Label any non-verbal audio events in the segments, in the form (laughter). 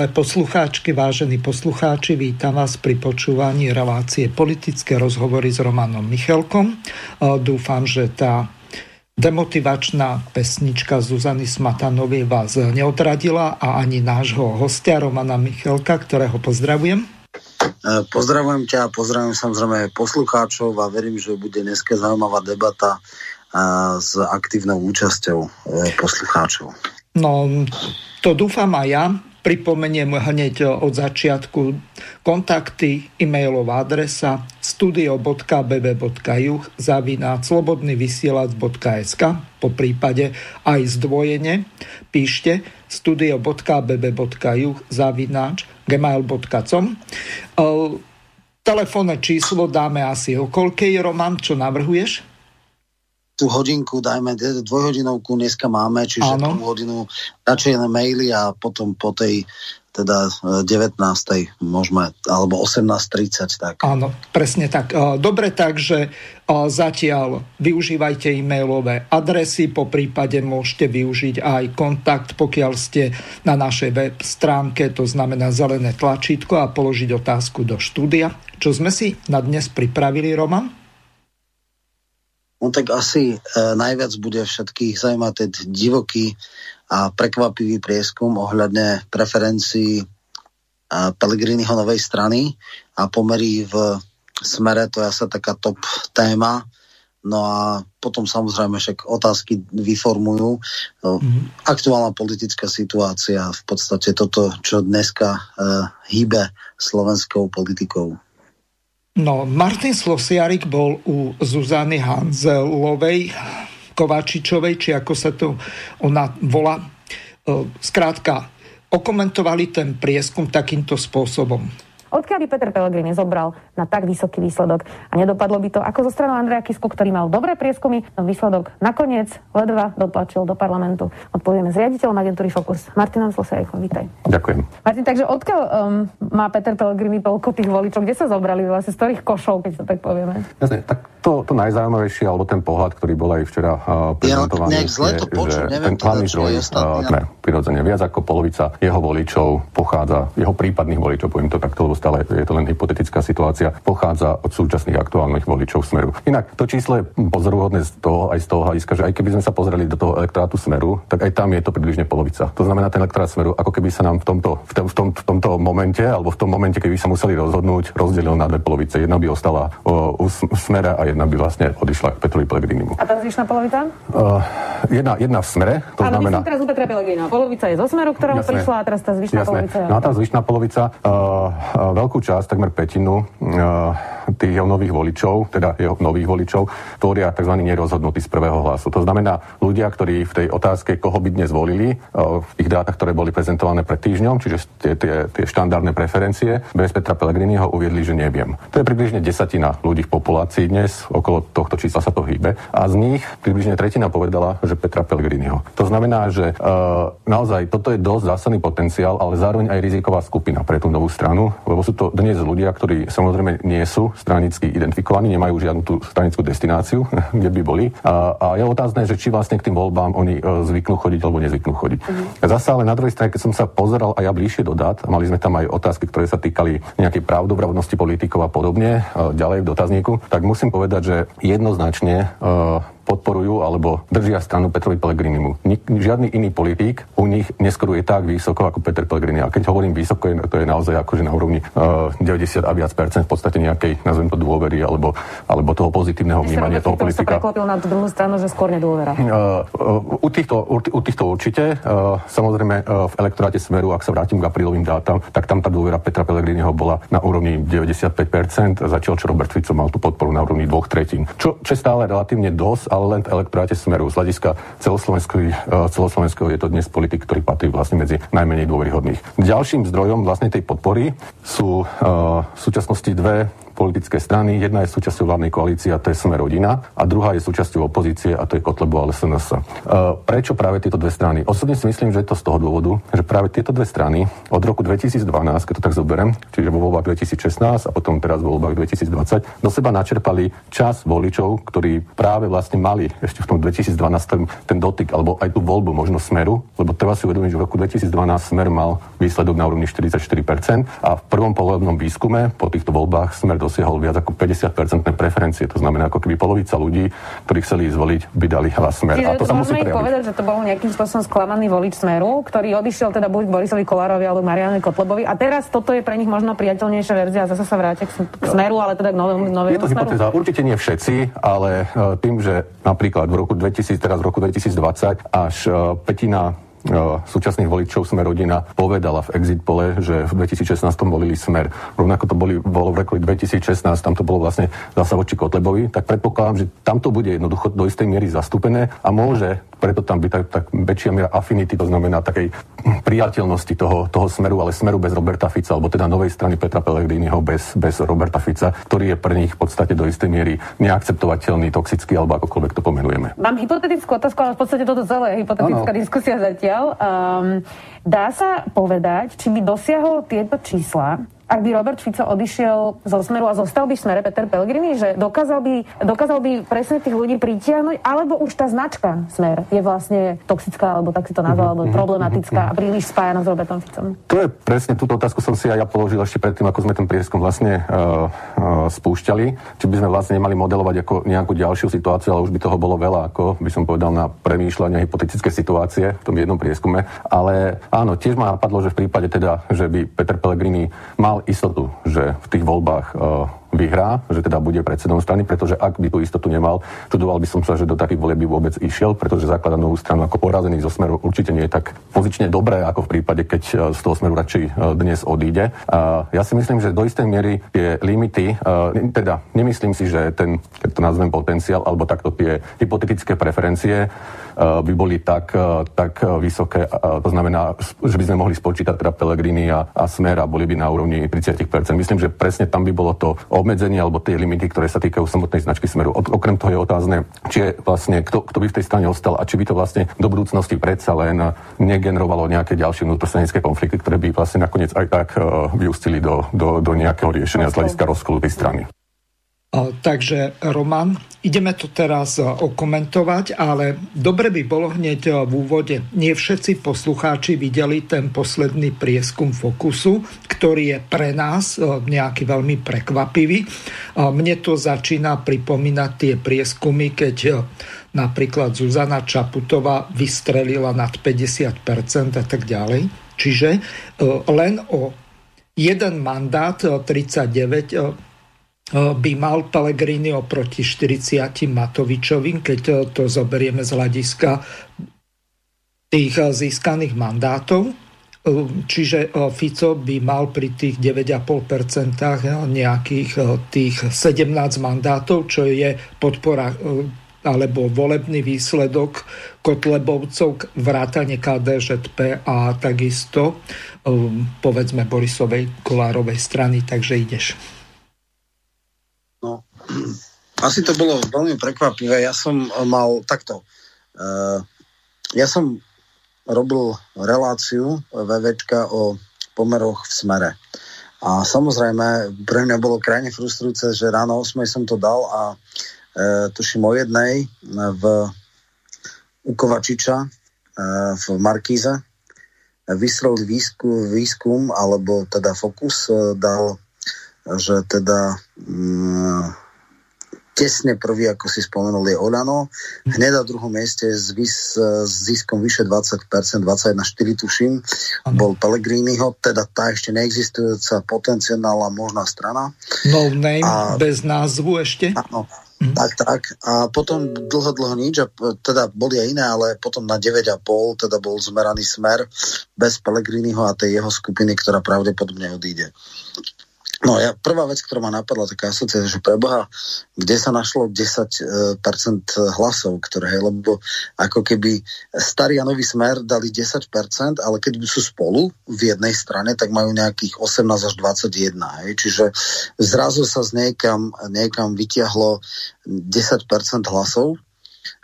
Milé poslucháčky, vážení poslucháči, vítam vás pri počúvaní relácie politické rozhovory s Romanom Michalkom. Dúfam, že tá demotivačná pesnička Zuzany Smatanovej vás neodradila a ani nášho hostia Romana Michalka, ktorého pozdravujem. E, pozdravujem ťa, pozdravujem samozrejme poslucháčov a verím, že bude dneska zaujímavá debata e, s aktívnou účasťou e, poslucháčov. No, to dúfam aj ja. Pripomeniem hneď od začiatku kontakty, e-mailová adresa studio.bb.juh zavináč slobodnyvysielac.sk po prípade aj zdvojene píšte studio.bb.juh zavináč gmail.com Telefónne číslo dáme asi okolkej, Roman, čo navrhuješ? Tú hodinku, dajme dvojhodinovku dneska máme, čiže ano. tú hodinu radšej na maily a potom po tej teda 19. E, môžeme, alebo 18.30. Tak. Áno, presne tak. E, dobre, takže e, zatiaľ využívajte e-mailové adresy, po prípade môžete využiť aj kontakt, pokiaľ ste na našej web stránke, to znamená zelené tlačítko a položiť otázku do štúdia. Čo sme si na dnes pripravili, Roman? No tak asi e, najviac bude všetkých zaujímať ten divoký a prekvapivý prieskum ohľadne preferencií e, Pelegriniho novej strany a pomerí v smere, to je asi taká top téma. No a potom samozrejme však otázky vyformujú. Mm-hmm. Aktuálna politická situácia, v podstate toto, čo dneska e, hýbe slovenskou politikou. No, Martin Slosiarik bol u Zuzany Hanzelovej, Kovačičovej, či ako sa to ona volá. Skrátka, okomentovali ten prieskum takýmto spôsobom. Odkiaľ by Peter Pellegrini zobral na tak vysoký výsledok a nedopadlo by to ako zo stranu Andreja Kisku, ktorý mal dobré prieskumy, no výsledok nakoniec ledva dotlačil do parlamentu. Odpovieme s riaditeľom agentúry Focus, Martinom Slosejko. Vítaj. Ďakujem. Martin, takže odkiaľ um, má Peter Pellegrini toľko tých voličov? Kde sa zobrali vlastne z ktorých košov, keď to tak povieme? Jasne, tak to, to najzaujímavejšie, alebo ten pohľad, ktorý bol aj včera uh, prezentovaný, ja, je, to počuť, že neviem, ten hlavný zdroj, uh, prirodzene, viac ako polovica jeho voličov pochádza, jeho prípadných voličov, poviem to takto, lebo stále je to len hypotetická situácia, pochádza od súčasných aktuálnych voličov Smeru. Inak to číslo je pozoruhodné z toho, aj z toho hľadiska, že aj keby sme sa pozreli do toho elektorátu Smeru, tak aj tam je to približne polovica. To znamená, ten elektorát Smeru, ako keby sa nám v tomto, v, tom, v, tom, v tomto momente, alebo v tom momente, keby sa museli rozhodnúť, rozdelil na dve polovice. Jedna by ostala o, u Smera a jedna by vlastne odišla k Petrovi Pellegrinimu. A tá zvyšná polovica? Uh, jedna, jedna v Smere, to Áno, znamená... teraz u Petra Pellegrina. Polovica je zo Smeru, ktorá prišla a teraz tá zvyšná Jasné. polovica. No a tá zvyšná polovica, uh, uh, veľkú časť, takmer petinu, uh, tých jeho nových voličov, teda jeho nových voličov, tvoria tzv. nerozhodnutí z prvého hlasu. To znamená ľudia, ktorí v tej otázke, koho by dnes volili, v tých dátach, ktoré boli prezentované pred týždňom, čiže tie, tie, tie štandardné preferencie, bez Petra Pellegriniho uviedli, že neviem. To je približne desatina ľudí v populácii dnes, okolo tohto čísla sa to hýbe. A z nich približne tretina povedala, že Petra Pellegriniho. To znamená, že uh, naozaj toto je dosť zásadný potenciál, ale zároveň aj riziková skupina pre tú novú stranu, lebo sú to dnes ľudia, ktorí samozrejme nie sú stranicky identifikovaní, nemajú žiadnu tú stranickú destináciu, (laughs) kde by boli. A, a je otázne, že či vlastne k tým voľbám oni e, zvyknú chodiť alebo nezvyknú chodiť. Mm-hmm. Zase ale na druhej strane, keď som sa pozeral aj ja bližšie do dát, mali sme tam aj otázky, ktoré sa týkali nejakej pravdobravnosti politikov a podobne, e, ďalej v dotazníku, tak musím povedať, že jednoznačne e, podporujú alebo držia stranu Petrovi Pellegrinimu. Nik, žiadny iný politík u nich neskoruje tak vysoko ako Peter Pellegrini. A keď hovorím vysoko, to je naozaj akože na úrovni uh, 90 a viac percent v podstate nejakej, nazvem to dôvery alebo, alebo toho pozitívneho vnímania toho politika. sa na druhú stranu, že skôr nedôvera. Uh, uh, u, týchto, u, u týchto určite. Uh, samozrejme uh, v elektoráte Smeru, ak sa vrátim k aprílovým dátam, tak tam tá dôvera Petra Pellegriniho bola na úrovni 95%, zatiaľ čo Robert Fico mal tú podporu na úrovni dvoch tretín. Čo, čo je stále relatívne dosť, ale len v elektoráte Smeru. Z hľadiska uh, celoslovenského je to dnes politik, ktorý patrí vlastne medzi najmenej dôveryhodných. Ďalším zdrojom vlastne tej podpory sú uh, v súčasnosti dve politické strany. Jedna je súčasťou vládnej koalície a to je Sme rodina a druhá je súčasťou opozície a to je Kotlebo ale SNS. E, prečo práve tieto dve strany? Osobne si myslím, že je to z toho dôvodu, že práve tieto dve strany od roku 2012, keď to tak zoberiem, čiže vo voľbách 2016 a potom teraz vo voľbách 2020, do seba načerpali čas voličov, ktorí práve vlastne mali ešte v tom 2012 ten dotyk alebo aj tú voľbu možno smeru, lebo treba si uvedomiť, že v roku 2012 smer mal výsledok na úrovni 44% a v prvom povolebnom výskume po týchto voľbách smer dosiahol viac ako 50-percentné preferencie. To znamená, ako keby polovica ľudí, ktorí chceli zvoliť, by dali hlas smer. Čiže a to sa musí prejaviť. povedať, že to bol nejakým spôsobom sklamaný volič smeru, ktorý odišiel teda buď Borisovi Kolárovi alebo Mariane Kotlebovi. A teraz toto je pre nich možno priateľnejšia verzia a zase sa vrátia k, smeru, ale teda k novému, novému Je to smeru. hypotéza. Určite nie všetci, ale uh, tým, že napríklad v roku 2000, teraz v roku 2020 až uh, petina súčasných voličov Smer rodina povedala v exit pole, že v 2016 volili Smer. Rovnako to boli, bolo v roku 2016, tam to bolo vlastne zasa voči Kotlebovi, tak predpokladám, že tam to bude jednoducho do istej miery zastúpené a môže preto tam byť tak, tak väčšia miera affinity, to znamená takej priateľnosti toho, toho smeru, ale smeru bez Roberta Fica, alebo teda novej strany Petra Pellegriniho bez, bez Roberta Fica, ktorý je pre nich v podstate do istej miery neakceptovateľný, toxický, alebo akokoľvek to pomenujeme. Mám hypotetickú otázku, ale v podstate toto celé je hypotetická ano. diskusia zatiaľ. Um, dá sa povedať, či by dosiahol tieto čísla, ak by Robert Fico odišiel zo Smeru a zostal by v Smere Peter Pellegrini, že dokázal by, dokázal by presne tých ľudí pritiahnuť, alebo už tá značka Smer je vlastne toxická, alebo tak si to nazval, alebo problematická a príliš spájana s Robertom Ficom? To je presne, túto otázku som si aj ja položil ešte predtým, ako sme ten prieskum vlastne uh, uh, spúšťali. Či by sme vlastne nemali modelovať ako nejakú ďalšiu situáciu, ale už by toho bolo veľa, ako by som povedal, na premýšľanie hypotetické situácie v tom jednom prieskume. Ale áno, tiež ma napadlo, že v prípade teda, že by Peter Pellegrini mal istotu, že v tých voľbách uh, vyhrá, že teda bude predsedom strany, pretože ak by tú istotu nemal, čudoval by som sa, že do takých volieb by vôbec išiel, pretože zaklada novú stranu ako porazený zo smeru určite nie je tak pozične dobré, ako v prípade, keď e, z toho smeru radšej e, dnes odíde. Ja si myslím, že do istej miery tie limity, e, teda nemyslím si, že ten, keď to nazvem potenciál, alebo takto tie hypotetické preferencie by boli tak, tak vysoké, to znamená, že by sme mohli spočítať teda Pelegrini a, a Smer a boli by na úrovni 30%. Myslím, že presne tam by bolo to obmedzenia alebo tie limity, ktoré sa týkajú samotnej značky Smeru. Okrem toho je otázne, či je vlastne, kto, kto by v tej strane ostal a či by to vlastne do budúcnosti predsa len negenerovalo nejaké ďalšie vnútrostranické konflikty, ktoré by vlastne nakoniec aj tak vyústili do, do, do nejakého riešenia z hľadiska rozkolu tej strany. Takže Roman, ideme to teraz okomentovať, ale dobre by bolo hneď v úvode. Nie všetci poslucháči videli ten posledný prieskum Fokusu, ktorý je pre nás nejaký veľmi prekvapivý. Mne to začína pripomínať tie prieskumy, keď napríklad Zuzana Čaputová vystrelila nad 50% a tak ďalej. Čiže len o jeden mandát 39 by mal Pellegrini oproti 40 Matovičovým, keď to zoberieme z hľadiska tých získaných mandátov. Čiže Fico by mal pri tých 9,5% nejakých tých 17 mandátov, čo je podpora alebo volebný výsledok Kotlebovcov, vrátane KDŽP a takisto povedzme Borisovej Kolárovej strany, takže ideš. Asi to bolo veľmi prekvapivé. Ja som mal takto. Uh, ja som robil reláciu VVčka o pomeroch v smere. A samozrejme, pre mňa bolo krajne frustrujúce, že ráno 8 som to dal a e, tuším o jednej v u Kovačiča e, v Markíze vystrel výskum, výskum alebo teda Fokus e, dal že teda mm, tesne prvý, ako si spomenul, je Olano. Hned na druhom mieste s, vys, s ziskom vyše 20%, 21,4 tuším, bol Pellegriniho, teda tá ešte neexistujúca potenciálna možná strana. No name, a, bez názvu ešte? Áno, Mm. Tak, tak. A potom dlho, dlho nič, a teda boli aj iné, ale potom na 9,5 teda bol zmeraný smer bez Pelegriniho a tej jeho skupiny, ktorá pravdepodobne odíde. No ja, prvá vec, ktorá ma napadla, taká asociácia, že preboha, kde sa našlo 10% e, hlasov, ktoré, lebo ako keby starý a nový smer dali 10%, ale keď sú spolu v jednej strane, tak majú nejakých 18 až 21. Hej? Čiže zrazu sa z niekam, niekam vytiahlo 10% hlasov,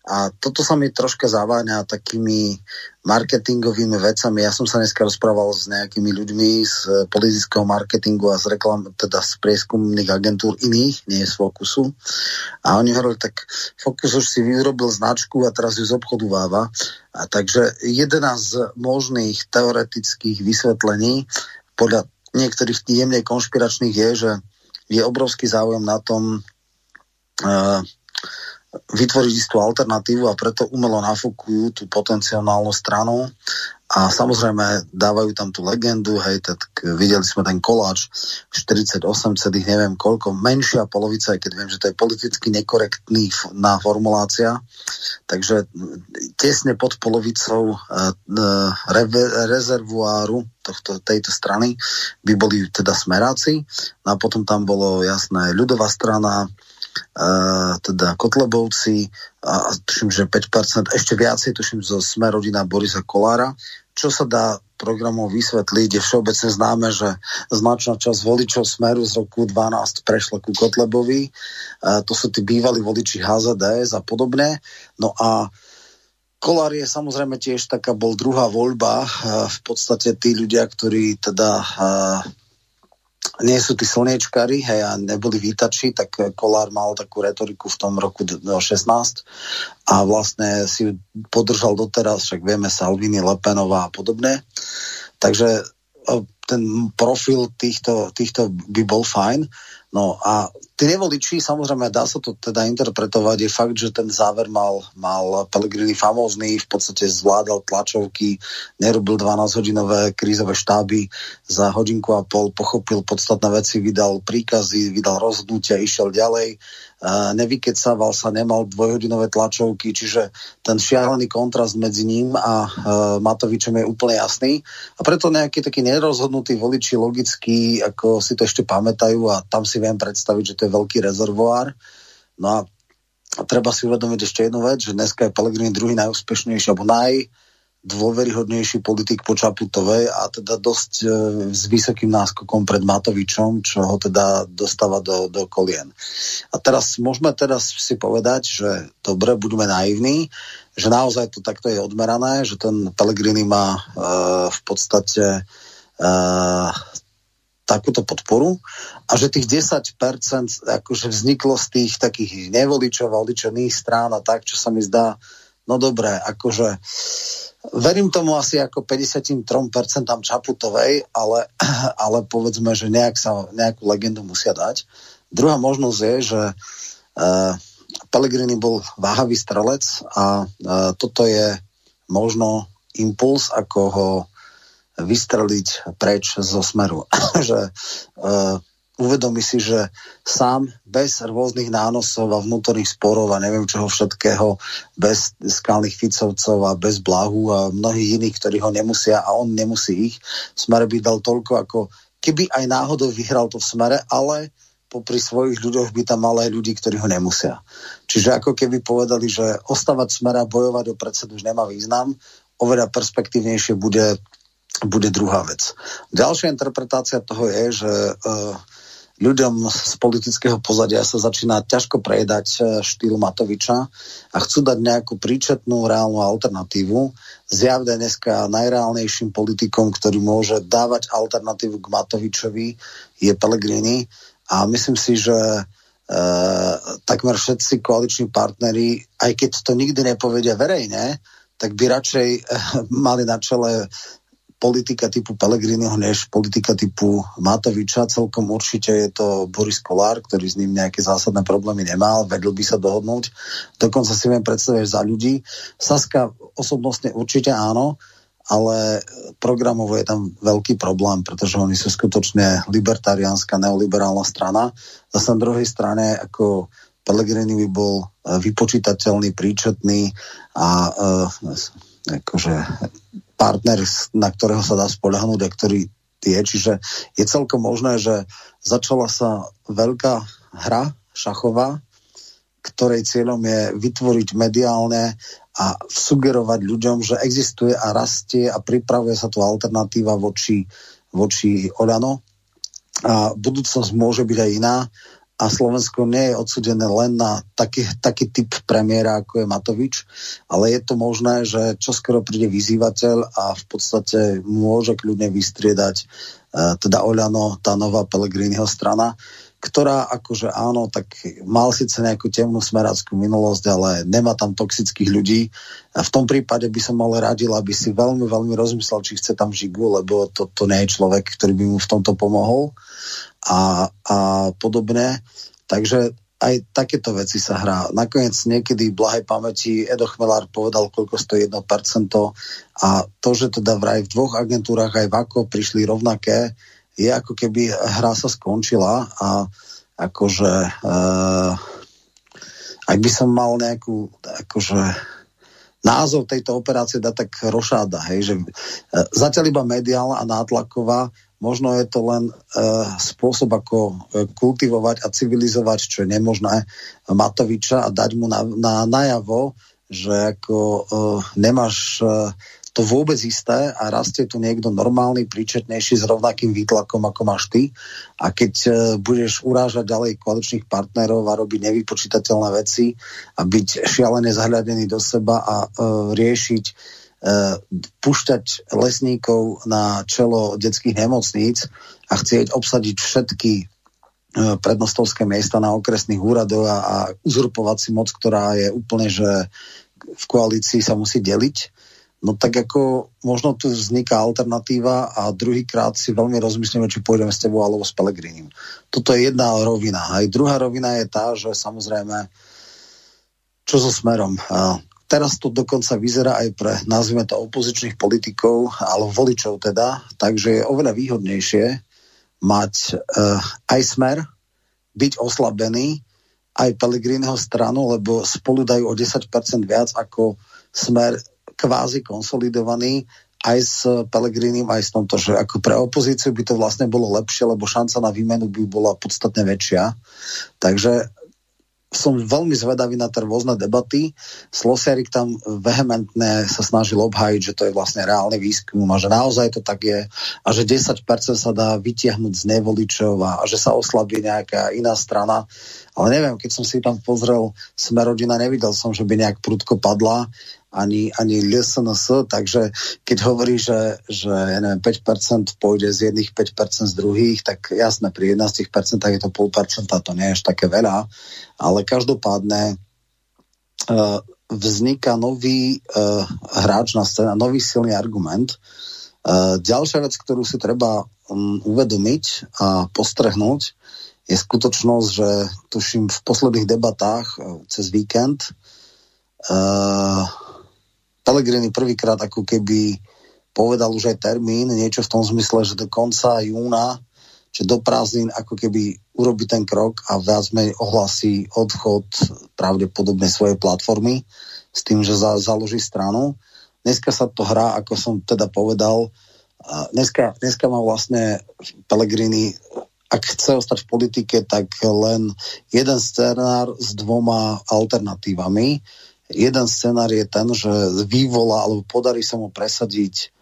a toto sa mi troška zaváňa takými marketingovými vecami. Ja som sa dneska rozprával s nejakými ľuďmi z politického marketingu a z reklam, teda z prieskumných agentúr iných, nie z Fokusu. A oni hovorili, tak Fokus už si vyrobil značku a teraz ju z obchodu váva. A takže jedna z možných teoretických vysvetlení podľa niektorých jemne konšpiračných je, že je obrovský záujem na tom uh, vytvoriť istú alternatívu a preto umelo nafúkujú tú potenciálnu stranu. A samozrejme dávajú tam tú legendu, hej, tak videli sme ten koláč 48 celých neviem koľko, menšia polovica, aj keď viem, že to je politicky nekorektný na formulácia, takže tesne pod polovicou uh, re- rezervuáru tohto, tejto strany by boli teda smeráci, no a potom tam bolo jasné ľudová strana, teda Kotlebovci a, tuším, že 5%, ešte viacej tuším zo Sme rodina Borisa Kolára. Čo sa dá programov vysvetliť, je všeobecne známe, že značná časť voličov Smeru z roku 12 prešla ku Kotlebovi. A to sú tí bývalí voliči HZDS a podobne. No a Kolár je samozrejme tiež taká, bol druhá voľba. V podstate tí ľudia, ktorí teda nie sú tí slniečkári, hej, a neboli vítači, tak Kolár mal takú retoriku v tom roku 16 a vlastne si ju podržal doteraz, však vieme Salvini, Lepenová a podobne. Takže ten profil týchto, týchto by bol fajn. No a tí nevoliči, samozrejme, dá sa to teda interpretovať, je fakt, že ten záver mal, mal Pellegrini famózny, v podstate zvládal tlačovky, nerobil 12-hodinové krízové štáby, za hodinku a pol pochopil podstatné veci, vydal príkazy, vydal rozhodnutia, išiel ďalej nevykecával sa, nemal dvojhodinové tlačovky, čiže ten šialený kontrast medzi ním a Matovičom je úplne jasný. A preto nejaký taký nerozhodnutý voliči logicky, ako si to ešte pamätajú a tam si viem predstaviť, že to je veľký rezervoár. No a treba si uvedomiť ešte jednu vec, že dneska je Pelegrini druhý najúspešnejší, alebo naj, dôveryhodnejší politik po Čaputovej a teda dosť e, s vysokým náskokom pred Matovičom, čo ho teda dostáva do, do kolien. A teraz môžeme teraz si povedať, že dobre, budeme naivní, že naozaj to takto je odmerané, že ten Pellegrini má e, v podstate e, takúto podporu a že tých 10% akože vzniklo z tých takých nevoličov a strán a tak, čo sa mi zdá, no dobré, akože Verím tomu asi ako 53% Čaputovej, ale, (clears throat) ale povedzme, že nejak sa, nejakú legendu musia dať. Druhá možnosť je, že uh, Pellegrini bol váhavý strelec a uh, toto je možno impuls, ako ho vystreliť preč zo smeru. (clears throat) že uh, uvedomí si, že sám bez rôznych nánosov a vnútorných sporov a neviem čoho všetkého, bez skalných Ficovcov a bez Blahu a mnohých iných, ktorí ho nemusia a on nemusí ich, Smer by dal toľko ako keby aj náhodou vyhral to v smere, ale popri svojich ľuďoch by tam mal aj ľudí, ktorí ho nemusia. Čiže ako keby povedali, že ostávať smera bojovať o predsedu už nemá význam, oveľa perspektívnejšie bude, bude druhá vec. Ďalšia interpretácia toho je, že uh, ľuďom z politického pozadia sa začína ťažko prejedať e, štýl Matoviča a chcú dať nejakú príčetnú reálnu alternatívu. Zjavne dneska najreálnejším politikom, ktorý môže dávať alternatívu k Matovičovi, je Pellegrini a myslím si, že e, takmer všetci koaliční partneri, aj keď to nikdy nepovedia verejne, tak by radšej e, mali na čele politika typu Pelegriniho než politika typu Matoviča. Celkom určite je to Boris Kolár, ktorý s ním nejaké zásadné problémy nemal, vedel by sa dohodnúť. Dokonca si viem predstaviť za ľudí. Saska osobnostne určite áno, ale programovo je tam veľký problém, pretože oni sú skutočne libertariánska, neoliberálna strana. Zase na druhej strane, ako Pellegrini by bol e, vypočítateľný, príčetný a uh, akože partner, na ktorého sa dá spoľahnúť a ktorý je. Čiže je celkom možné, že začala sa veľká hra šachová, ktorej cieľom je vytvoriť mediálne a sugerovať ľuďom, že existuje a rastie a pripravuje sa tu alternatíva voči, voči Olano. A budúcnosť môže byť aj iná a Slovensko nie je odsudené len na taký, taký typ premiéra, ako je Matovič, ale je to možné, že čoskoro príde vyzývateľ a v podstate môže kľudne vystriedať uh, teda Oľano, tá nová Pelegriniho strana, ktorá akože áno, tak mal síce nejakú temnú smeráckú minulosť, ale nemá tam toxických ľudí. A v tom prípade by som ale radil, aby si veľmi, veľmi rozmyslel, či chce tam žigu, lebo to, to nie je človek, ktorý by mu v tomto pomohol a, a podobne. Takže aj takéto veci sa hrá. Nakoniec niekedy v blahej pamäti Edo Chmelár povedal, koľko stojí 1% a to, že teda vraj v dvoch agentúrach aj v ako prišli rovnaké, je ako keby hra sa skončila a akože uh, ak by som mal nejakú akože názov tejto operácie dať tak rošáda, hej, že uh, zatiaľ iba mediálna a nátlaková Možno je to len e, spôsob, ako e, kultivovať a civilizovať, čo je nemožné, Matoviča a dať mu na, na najavo, že ako e, nemáš e, to vôbec isté a rastie tu niekto normálny, príčetnejší s rovnakým výtlakom, ako máš ty. A keď e, budeš urážať ďalej koaličných partnerov a robiť nevypočítateľné veci a byť šialene zahľadený do seba a e, riešiť pušťať lesníkov na čelo detských nemocníc a chcieť obsadiť všetky e, prednostovské miesta na okresných úradoch a, a uzurpovať si moc, ktorá je úplne, že v koalícii sa musí deliť, no tak ako možno tu vzniká alternatíva a druhýkrát si veľmi rozmyslíme, či pôjdeme s tebou alebo s Pelegrinim. Toto je jedna rovina. Aj druhá rovina je tá, že samozrejme čo so smerom. Teraz to dokonca vyzerá aj pre, nazvime to, opozičných politikov, alebo voličov teda, takže je oveľa výhodnejšie mať uh, aj smer, byť oslabený, aj Pelegríneho stranu, lebo spolu dajú o 10% viac ako smer kvázi konsolidovaný aj s Pelegrínim, aj s tomto, že ako pre opozíciu by to vlastne bolo lepšie, lebo šanca na výmenu by bola podstatne väčšia. Takže som veľmi zvedavý na tie rôzne debaty. Slosiarik tam vehementne sa snažil obhájiť, že to je vlastne reálny výskum a že naozaj to tak je a že 10% sa dá vytiahnuť z nevoličov a, a že sa oslabí nejaká iná strana. Ale neviem, keď som si tam pozrel Smerodina, nevidel som, že by nejak prudko padla ani, ani LSNS, takže keď hovorí, že, že ja neviem, 5% pôjde z jedných, 5% z druhých, tak jasné, pri 11% je to 0,5%, to nie je až také veľa, ale každopádne uh, vzniká nový uh, hráč na scéne, nový silný argument. Uh, ďalšia vec, ktorú si treba um, uvedomiť a postrehnúť, je skutočnosť, že tuším v posledných debatách cez víkend uh, Pellegrini prvýkrát ako keby povedal už aj termín, niečo v tom zmysle, že do konca júna, že do prázdnin ako keby urobí ten krok a viac menej ohlasí odchod pravdepodobne svojej platformy s tým, že za, založí stranu. Dneska sa to hrá, ako som teda povedal, dneska, dneska má vlastne Pellegrini ak chce ostať v politike, tak len jeden scenár s dvoma alternatívami. Jeden scenár je ten, že vyvolá alebo podarí sa mu presadiť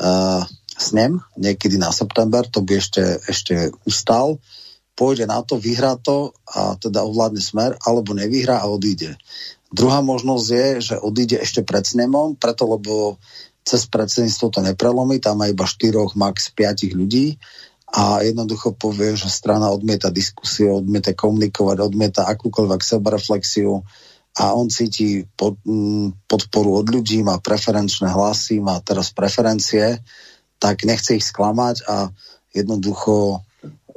uh, snem niekedy na september, to by ešte, ešte ustal, pôjde na to, vyhrá to a teda ovládne smer, alebo nevyhrá a odíde. Druhá možnosť je, že odíde ešte pred snemom, preto lebo cez predsedníctvo to neprelomí, tam má iba 4, max 5 ľudí a jednoducho povie, že strana odmieta diskusiu, odmieta komunikovať, odmieta akúkoľvek sebareflexiu, a on cíti pod, podporu od ľudí, má preferenčné hlasy, má teraz preferencie, tak nechce ich sklamať a jednoducho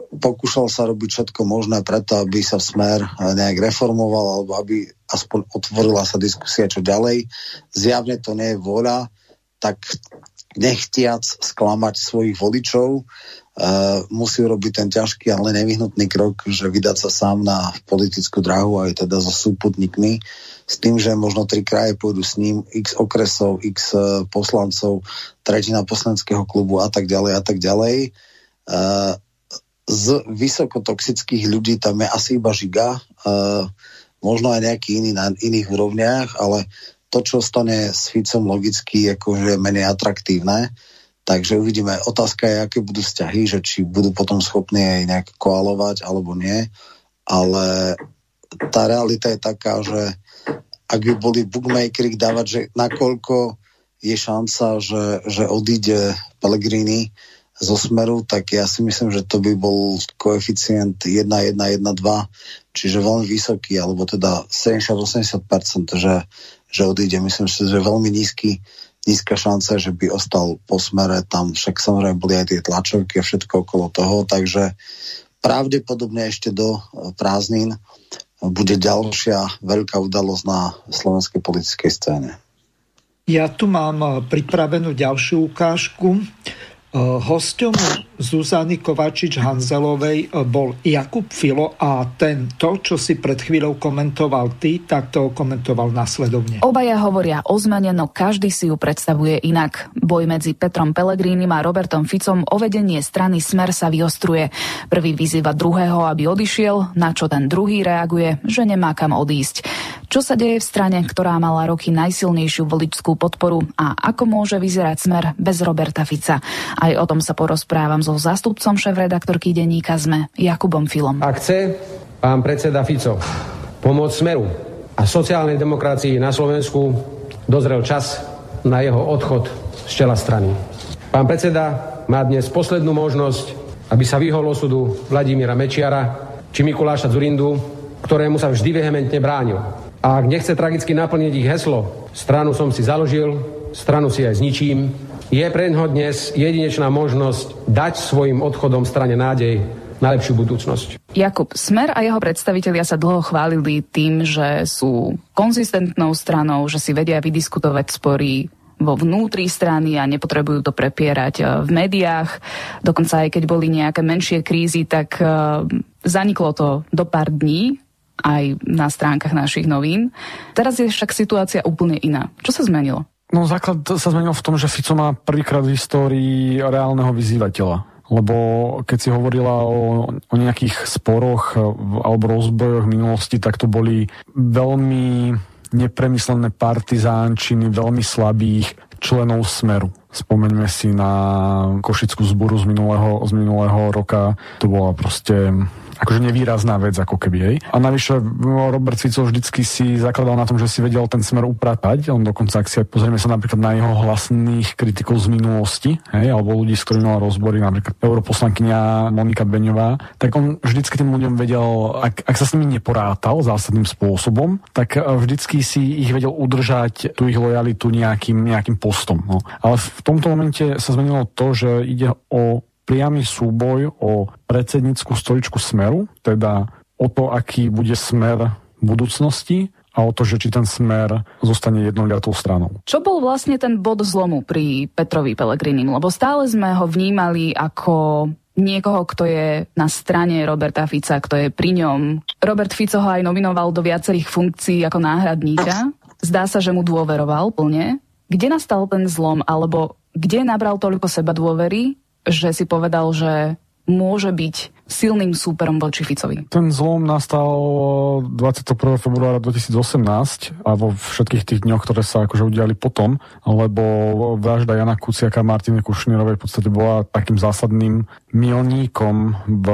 pokúšal sa robiť všetko možné preto, aby sa smer nejak reformoval alebo aby aspoň otvorila sa diskusia čo ďalej. Zjavne to nie je vôľa, tak nechtiac sklamať svojich voličov, musí urobiť ten ťažký, ale nevyhnutný krok, že vydať sa sám na politickú dráhu aj teda so súputníkmi, s tým, že možno tri kraje pôjdu s ním, x okresov, x uh, poslancov, tretina poslaneckého klubu a tak ďalej a tak ďalej. Uh, z vysokotoxických ľudí tam je asi iba žiga, uh, možno aj nejaký iný na iných úrovniach, ale to, čo stane s Ficom logicky, akože je menej atraktívne. Takže uvidíme. Otázka je, aké budú vzťahy, že či budú potom schopní aj nejak koalovať alebo nie. Ale tá realita je taká, že ak by boli bookmakery dávať, že nakoľko je šanca, že, že odíde Pellegrini, zo smeru, tak ja si myslím, že to by bol koeficient 1,1,1,2, čiže veľmi vysoký, alebo teda 70-80%, že, že odíde. Myslím si, že veľmi nízky, nízka šanca, že by ostal po smere tam, však samozrejme boli aj tie tlačovky a všetko okolo toho, takže pravdepodobne ešte do prázdnin bude ďalšia veľká udalosť na slovenskej politickej scéne. Ja tu mám pripravenú ďalšiu ukážku. Eh, hostom Zuzany Kovačič-Hanzelovej eh, bol Jakub Filo a ten to, čo si pred chvíľou komentoval ty, tak to komentoval následovne. Obaja hovoria o zmene, no každý si ju predstavuje inak. Boj medzi Petrom Pelegrínim a Robertom Ficom o vedenie strany Smer sa vyostruje. Prvý vyzýva druhého, aby odišiel, na čo ten druhý reaguje, že nemá kam odísť. Čo sa deje v strane, ktorá mala roky najsilnejšiu voličskú podporu a ako môže vyzerať smer bez Roberta Fica? Aj o tom sa porozprávam so zástupcom šéf-redaktorky denníka ZME, Jakubom Filom. Ak chce pán predseda Fico pomôcť smeru a sociálnej demokracii na Slovensku, dozrel čas na jeho odchod z čela strany. Pán predseda má dnes poslednú možnosť, aby sa vyhol osudu Vladimíra Mečiara či Mikuláša Zurindu, ktorému sa vždy vehementne bránil. A ak nechce tragicky naplniť ich heslo, stranu som si založil, stranu si aj zničím, je pre ňoho dnes jedinečná možnosť dať svojim odchodom strane nádej na lepšiu budúcnosť. Jakub Smer a jeho predstavitelia sa dlho chválili tým, že sú konzistentnou stranou, že si vedia vydiskutovať spory vo vnútri strany a nepotrebujú to prepierať eh, v médiách. Dokonca aj keď boli nejaké menšie krízy, tak eh, zaniklo to do pár dní aj na stránkach našich novín. Teraz je však situácia úplne iná. Čo sa zmenilo? No základ sa zmenil v tom, že Fico má prvýkrát v histórii reálneho vyzývateľa. Lebo keď si hovorila o, o nejakých sporoch alebo rozbojoch minulosti, tak to boli veľmi nepremyslené partizánčiny veľmi slabých členov Smeru. Spomeňme si na Košickú zboru z minulého, z minulého roka. To bola proste akože nevýrazná vec ako keby. Hej. A navyše Robert Fico vždycky si zakladal na tom, že si vedel ten smer upratať. On dokonca, ak si pozrieme sa napríklad na jeho hlasných kritikov z minulosti, hej, alebo ľudí, s ktorými mal rozbory, napríklad europoslankyňa Monika Beňová, tak on vždycky tým ľuďom vedel, ak, ak sa s nimi neporátal zásadným spôsobom, tak e, vždycky si ich vedel udržať tú ich lojalitu nejakým, nejakým postom. No. Ale v tomto momente sa zmenilo to, že ide o priamy súboj o predsednícku stoličku Smeru, teda o to, aký bude smer budúcnosti a o to, že či ten smer zostane jednoliatou stranou. Čo bol vlastne ten bod zlomu pri Petrovi Pelegrinim? Lebo stále sme ho vnímali ako niekoho, kto je na strane Roberta Fica, kto je pri ňom. Robert Fico ho aj nominoval do viacerých funkcií ako náhradníka. Zdá sa, že mu dôveroval plne. Kde nastal ten zlom, alebo kde nabral toľko seba dôvery, že si povedal, že môže byť silným súperom voči Ficovi. Ten zlom nastal 21. februára 2018 a vo všetkých tých dňoch, ktoré sa akože udiali potom, lebo vražda Jana Kuciaka a Martiny Kušnírovej v podstate bola takým zásadným milníkom v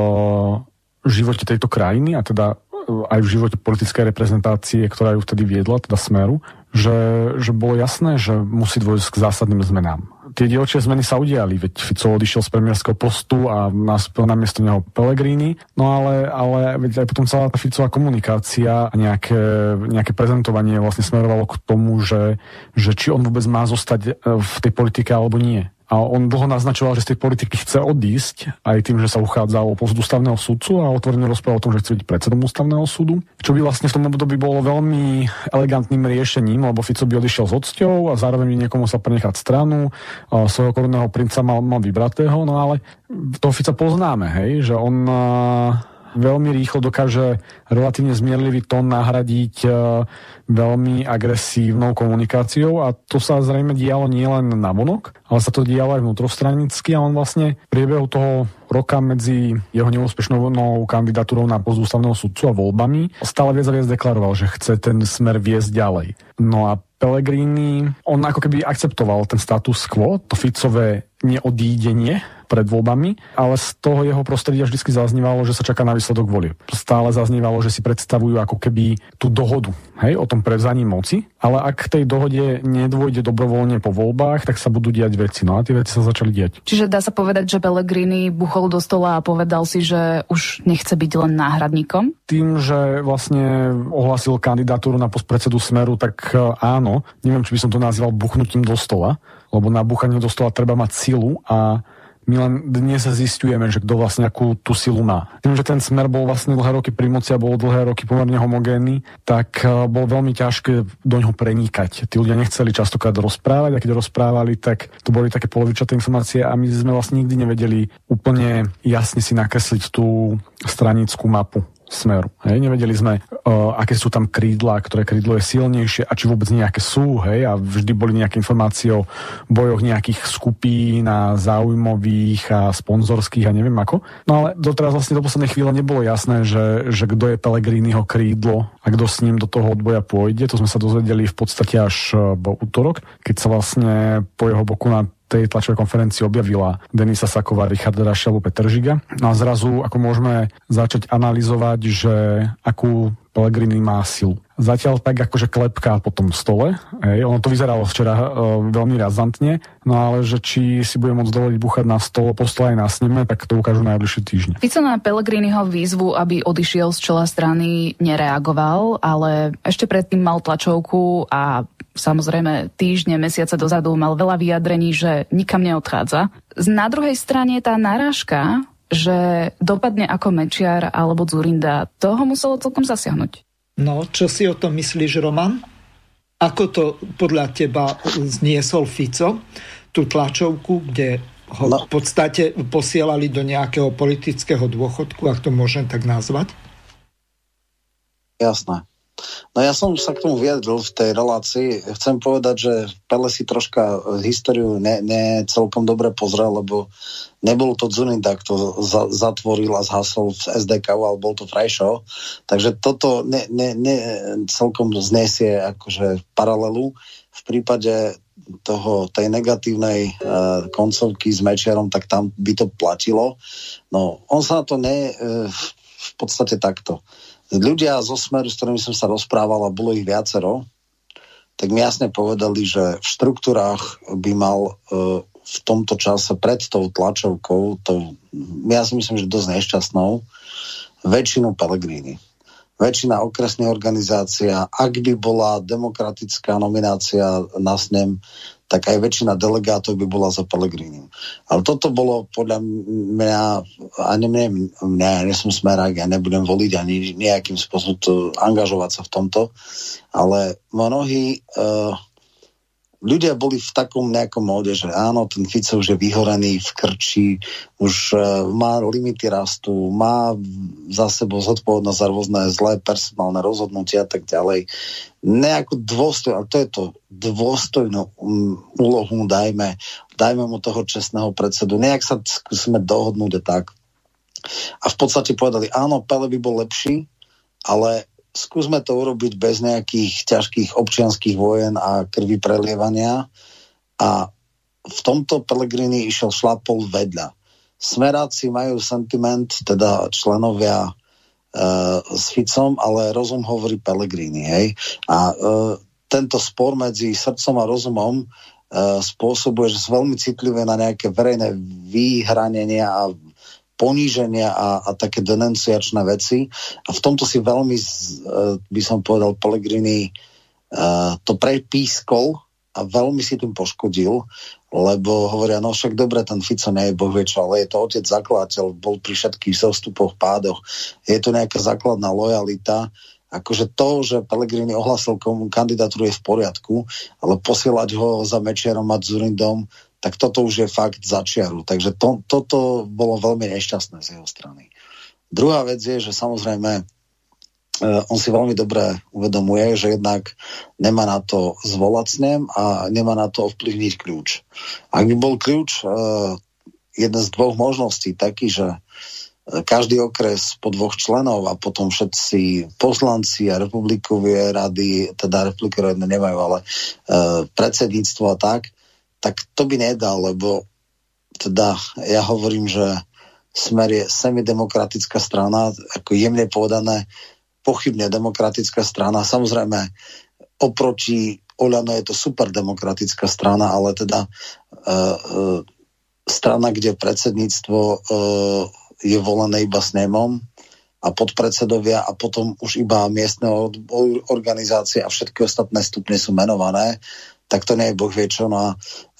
živote tejto krajiny a teda aj v živote politickej reprezentácie, ktorá ju vtedy viedla, teda Smeru, že, že bolo jasné, že musí dôjsť k zásadným zmenám tie dielčie zmeny sa udiali, veď Fico odišiel z premiérskeho postu a naspel na miesto neho Pellegrini, no ale, ale veď aj potom celá tá Ficová komunikácia a nejaké, nejaké prezentovanie vlastne smerovalo k tomu, že, že či on vôbec má zostať e, v tej politike alebo nie. A on dlho naznačoval, že z tej politiky chce odísť, aj tým, že sa uchádza o post ústavného súdcu a otvorene rozprával o tom, že chce byť predsedom ústavného súdu. Čo by vlastne v tom období bolo veľmi elegantným riešením, lebo Fico by odišiel s odsťou a zároveň by niekomu sa prenechať stranu, a svojho korunného princa mal, mal vybratého, no ale toho Fica poznáme, hej, že on veľmi rýchlo dokáže relatívne zmierlivý tón nahradiť e, veľmi agresívnou komunikáciou a to sa zrejme dialo nielen na vonok, ale sa to dialo aj vnútrostranicky a on vlastne v priebehu toho roka medzi jeho neúspešnou kandidatúrou na post ústavného sudcu a voľbami stále viac a viac deklaroval, že chce ten smer viesť ďalej. No a Pellegrini, on ako keby akceptoval ten status quo, to Ficové neodídenie pred voľbami, ale z toho jeho prostredia vždy zaznívalo, že sa čaká na výsledok volie. Stále zaznívalo, že si predstavujú ako keby tú dohodu hej, o tom prevzaní moci, ale ak k tej dohode nedôjde dobrovoľne po voľbách, tak sa budú diať veci. No a tie veci sa začali diať. Čiže dá sa povedať, že Pellegrini buchol do stola a povedal si, že už nechce byť len náhradníkom? Tým, že vlastne ohlasil kandidatúru na postpredsedu Smeru, tak e, áno, neviem, či by som to nazval buchnutím do stola, lebo na buchanie do stola treba mať silu a my len dnes zistujeme, že kto vlastne akú tú silu má. Tým, že ten smer bol vlastne dlhé roky pri moci a bol dlhé roky pomerne homogénny, tak e, bol veľmi ťažké do ňoho prenikať. Tí ľudia nechceli častokrát rozprávať a keď rozprávali, tak to boli také polovičaté informácie a my sme vlastne nikdy nevedeli úplne jasne si nakresliť tú stranickú mapu smeru. Hej. Nevedeli sme, uh, aké sú tam krídla, ktoré krídlo je silnejšie a či vôbec nejaké sú. Hej. A vždy boli nejaké informácie o bojoch nejakých skupín a záujmových a sponzorských a neviem ako. No ale doteraz vlastne do poslednej chvíle nebolo jasné, že, že kto je Pelegriniho krídlo a kto s ním do toho odboja pôjde. To sme sa dozvedeli v podstate až po útorok, keď sa vlastne po jeho boku na tej tlačovej konferencii objavila Denisa Saková, Richard Rašavu, Petr Žiga. No a zrazu ako môžeme začať analyzovať, že akú Pellegrini má silu. Zatiaľ tak akože klepka po tom stole. Hej. Ono to vyzeralo včera e, veľmi razantne, no ale že či si bude môcť dovoliť buchať na stole, po stole aj na sneme, tak to ukážu najbližšie týždne. Fico na Pellegriniho výzvu, aby odišiel z čela strany, nereagoval, ale ešte predtým mal tlačovku a samozrejme týždne, mesiace dozadu mal veľa vyjadrení, že nikam neodchádza. Na druhej strane tá narážka že dopadne ako Mečiar alebo Zurinda, toho muselo celkom zasiahnuť. No, čo si o tom myslíš, Roman? Ako to podľa teba zniesol Fico, tú tlačovku, kde ho no. v podstate posielali do nejakého politického dôchodku, ak to môžem tak nazvať? Jasné. No ja som sa k tomu vyjadril v tej relácii. Chcem povedať, že Pele si troška históriu ne, ne celkom dobre pozrel, lebo nebol to Zuninda, kto za, zatvoril a zhasol v SDK, ale bol to Frejšo. Takže toto ne, ne, ne, celkom znesie akože paralelu. V prípade toho, tej negatívnej uh, koncovky s Mečiarom, tak tam by to platilo. No, on sa na to ne, uh, v podstate takto ľudia zo Smeru, s ktorými som sa rozprával, a bolo ich viacero, tak mi jasne povedali, že v štruktúrách by mal uh, v tomto čase pred tou tlačovkou, to, ja si myslím, že dosť nešťastnou, väčšinu Pelegrini. Väčšina okresných organizácia, ak by bola demokratická nominácia na snem, tak aj väčšina delegátov by bola za Pelegrínim. Ale toto bolo podľa mňa, ani mňa, mňa ja nesom smerák, ja nebudem voliť ani nejakým spôsobom to, angažovať sa v tomto, ale mnohí uh, ľudia boli v takom nejakom móde, že áno, ten Fico už je vyhorený v krči, už uh, má limity rastu, má za sebou zodpovednosť za rôzne zlé personálne rozhodnutia a tak ďalej. Nejakú dôstojnú, to je to, dôstojnú um, úlohu dajme, dajme mu toho čestného predsedu, nejak sa skúsime dohodnúť a tak. A v podstate povedali, áno, Pele by bol lepší, ale skúsme to urobiť bez nejakých ťažkých občianských vojen a krvi prelievania. A v tomto Pelegrini išiel šlapol vedľa. Smeráci majú sentiment, teda členovia e, s Ficom, ale rozum hovorí Pelegrini. Hej? A e, tento spor medzi srdcom a rozumom e, spôsobuje, že sú veľmi citlivé na nejaké verejné vyhranenia a poníženia a, a také denunciačné veci. A v tomto si veľmi, e, by som povedal, Pellegrini uh, to prepískol a veľmi si tým poškodil, lebo hovoria, no však dobre, ten Fico nie je boh čo, ale je to otec zakladateľ, bol pri všetkých zostupoch, pádoch, je to nejaká základná lojalita, akože to, že Pellegrini ohlasil komu kandidatúru je v poriadku, ale posielať ho za Mečierom a Zurindom, tak toto už je fakt začiaru. Takže to, toto bolo veľmi nešťastné z jeho strany. Druhá vec je, že samozrejme uh, on si veľmi dobre uvedomuje, že jednak nemá na to zvolať s ním a nemá na to ovplyvniť kľúč. Ak by bol kľúč uh, jeden z dvoch možností taký, že každý okres po dvoch členov a potom všetci poslanci a republikové rady, teda republikové rady nemajú, ale uh, predsedníctvo a tak, tak to by nedal, lebo teda ja hovorím, že Smer je semidemokratická strana, ako jemne povedané, pochybne demokratická strana. Samozrejme, oproti Oľano je to super demokratická strana, ale teda uh, uh, strana, kde predsedníctvo uh, je volené iba snemom a podpredsedovia a potom už iba miestne organizácie a všetky ostatné stupne sú menované, tak to nie je boh vie čo. No a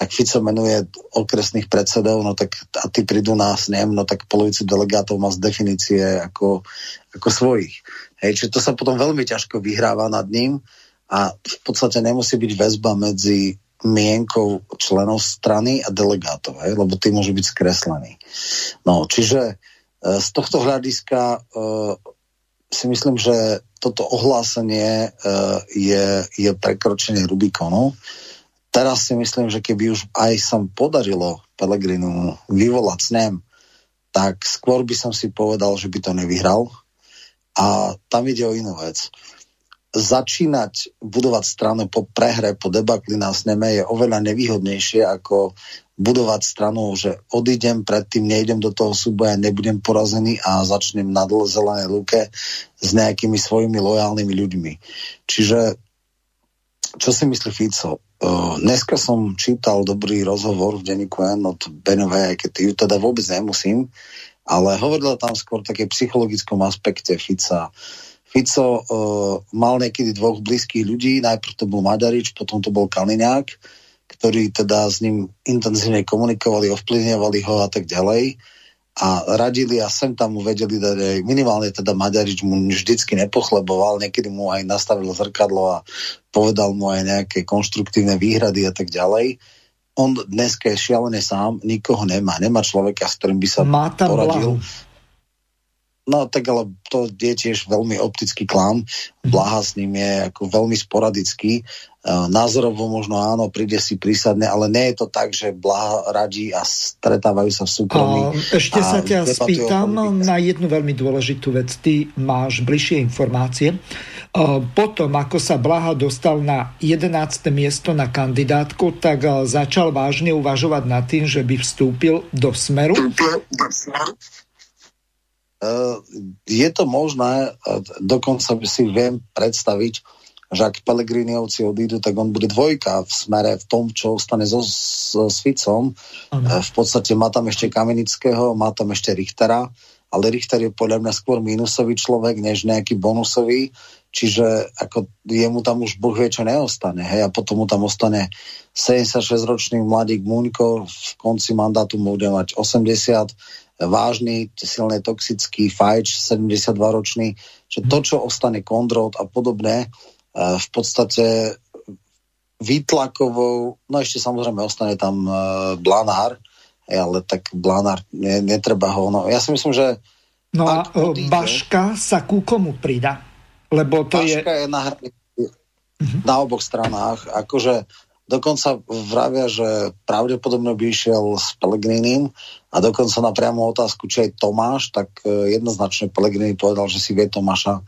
ak Fico menuje okresných predsedov, no tak a tí prídu na snem, no tak polovicu delegátov má z definície ako, ako svojich. Hej, čiže to sa potom veľmi ťažko vyhráva nad ním a v podstate nemusí byť väzba medzi mienkou členov strany a delegátov, hej, lebo tí môžu byť skreslení. No, čiže E, z tohto hľadiska e, si myslím, že toto ohlásenie e, je, je prekročenie Rubikonu. Teraz si myslím, že keby už aj sa podarilo Pelegrinu vyvolať snem, tak skôr by som si povedal, že by to nevyhral. A tam ide o inú vec. Začínať budovať stranu po prehre, po debakli na sneme je oveľa nevýhodnejšie, ako budovať stranu, že odídem, predtým nejdem do toho súboja, nebudem porazený a začnem na zelenej luke s nejakými svojimi lojálnymi ľuďmi. Čiže čo si myslí Fico? Uh, dneska som čítal dobrý rozhovor v denníku N od Benovej, aj keď ju teda vôbec nemusím, ale hovorila tam skôr také psychologickom aspekte Fica. Fico uh, mal niekedy dvoch blízkych ľudí, najprv to bol Maďarič, potom to bol Kaliňák, ktorí teda s ním intenzívne komunikovali, ovplyvňovali ho a tak ďalej a radili a sem tam mu vedeli dať aj minimálne teda Maďarič mu vždycky nepochleboval, niekedy mu aj nastavil zrkadlo a povedal mu aj nejaké konštruktívne výhrady a tak ďalej. On dneska je šialený sám, nikoho nemá, nemá človeka, s ktorým by sa Má poradil. Blahu. No tak ale to je tiež veľmi optický klam. Blaha s ním je ako veľmi sporadický. E, názorovo možno áno, príde si prísadne, ale nie je to tak, že Blaha radí a stretávajú sa v súkromí. A ešte a sa ťa spýtam na jednu veľmi dôležitú vec. Ty máš bližšie informácie. E, potom, ako sa Blaha dostal na 11. miesto na kandidátku, tak e, začal vážne uvažovať nad tým, že by vstúpil do Smeru. Eh, je to možné, dokonca si viem predstaviť, že ak Pelegriniovci odídu, tak on bude dvojka v smere v tom, čo ostane so, so s Ficom. Uh-huh. V podstate má tam ešte Kamenického, má tam ešte Richtera, ale Richter je podľa mňa skôr minusový človek, než nejaký bonusový, čiže ako jemu tam už Boh vie, čo neostane. Hej? A potom mu tam ostane 76-ročný mladík Muňko, v konci mandátu bude mať 80, vážny, silne toxický fajč, 72-ročný, že to, čo ostane Kondrot a podobné, e, v podstate výtlakovou, no ešte samozrejme ostane tam e, Blanár, ale tak Blanár, ne, netreba ho, no ja si myslím, že No a e, odíde, Baška sa ku komu prida? Lebo to Baška je... je na, uh-huh. na oboch stranách, akože Dokonca vravia, že pravdepodobne by išiel s Pelegrinim a dokonca na priamu otázku, či aj Tomáš, tak e, jednoznačne Pelegrini povedal, že si vie Tomáša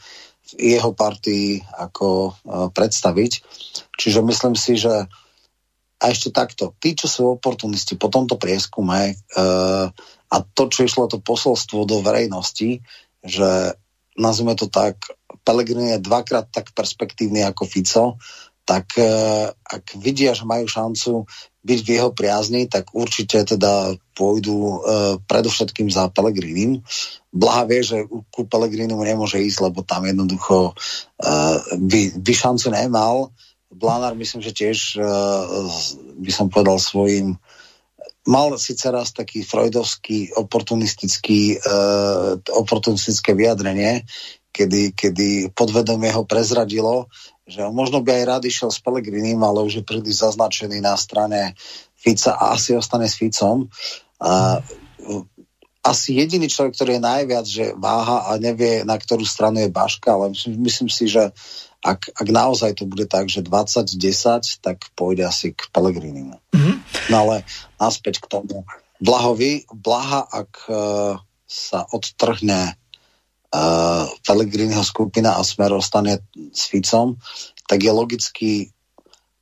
v jeho partii ako e, predstaviť. Čiže myslím si, že a ešte takto, tí, čo sú oportunisti po tomto prieskume e, a to, čo išlo to posolstvo do verejnosti, že nazvime to tak, Pelegrini je dvakrát tak perspektívny ako Fico, tak e, ak vidia, že majú šancu byť v jeho priazni, tak určite teda pôjdu e, predovšetkým za Pelegrinim. Blaha vie, že ku Pelegrinu nemôže ísť, lebo tam jednoducho e, by, by šancu nemal. Blanár myslím, že tiež e, by som povedal svojim mal síce raz taký freudovský oportunistický, uh, oportunistické vyjadrenie, kedy, kedy podvedomie ho prezradilo, že možno by aj rád išiel s Pelegrinim, ale už je príliš zaznačený na strane Fica a asi ostane s Ficom. A, asi jediný človek, ktorý je najviac, že váha a nevie, na ktorú stranu je Baška, ale myslím, myslím si, že ak, ak naozaj to bude tak, že 20-10, tak pôjde asi k Pelegrinimu. Mm-hmm. No ale naspäť k tomu. Blahovi, Blaha, ak uh, sa odtrhne uh, Pelegriniho skupina a Smer ostane s Ficom, tak je logicky,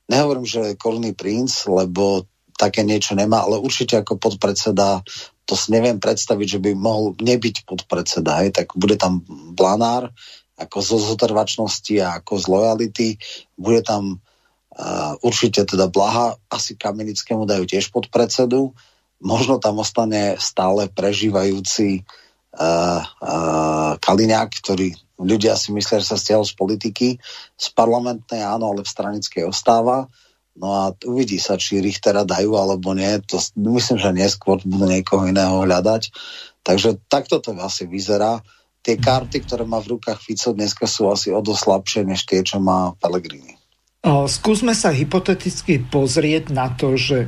nehovorím, že korunný princ, lebo také niečo nemá, ale určite ako podpredseda to si neviem predstaviť, že by mohol nebyť podpredseda, hej, tak bude tam Blanár ako zo zotrvačnosti a ako z lojality, bude tam uh, určite teda Blaha, asi Kamenickému dajú tiež podpredsedu, možno tam ostane stále prežívajúci uh, uh, Kaliňák, ktorý ľudia si myslia, že sa stiahol z politiky, z parlamentnej áno, ale v stranickej ostáva. No a uvidí sa, či Richtera dajú alebo nie. To myslím, že neskôr budú niekoho iného hľadať. Takže takto to asi vyzerá. Tie karty, ktoré má v rukách Fico dneska sú asi o dosť slabšie než tie, čo má Pellegrini. Skúsme sa hypoteticky pozrieť na to, že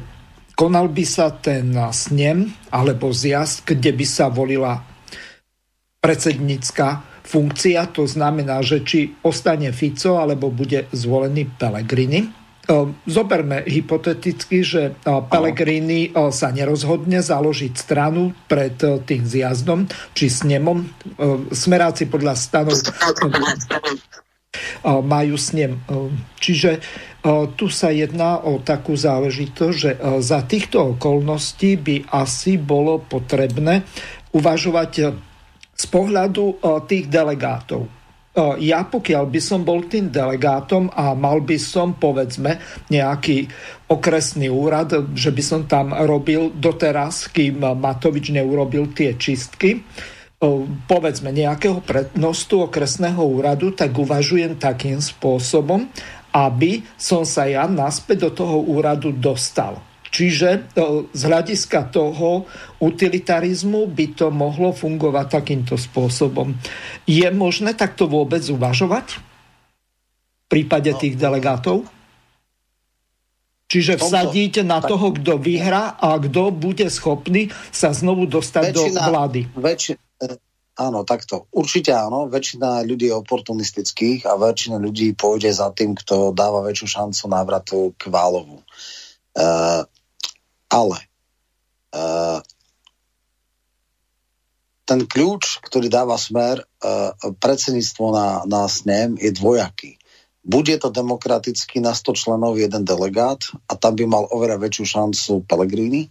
konal by sa ten snem alebo zjazd, kde by sa volila predsednícka funkcia, to znamená, že či ostane Fico alebo bude zvolený Pellegrini Ehm, zoberme hypoteticky, že e, Pellegrini e, sa nerozhodne založiť stranu pred e, tým zjazdom, či snemom. Smeráci podľa stanov majú snem. Čiže tu sa jedná o takú záležitosť, že za týchto okolností by asi bolo potrebné uvažovať z pohľadu tých delegátov ja pokiaľ by som bol tým delegátom a mal by som povedzme nejaký okresný úrad, že by som tam robil doteraz, kým Matovič neurobil tie čistky, povedzme nejakého prednostu okresného úradu, tak uvažujem takým spôsobom, aby som sa ja naspäť do toho úradu dostal. Čiže z hľadiska toho utilitarizmu by to mohlo fungovať takýmto spôsobom. Je možné takto vôbec uvažovať v prípade no, tých delegátov? Čiže vsadiť na toho, kto vyhrá a kto bude schopný sa znovu dostať väčšina, do vlády. Väčši, e, áno, takto. Určite áno. Väčšina ľudí je oportunistických a väčšina ľudí pôjde za tým, kto dáva väčšiu šancu návratu k Válovu. Uh, ale uh, ten kľúč, ktorý dáva smer uh, predsedníctvo na, na SNEM je dvojaký. Bude to demokraticky na 100 členov jeden delegát a tam by mal oveľa väčšiu šancu Pellegrini.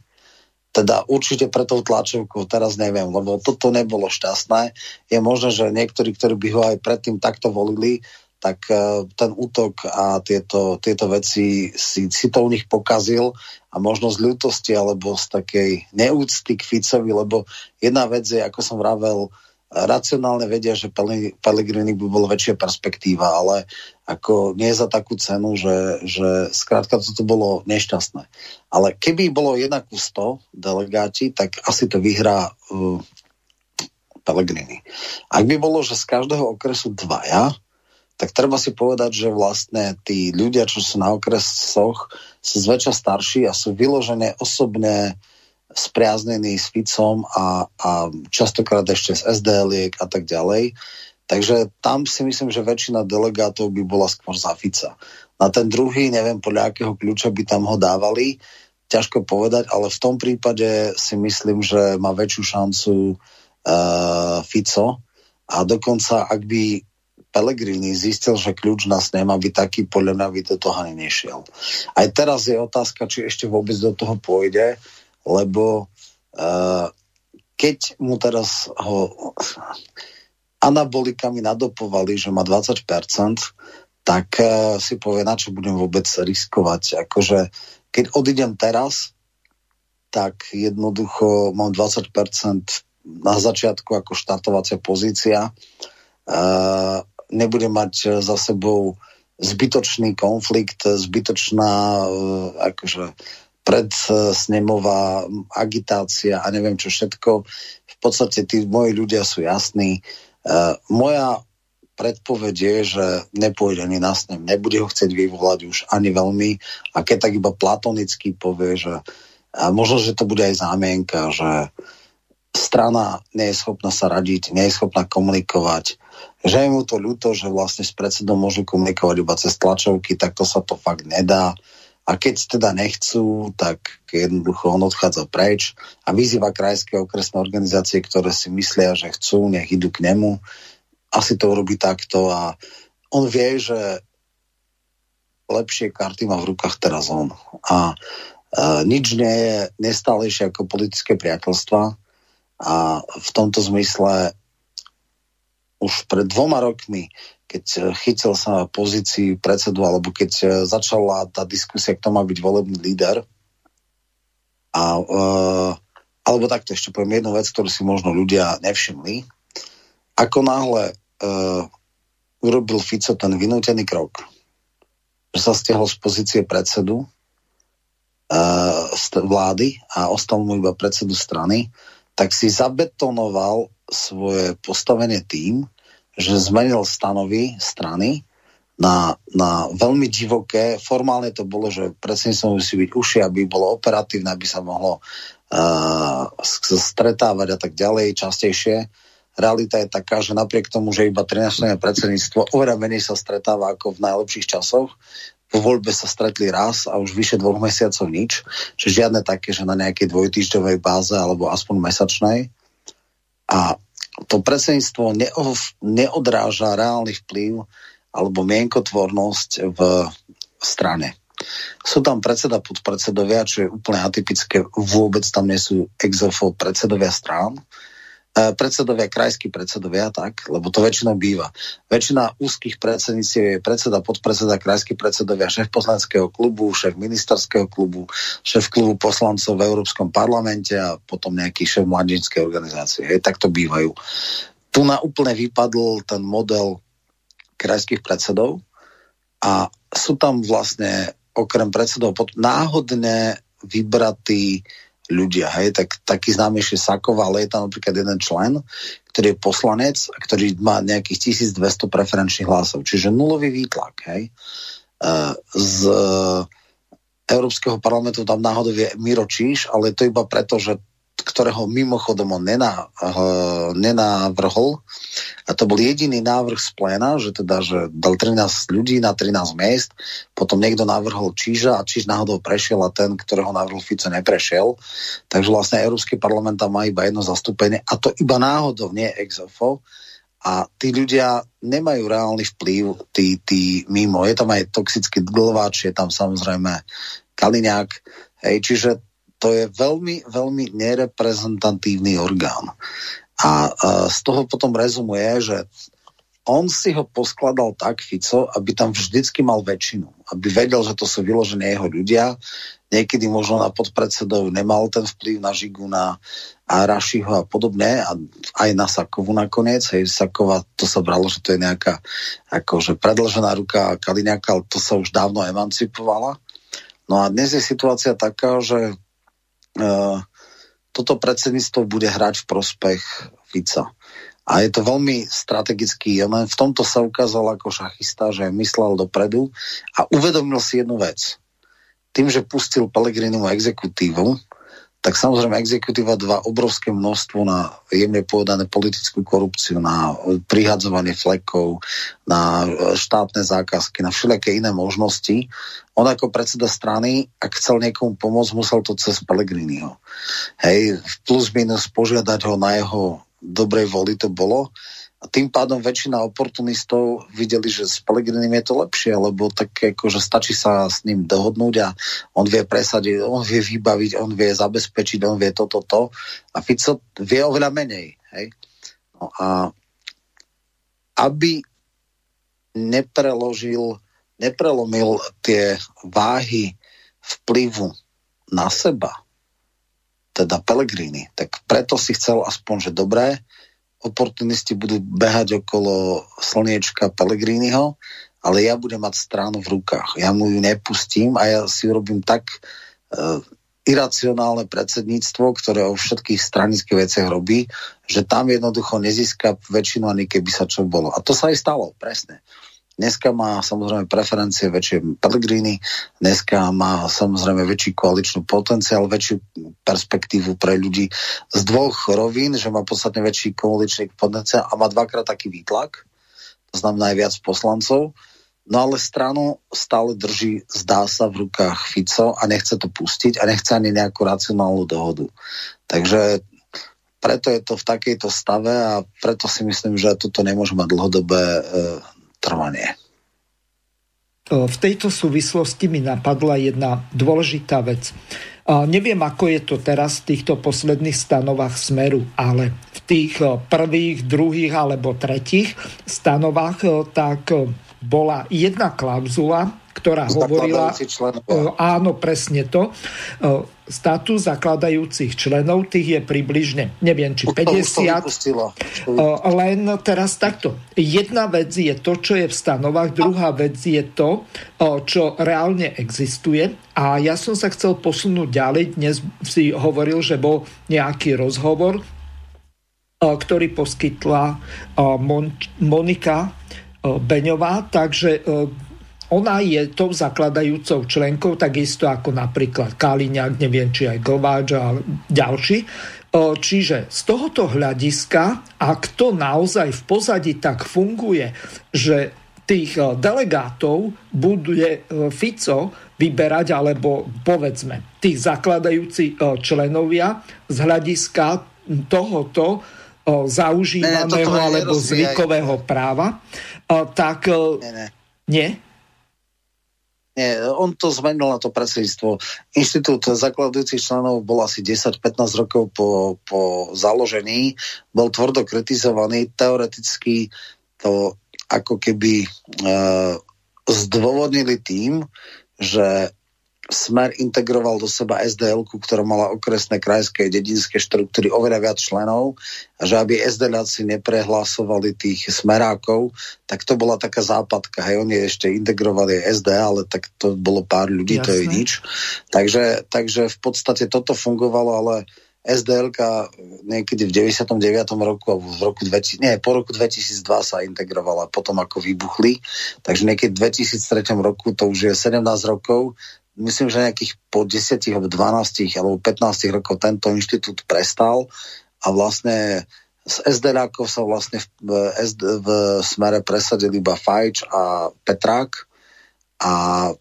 Teda určite pre tou tlačovkou teraz neviem, lebo toto nebolo šťastné. Je možné, že niektorí, ktorí by ho aj predtým takto volili, tak uh, ten útok a tieto, tieto veci si, nich pokazil a možno z ľútosti alebo z takej neúcty k Ficovi, lebo jedna vec je, ako som vravel, racionálne vedia, že Pellegrini by bol väčšia perspektíva, ale ako nie za takú cenu, že, že skrátka toto bolo nešťastné. Ale keby bolo jednak ku 100 delegáti, tak asi to vyhrá uh, Pellegrini. Ak by bolo, že z každého okresu dvaja, tak treba si povedať, že vlastne tí ľudia, čo sú na okresoch, sú zväčša starší a sú vyložené osobne spriaznení s Ficom a, a častokrát ešte z SDL a tak ďalej. Takže tam si myslím, že väčšina delegátov by bola skôr za Fica. Na ten druhý, neviem podľa akého kľúča by tam ho dávali, ťažko povedať, ale v tom prípade si myslím, že má väčšiu šancu uh, Fico a dokonca ak by Pellegrini zistil, že kľúč nás nemá byť taký, podľa mňa by do toho ani nešiel. Aj teraz je otázka, či ešte vôbec do toho pôjde, lebo uh, keď mu teraz ho anabolikami nadopovali, že má 20%, tak uh, si povie, na čo budem vôbec riskovať. Akože, keď odídem teraz, tak jednoducho mám 20% na začiatku ako štartovacia pozícia. Uh, nebude mať e, za sebou zbytočný konflikt, zbytočná e, akože predsnemová agitácia a neviem čo všetko. V podstate tí moji ľudia sú jasní. Uh, moja predpoveď je, že nepôjde ani na snem, nebude ho chcieť vyvolať už ani veľmi a keď tak iba platonicky povie, že a možno, že to bude aj zámienka, že strana nie je schopná sa radiť, nie je schopná komunikovať, že je mu to ľúto, že vlastne s predsedom môžu komunikovať iba cez tlačovky, tak to sa to fakt nedá. A keď teda nechcú, tak jednoducho on odchádza preč a vyzýva krajské okresné organizácie, ktoré si myslia, že chcú, nech idú k nemu. Asi to urobí takto a on vie, že lepšie karty má v rukách teraz on. A uh, nič nie je nestálejšie ako politické priateľstva a v tomto zmysle už pred dvoma rokmi keď e, chytil sa na pozícii predsedu, alebo keď e, začala tá diskusia, kto má byť volebný líder. A, uh, alebo takto ešte poviem jednu vec, ktorú si možno ľudia nevšimli. Ako náhle uh, urobil Fico ten vynútený krok, že sa stiahol z pozície predsedu uh, vlády a ostal mu iba predsedu strany, tak si zabetonoval svoje postavenie tým, že zmenil stanovy strany na, na veľmi divoké. Formálne to bolo, že predsedníctvo musí byť uši, aby bolo operatívne, aby sa mohlo uh, stretávať a tak ďalej častejšie. Realita je taká, že napriek tomu, že iba 13 predsedníctvo oveľa menej sa stretáva ako v najlepších časoch, po voľbe sa stretli raz a už vyše dvoch mesiacov nič, že žiadne také, že na nejakej dvojtýždňovej báze alebo aspoň mesačnej. A to predsedníctvo neodráža reálny vplyv alebo mienkotvornosť v strane. Sú tam predseda podpredsedovia, čo je úplne atypické, vôbec tam nie sú exofo predsedovia strán. E, predsedovia, krajskí predsedovia, tak, lebo to väčšinou býva. Väčšina úzkých predsedníctiev je predseda, podpredseda, krajský predsedovia, šéf poslaneckého klubu, šéf ministerského klubu, šéf klubu poslancov v Európskom parlamente a potom nejaký šéf mladinskej organizácie. Hej, tak to bývajú. Tu na úplne vypadl ten model krajských predsedov a sú tam vlastne okrem predsedov pod, náhodne vybratí ľudia, hej, tak taký známejší Sakova, ale je tam napríklad jeden člen, ktorý je poslanec ktorý má nejakých 1200 preferenčných hlasov, čiže nulový výtlak, hej. E, z Európskeho parlamentu tam náhodou je Miro Číš, ale to iba preto, že ktorého mimochodom on nená, uh, nenávrhol. A to bol jediný návrh z pléna, že teda, že dal 13 ľudí na 13 miest, potom niekto navrhol Číža a Číž náhodou prešiel a ten, ktorého navrhol Fico, neprešiel. Takže vlastne Európsky parlament tam má iba jedno zastúpenie a to iba náhodou, nie ex ofo. A tí ľudia nemajú reálny vplyv, tí, tí mimo. Je tam aj toxický dlváč, je tam samozrejme Kaliňák. Hej, čiže to je veľmi, veľmi nereprezentatívny orgán. A z toho potom rezumuje, že on si ho poskladal tak, Fico, aby tam vždycky mal väčšinu. Aby vedel, že to sú vyložené jeho ľudia. Niekedy možno na podpredsedov nemal ten vplyv na Žigu, na a Rašiho a podobne. A aj na Sakovu nakoniec. Hej, Sakova, to sa bralo, že to je nejaká akože predlžená ruka Kaliňaka, ale to sa už dávno emancipovala. No a dnes je situácia taká, že toto predsedníctvo bude hrať v prospech Fica. A je to veľmi strategický, len v tomto sa ukázal ako šachista, že myslel dopredu a uvedomil si jednu vec. Tým, že pustil Pellegrinimu exekutívu, tak samozrejme exekutíva dva obrovské množstvo na jemne povedané politickú korupciu, na prihadzovanie flekov, na štátne zákazky, na všelijaké iné možnosti. On ako predseda strany, ak chcel niekomu pomôcť, musel to cez Pellegriniho. Hej, plus minus požiadať ho na jeho dobrej voli to bolo a tým pádom väčšina oportunistov videli, že s Pelegrinim je to lepšie, lebo tak že stačí sa s ním dohodnúť a on vie presadiť, on vie vybaviť, on vie zabezpečiť, on vie toto, to. A Fico vie oveľa menej. Hej? No a aby nepreložil, neprelomil tie váhy vplyvu na seba, teda Pelegrini, tak preto si chcel aspoň, že dobré, oportunisti budú behať okolo slniečka Pellegriniho, ale ja budem mať stranu v rukách. Ja mu ju nepustím a ja si urobím tak iracionálne predsedníctvo, ktoré o všetkých stranických veciach robí, že tam jednoducho nezíska väčšinu ani keby sa čo bolo. A to sa aj stalo, presne. Dneska má samozrejme preferencie väčšie Pellegrini, dneska má samozrejme väčší koaličný potenciál, väčšiu perspektívu pre ľudí z dvoch rovín, že má podstatne väčší koaličný potenciál a má dvakrát taký výtlak, to znamená aj viac poslancov No ale stranu stále drží, zdá sa, v rukách Fico a nechce to pustiť a nechce ani nejakú racionálnu dohodu. Takže preto je to v takejto stave a preto si myslím, že toto nemôže mať dlhodobé e, trvanie. V tejto súvislosti mi napadla jedna dôležitá vec. Neviem, ako je to teraz v týchto posledných stanovách Smeru, ale v tých prvých, druhých alebo tretích stanovách tak bola jedna klauzula, ktorá hovorila... Uh, áno, presne to. Uh, status zakladajúcich členov, tých je približne, neviem, či 50. Uh, len teraz takto. Jedna vec je to, čo je v stanovách, druhá vec je to, čo reálne existuje. A ja som sa chcel posunúť ďalej. Dnes si hovoril, že bol nejaký rozhovor, ktorý poskytla Monika Beňová, takže ona je tou zakladajúcou členkou, takisto ako napríklad Kaliňák, neviem, či aj Glváč a ďalší. Čiže z tohoto hľadiska, ak to naozaj v pozadí tak funguje, že tých delegátov bude Fico vyberať, alebo povedzme, tých zakladajúcich členovia z hľadiska tohoto zaužívaného ne, alebo zvykového práva, tak... Nie, nie. Nie? Nie, on to zmenil na to predsedníctvo. Inštitút zakladujúcich členov bol asi 10-15 rokov po, po založení, bol tvrdo kritizovaný, teoreticky to ako keby e, zdôvodnili tým, že Smer integroval do seba SDL, ktorá mala okresné, krajské, dedinské štruktúry oveľa viac členov a že aby SDLáci neprehlasovali tých smerákov, tak to bola taká západka. Hej, oni ešte integrovali SD, ale tak to bolo pár ľudí, Jasne. to je nič. Takže, takže v podstate toto fungovalo, ale SDL niekedy v 99. roku alebo v roku 2000, nie, po roku 2002 sa integrovala potom ako vybuchli, takže niekedy v 2003 roku, to už je 17 rokov, myslím, že nejakých po 10 alebo 12 alebo 15 rokov tento inštitút prestal a vlastne z SDLákov sa vlastne v, SD, v smere presadili iba Fajč a Petrák. A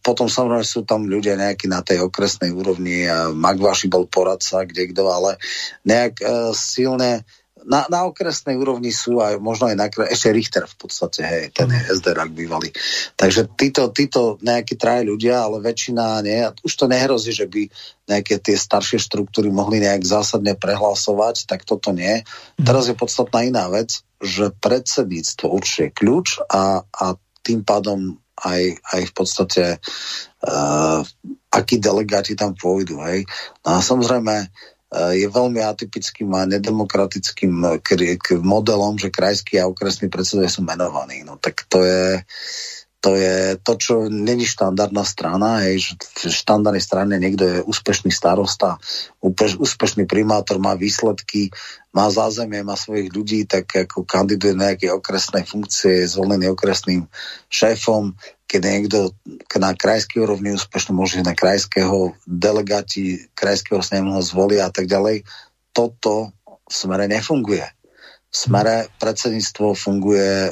potom samozrejme sú tam ľudia nejakí na tej okresnej úrovni, Magvaši bol poradca, kde kto, ale nejak uh, silne na, na okresnej úrovni sú aj možno aj na ešte Richter v podstate, hej, ten je SDRak bývalý. Takže títo, títo nejakí traje ľudia, ale väčšina nie. Už to nehrozí, že by nejaké tie staršie štruktúry mohli nejak zásadne prehlasovať, tak toto nie. Teraz je podstatná iná vec, že predsedníctvo určite kľúč a, a tým pádom aj, aj v podstate uh, akí delegáti tam pôjdu. Hej. No a samozrejme, je veľmi atypickým a nedemokratickým modelom, že krajský a okresný predsedovia sú menovaní. No tak to je, to je to, čo není štandardná strana, hej, že v štandardnej strane niekto je úspešný starosta, úspešný primátor, má výsledky, má zázemie, má svojich ľudí, tak ako kandiduje na nejaké okresné funkcie, je zvolený okresným šéfom, keď niekto na krajskej úrovni úspešne môže na krajského delegáti krajského snemu ho zvolia a tak ďalej. Toto v smere nefunguje. V smere predsedníctvo funguje, e,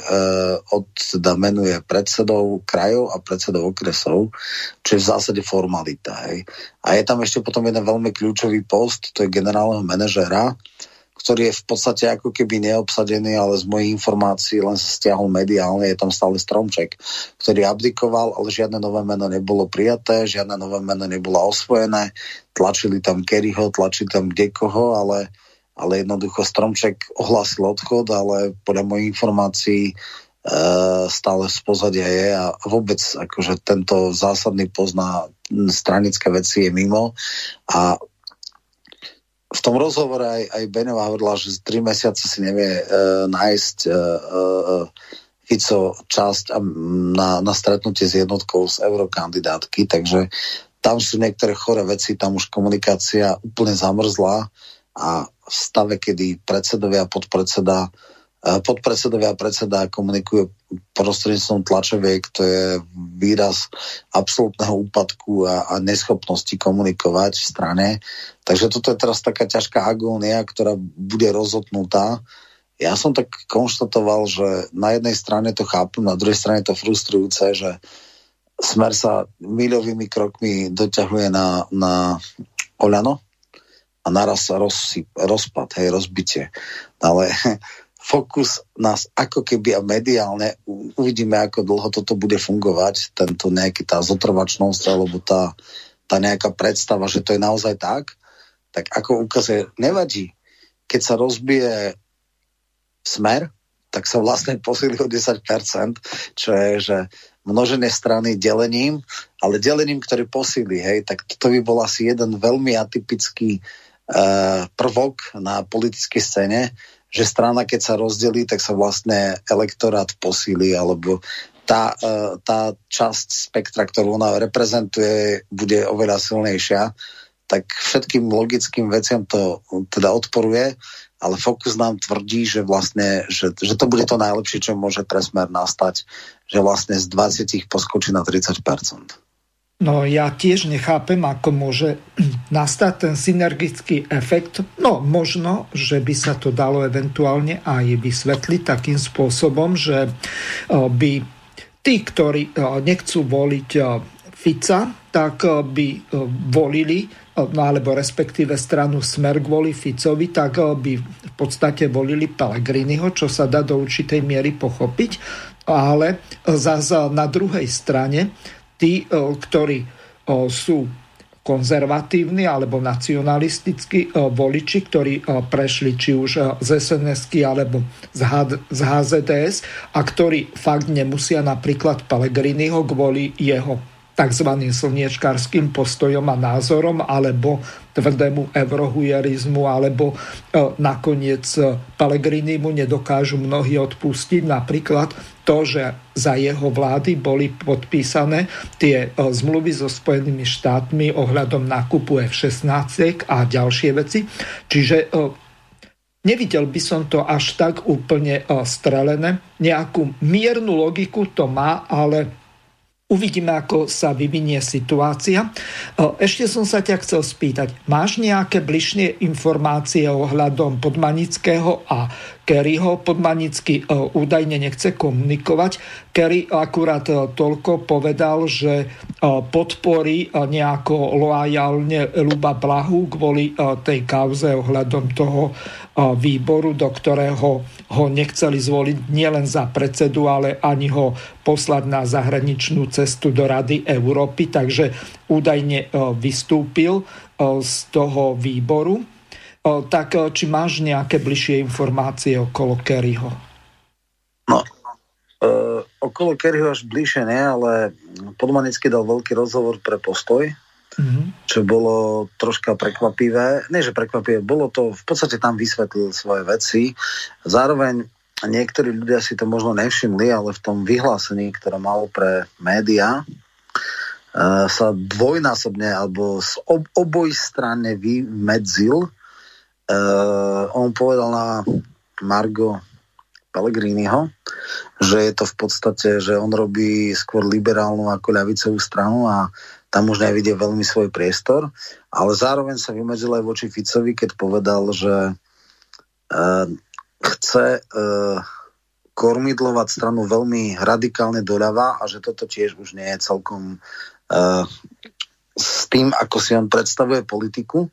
od, teda menuje predsedov krajov a predsedov okresov, čo je v zásade formalita. Hej. A je tam ešte potom jeden veľmi kľúčový post, to je generálneho manažera, ktorý je v podstate ako keby neobsadený, ale z mojich informácií len sa stiahol mediálne, je tam stále Stromček, ktorý abdikoval, ale žiadne nové meno nebolo prijaté, žiadne nové meno nebolo osvojené, tlačili tam Kerryho, tlačili tam kdekoho, ale, ale jednoducho Stromček ohlásil odchod, ale podľa mojich informácií Uh, stále z pozadia je a vôbec akože tento zásadný pozná stranické veci je mimo. A v tom rozhovore aj, aj Beňová hovorila, že tri mesiace si nevie e, nájsť e, e, časť na, na stretnutie s jednotkou z eurokandidátky, takže tam sú niektoré chore veci, tam už komunikácia úplne zamrzla a v stave, kedy predsedovia, podpredseda, e, podpredsedovia a predseda komunikujú prostredníctvom tlačoviek, to je výraz absolútneho úpadku a, a neschopnosti komunikovať v strane. Takže toto je teraz taká ťažká agónia, ktorá bude rozhodnutá. Ja som tak konštatoval, že na jednej strane to chápem, na druhej strane to frustrujúce, že Smer sa milovými krokmi doťahuje na, na Oľano a naraz rozsyp, rozpad, hej, rozbitie. Ale (laughs) fokus nás ako keby a mediálne uvidíme, ako dlho toto bude fungovať, tento nejaký tá zotrvačnosť alebo tá, tá nejaká predstava, že to je naozaj tak, tak ako ukazuje, nevadí, keď sa rozbije smer, tak sa vlastne posíli o 10%, čo je, že množené strany delením, ale delením, ktoré posíli, hej, tak to by bol asi jeden veľmi atypický uh, prvok na politickej scéne, že strana, keď sa rozdelí, tak sa vlastne elektorát posíli, alebo tá, uh, tá časť spektra, ktorú ona reprezentuje, bude oveľa silnejšia, tak všetkým logickým veciam to teda odporuje ale Focus nám tvrdí, že vlastne, že, že to bude to najlepšie, čo môže pre smer nastať, že vlastne z 20 poskočí na 30%. No ja tiež nechápem, ako môže nastať ten synergický efekt. No možno, že by sa to dalo eventuálne aj vysvetliť takým spôsobom, že by tí, ktorí nechcú voliť Fica, tak by volili no alebo respektíve stranu Smer kvôli Ficovi, tak by v podstate volili Pellegriniho, čo sa dá do určitej miery pochopiť. Ale zase na druhej strane tí, eh, ktorí sú konzervatívni alebo nacionalistickí voliči, ktorí prešli či už z sns alebo z, HZDS a ktorí fakt nemusia napríklad Pellegriniho kvôli jeho tzv. slniečkárským postojom a názorom alebo tvrdému eurohujerizmu alebo e, nakoniec e, Pelegrini mu nedokážu mnohí odpustiť napríklad to, že za jeho vlády boli podpísané tie e, zmluvy so Spojenými štátmi ohľadom nákupu F-16 a ďalšie veci. Čiže Nevidel by som to až tak úplne strelené. Nejakú miernu logiku to má, ale Uvidíme, ako sa vyvinie situácia. Ešte som sa ťa chcel spýtať, máš nejaké bližšie informácie ohľadom Podmanického a Kerryho. Podmanický údajne nechce komunikovať. Kerry akurát toľko povedal, že podporí nejako loajálne Luba Blahu kvôli tej kauze ohľadom toho výboru, do ktorého ho nechceli zvoliť nielen za predsedu, ale ani ho poslať na zahraničnú cestu do Rady Európy. Takže údajne e, vystúpil e, z toho výboru. E, tak či máš nejaké bližšie informácie okolo Kerryho? No, uh, okolo Kerryho až bližšie nie, ale Podmanický dal veľký rozhovor pre Postoj mm-hmm. čo bolo troška prekvapivé. Nie, že prekvapivé, bolo to, v podstate tam vysvetlil svoje veci. Zároveň niektorí ľudia si to možno nevšimli, ale v tom vyhlásení, ktoré mal pre médiá, uh, sa dvojnásobne alebo ob- oboj strane vymedzil. Uh, on povedal na Margo Pellegriniho, že je to v podstate, že on robí skôr liberálnu ako ľavicovú stranu a tam už nevidie veľmi svoj priestor, ale zároveň sa vymedzil aj voči Ficovi, keď povedal, že uh, chce uh, kormidlovať stranu veľmi radikálne doľava a že toto tiež už nie je celkom uh, s tým, ako si on predstavuje politiku.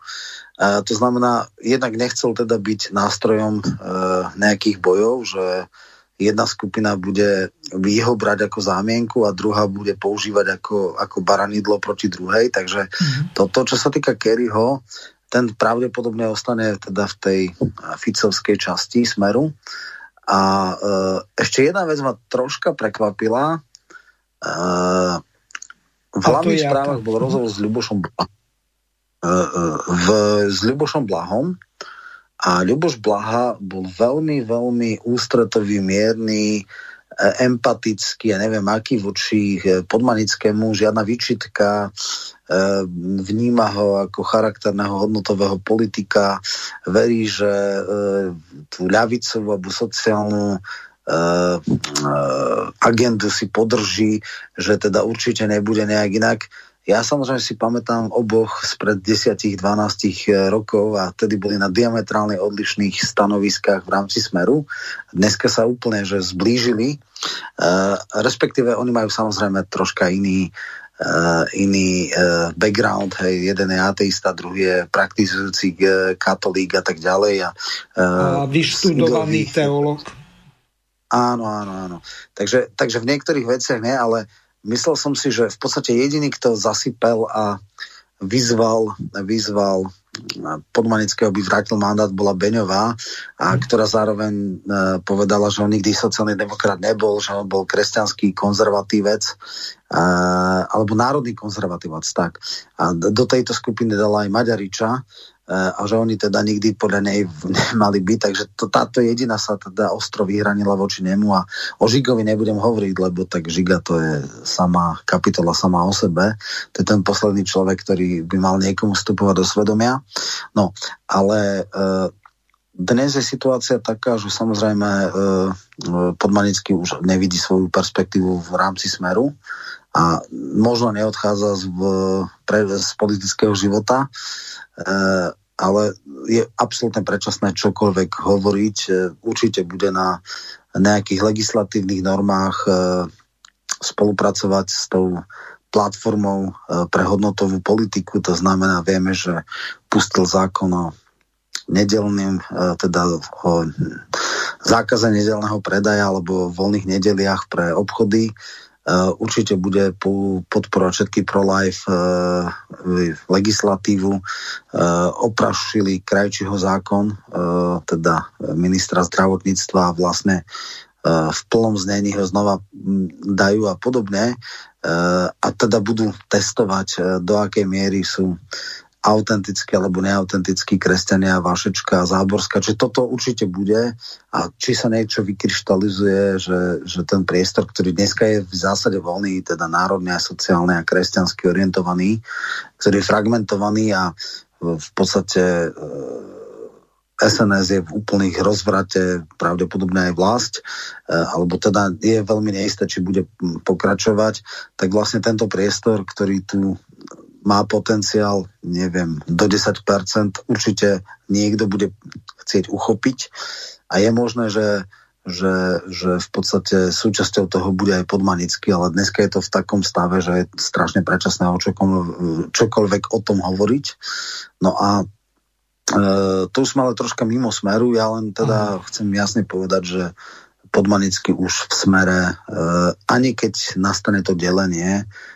To znamená, jednak nechcel teda byť nástrojom uh, nejakých bojov, že jedna skupina bude jeho brať ako zámienku a druhá bude používať ako, ako baranidlo proti druhej. Takže mm-hmm. toto, čo sa týka Kerryho, ten pravdepodobne ostane teda v tej ficovskej časti smeru. A e, ešte jedna vec ma troška prekvapila. E, v hlavných správach bol rozhovor s Ľubošom Blahom. E, e, v, s Ľubošom Blahom a Ľuboš Blaha bol veľmi, veľmi ústretový, mierny, empatický, ja neviem aký voči podmanickému, žiadna výčitka, vníma ho ako charakterného hodnotového politika, verí, že tú ľavicovú alebo sociálnu agendu si podrží, že teda určite nebude nejak inak. Ja samozrejme si pamätám oboch spred 10-12 rokov a vtedy boli na diametrálne odlišných stanoviskách v rámci Smeru. Dneska sa úplne že zblížili, uh, respektíve oni majú samozrejme troška iný Uh, iný uh, background, hej, jeden je ateista, druhý je praktizujúci uh, katolík a tak ďalej. A, uh, a vyštudovaný teológ. Áno, áno, áno. Takže, takže v niektorých veciach nie, ale myslel som si, že v podstate jediný, kto zasypel a vyzval, vyzval podmanického by vrátil mandát, bola Beňová, a ktorá zároveň e, povedala, že on nikdy sociálny demokrat nebol, že on bol kresťanský konzervatívec e, alebo národný konzervatívec, tak. A do tejto skupiny dala aj Maďariča, a že oni teda nikdy podľa nej (laughs) nemali byť, takže to, táto jediná sa teda ostro vyhranila voči nemu a o Žigovi nebudem hovoriť, lebo tak Žiga to je sama kapitola sama o sebe, to je ten posledný človek, ktorý by mal niekomu vstupovať do svedomia. No, ale e, dnes je situácia taká, že samozrejme e, Podmanický už nevidí svoju perspektívu v rámci Smeru a možno neodchádza z, v, pre, z politického života. E, ale je absolútne predčasné čokoľvek hovoriť. E, určite bude na nejakých legislatívnych normách e, spolupracovať s tou platformou e, pre hodnotovú politiku. To znamená, vieme, že pustil zákon o nedelným, teda o zákaze nedelného predaja alebo voľných nedeliach pre obchody Eh, určite bude podporovať všetky pro-life uh, legislatívu. Uh, oprašili krajčího zákon, teda ministra zdravotníctva vlastne v plnom znení ho znova hm, dajú a podobne. A teda budú testovať, do akej miery sú autentickí alebo neautentickí kresťania, Vašečka Záborská. Čiže toto určite bude a či sa niečo vykryštalizuje, že, že ten priestor, ktorý dneska je v zásade voľný, teda národne a sociálne a kresťansky orientovaný, ktorý je fragmentovaný a v podstate SNS je v úplných rozvrate, pravdepodobne aj vlast, e, alebo teda je veľmi neisté, či bude pokračovať, tak vlastne tento priestor, ktorý tu má potenciál, neviem, do 10%, určite niekto bude chcieť uchopiť a je možné, že, že, že v podstate súčasťou toho bude aj podmanický, ale dneska je to v takom stave, že je strašne predčasné o čokoľvek o tom hovoriť. No a e, to už sme ale troška mimo smeru, ja len teda Aha. chcem jasne povedať, že podmanicky už v smere, e, ani keď nastane to delenie, uh,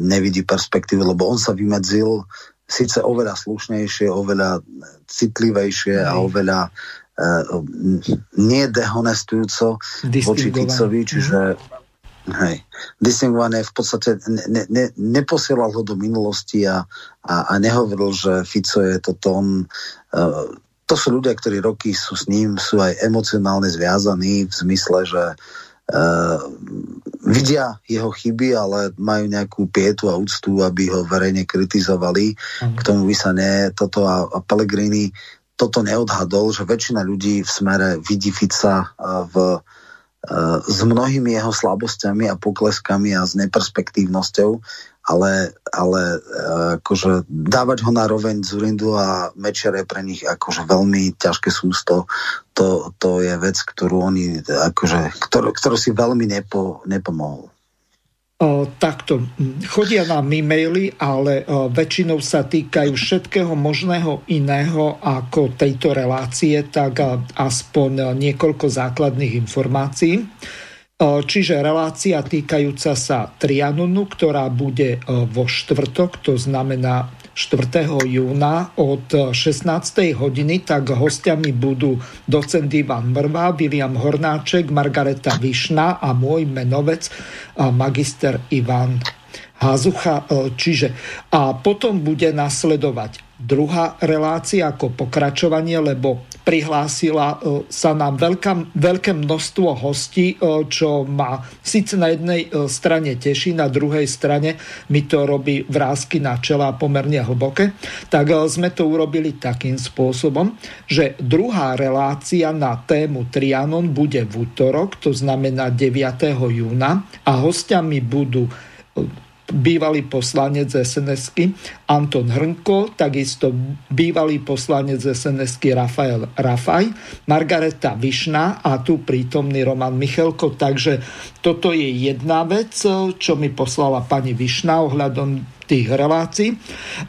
nevidí perspektívu, lebo on sa vymedzil síce oveľa slušnejšie, oveľa citlivejšie a oveľa uh, nedehonestujúco voči Ficovi, čiže Hej. Distingované v podstate ne, ne, neposielal ho do minulosti a, a, a nehovoril, že Fico je to tón. Uh, to sú ľudia, ktorí roky sú s ním, sú aj emocionálne zviazaní v zmysle, že Uh, vidia jeho chyby, ale majú nejakú pietu a úctu, aby ho verejne kritizovali. Mm. K tomu by sa ne toto a, a Pellegrini toto neodhadol, že väčšina ľudí v smere vidí Fica v, s mnohými jeho slabosťami a pokleskami a s neperspektívnosťou ale, ale eh, akože dávať ho na roveň Zurindu a Mečer je pre nich akože veľmi ťažké sústo. To, to je vec, ktorú oni, akože, ktorú, ktorú si veľmi nepo, nepomohol. O, takto, chodia nám e-maily, ale o, väčšinou sa týkajú všetkého možného iného ako tejto relácie, tak a, aspoň niekoľko základných informácií. Čiže relácia týkajúca sa Trianonu, ktorá bude vo štvrtok, to znamená 4. júna od 16. hodiny, tak hostiami budú docent Ivan Mrva, William Hornáček, Margareta Višna a môj menovec magister Ivan Hazucha. Čiže a potom bude nasledovať druhá relácia ako pokračovanie, lebo prihlásila e, sa nám veľká, veľké množstvo hostí, e, čo ma síce na jednej e, strane teší, na druhej strane mi to robí vrázky na čela pomerne hlboké. Tak sme to urobili takým spôsobom, že druhá relácia na tému Trianon bude v útorok, to znamená 9. júna a hostiami budú bývalý poslanec sns Anton Hrnko, takisto bývalý poslanec sns Rafael Rafaj, Margareta Višna a tu prítomný Roman Michelko. Takže toto je jedna vec, čo mi poslala pani Višna ohľadom tých relácií.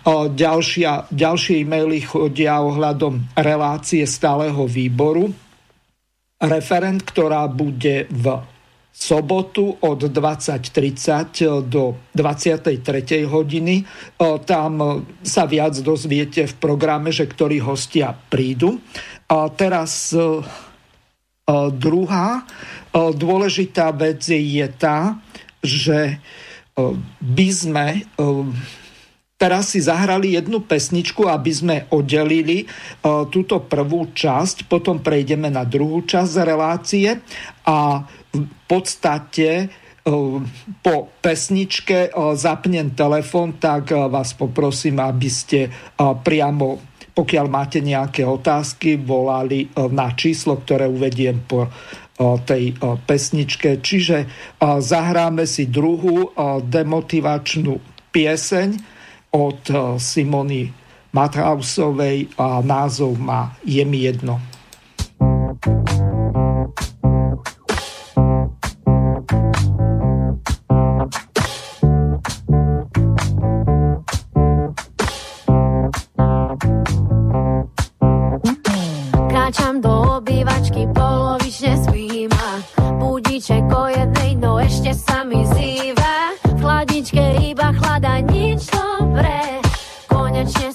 Ďalšia, ďalšie e-maily chodia ohľadom relácie stáleho výboru. Referent, ktorá bude v sobotu od 20.30 do 23. hodiny. Tam sa viac dozviete v programe, že ktorí hostia prídu. A teraz druhá dôležitá vec je tá, že by sme teraz si zahrali jednu pesničku, aby sme oddelili túto prvú časť, potom prejdeme na druhú časť relácie a v podstate e, po pesničke e, zapnem telefon, tak e, vás poprosím, aby ste priamo, pokiaľ máte nejaké otázky, volali na číslo, ktoré uvediem po tej pesničke. Čiže zahráme si druhú demotivačnú pieseň od Simony Mathausovej a názov má Je mi jedno. thank you your chest.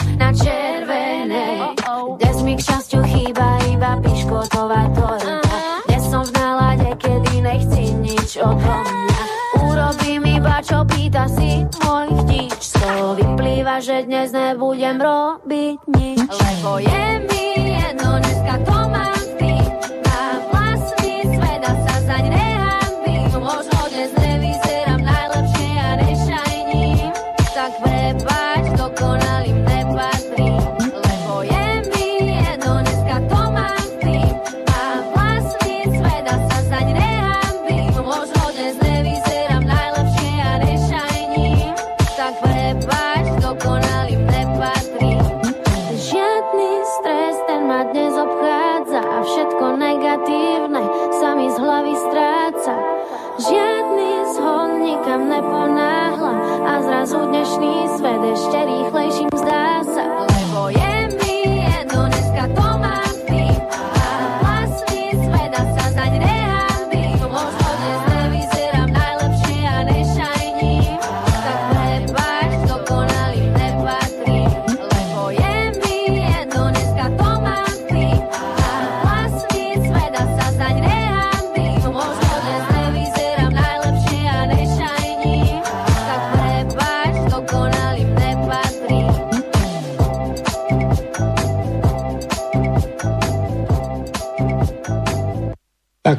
nič odo mňa Urobím iba, čo pýta si mojich nič Z toho vyplýva, že dnes nebudem robiť nič Lebo je mi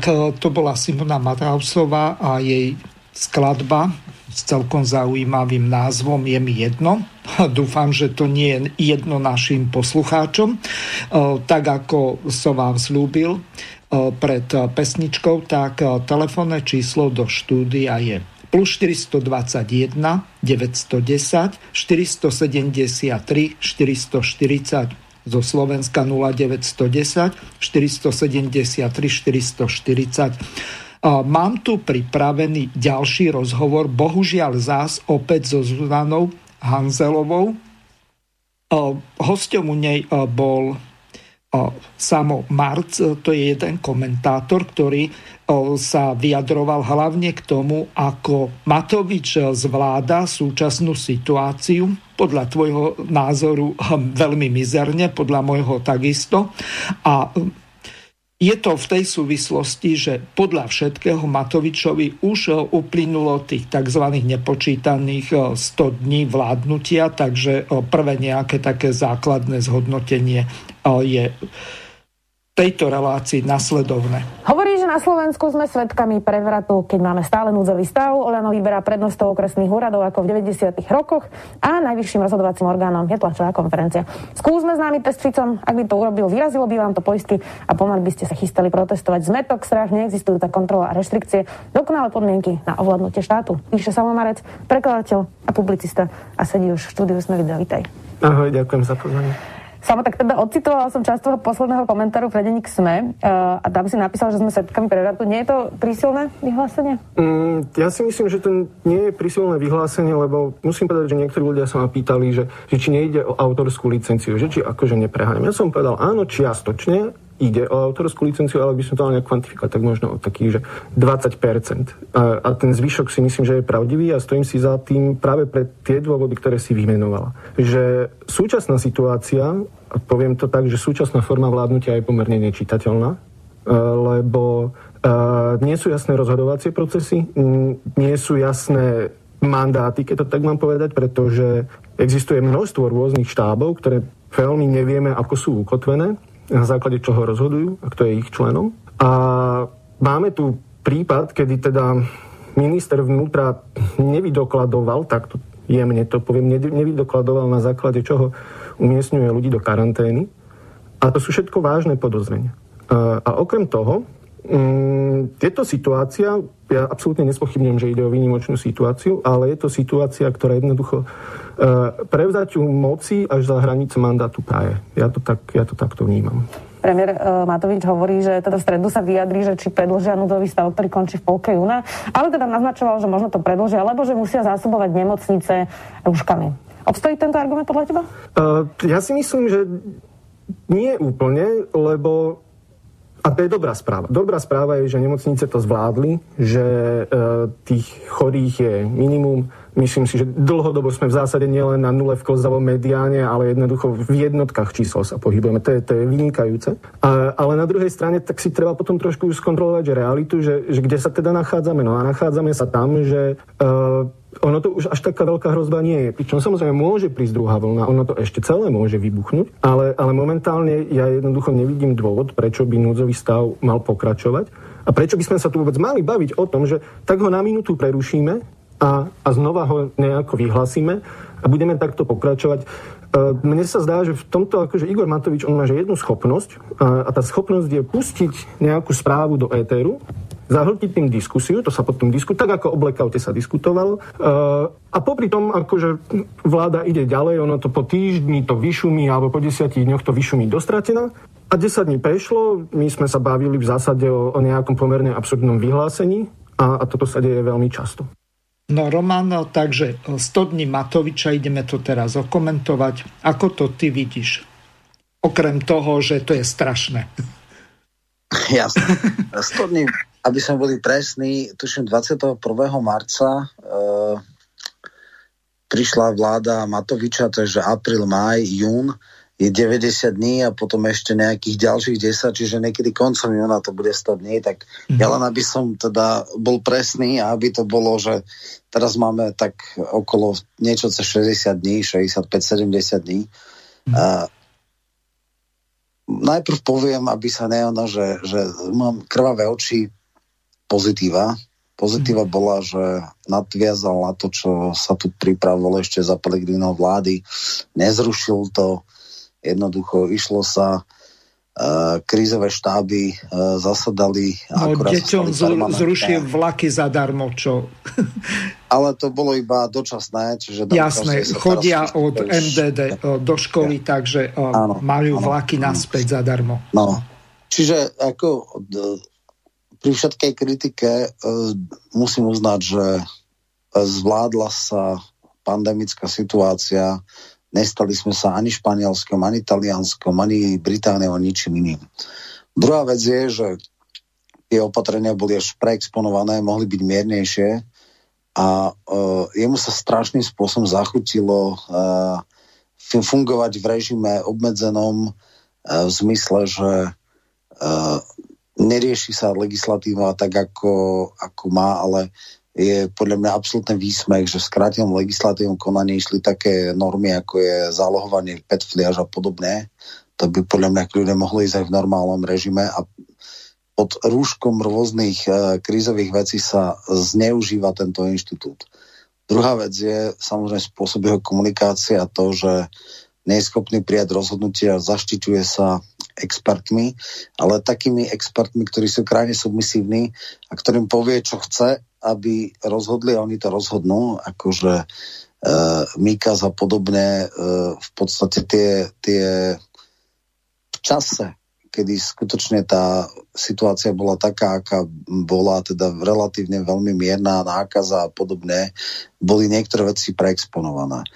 e, to bola Simona Matrausová a jej skladba s celkom zaujímavým názvom Je mi jedno. (laughs) Dúfam, že to nie je jedno našim poslucháčom. Tak ako som vám slúbil pred pesničkou, tak telefónne číslo do štúdia je plus 421 910 473 440 zo Slovenska 0910 473 440. Mám tu pripravený ďalší rozhovor, bohužiaľ zás opäť so Zuzanou Hanzelovou. Hostom u nej bol Samo Marc, to je jeden komentátor, ktorý sa vyjadroval hlavne k tomu, ako Matovič zvláda súčasnú situáciu, podľa tvojho názoru hm, veľmi mizerne, podľa môjho takisto. A je to v tej súvislosti, že podľa všetkého Matovičovi už uplynulo tých tzv. nepočítaných 100 dní vládnutia, takže prvé nejaké také základné zhodnotenie je tejto relácii nasledovné. Hovorí, na Slovensku sme svedkami prevratu, keď máme stále núdzový stav. Olano vyberá prednostou okresných úradov ako v 90. rokoch a najvyšším rozhodovacím orgánom je tlačová konferencia. Skúsme známy test Ficom, ak by to urobil, vyrazilo by vám to poistky a pomaly by ste sa chystali protestovať. Zmetok, strach, neexistujúca kontrola a reštrikcie, dokonalé podmienky na ovládnutie štátu. Píše Samomarec, prekladateľ a publicista a sedí už v štúdiu Sme. Vítaj. Ahoj, ďakujem za pozvanie. Samo tak teda odcitovala som časť toho posledného komentáru pre denník SME uh, a tam si napísal, že sme svetkami prevratu. Nie je to prísilné vyhlásenie? Mm, ja si myslím, že to nie je prísilné vyhlásenie, lebo musím povedať, že niektorí ľudia sa ma pýtali, že, že či nejde o autorskú licenciu, že či akože nepreháňam. Ja som povedal áno, čiastočne, ide o autorskú licenciu, ale by som to mal nejak kvantifikovať, tak možno o takých, že 20%. A, a ten zvyšok si myslím, že je pravdivý a stojím si za tým práve pre tie dôvody, ktoré si vymenovala. Že súčasná situácia, a poviem to tak, že súčasná forma vládnutia je pomerne nečitateľná, e, lebo e, nie sú jasné rozhodovacie procesy, nie sú jasné mandáty, keď to tak mám povedať, pretože existuje množstvo rôznych štábov, ktoré veľmi nevieme, ako sú ukotvené na základe čoho rozhodujú a kto je ich členom. A máme tu prípad, kedy teda minister vnútra nevydokladoval, tak to jemne to poviem, nevydokladoval na základe čoho umiestňuje ľudí do karantény. A to sú všetko vážne podozrenia. A, okrem toho, mm, je to situácia, ja absolútne nespochybňujem, že ide o výnimočnú situáciu, ale je to situácia, ktorá jednoducho prevzaťu moci až za hranice mandátu praje. Ja to, tak, ja to takto vnímam. Premiér uh, Matovič hovorí, že teda v stredu sa vyjadrí, že či predlžia núdzový stav, ktorý končí v polke júna, ale teda naznačoval, že možno to predlžia, lebo že musia zásobovať nemocnice rúškami. Obstojí tento argument podľa teba? Uh, ja si myslím, že nie úplne, lebo a to je dobrá správa. Dobrá správa je, že nemocnice to zvládli, že e, tých chorých je minimum. Myslím si, že dlhodobo sme v zásade nielen na nule v klozavom mediáne, ale jednoducho v jednotkách čísel sa pohybujeme. To je, to je vynikajúce. A, ale na druhej strane tak si treba potom trošku už skontrolovať že realitu, že, že kde sa teda nachádzame. No a nachádzame sa tam, že e, ono to už až taká veľká hrozba nie je. Pričom samozrejme môže prísť druhá vlna, ono to ešte celé môže vybuchnúť, ale, ale momentálne ja jednoducho nevidím dôvod, prečo by núdzový stav mal pokračovať a prečo by sme sa tu vôbec mali baviť o tom, že tak ho na minútu prerušíme a, a znova ho nejako vyhlasíme a budeme takto pokračovať. E, mne sa zdá, že v tomto akože Igor Matovič, on má že jednu schopnosť a, a tá schopnosť je pustiť nejakú správu do éteru zahltiť tým diskusiu, to sa potom diskutuje, tak ako o blackoute sa diskutovalo. Uh, a popri tom, akože vláda ide ďalej, ono to po týždni to vyšumí, alebo po desiatich dňoch to vyšumí dostratená. A 10 dní prešlo, my sme sa bavili v zásade o, o nejakom pomerne absurdnom vyhlásení a, a toto sa deje veľmi často. No Roman, takže 100 dní Matoviča, ideme to teraz okomentovať. Ako to ty vidíš? Okrem toho, že to je strašné. (laughs) Jasne. 100 dní aby sme boli presní, tuším 21. marca e, prišla vláda Matoviča, takže apríl, maj, jún je 90 dní a potom ešte nejakých ďalších 10, čiže niekedy koncom júna to bude 100 dní, tak mm-hmm. ja len aby som teda bol presný a aby to bolo, že teraz máme tak okolo niečo cez 60 dní, 65-70 dní. Mm-hmm. A, najprv poviem, aby sa neono, že, že mám krvavé oči, pozitíva, Pozitíva bola, že nadviazal na to, čo sa tu pripravovalo ešte za Pelegrinov vlády. Nezrušil to, jednoducho išlo sa Uh, krízové štáby uh, zasadali. No, deťom zrušil (laughs) vlaky zadarmo, čo? Ale to bolo iba dočasné. Čiže Jasné, chodia od MDD už... do školy, ja. takže áno, majú áno, vlaky áno. naspäť zadarmo. No, čiže ako pri všetkej kritike musím uznať, že e, zvládla sa pandemická situácia, nestali sme sa ani Španielskom, ani Talianskom, ani Britániou, ničím iným. Druhá vec je, že tie opatrenia boli až preexponované, mohli byť miernejšie a uh, jemu sa strašným spôsobom zachutilo uh, fungovať v režime obmedzenom uh, v zmysle, že uh, nerieši sa legislatíva tak, ako, ako má, ale je podľa mňa absolútne výsmech, že v skrátenom legislatívnom konaní išli také normy, ako je zálohovanie pet fliaž a podobné. To by podľa mňa ľudia mohli ísť aj v normálnom režime a pod rúškom rôznych e, krízových vecí sa zneužíva tento inštitút. Druhá vec je samozrejme spôsob jeho komunikácie a to, že nie je prijať rozhodnutia, zaštiťuje sa expertmi, ale takými expertmi, ktorí sú krajne submisívni a ktorým povie, čo chce, aby rozhodli a oni to rozhodnú, akože e, Mikas a podobne, e, v podstate tie, tie v čase, kedy skutočne tá situácia bola taká, aká bola, teda relatívne veľmi mierna, nákaza a podobne, boli niektoré veci preexponované. E,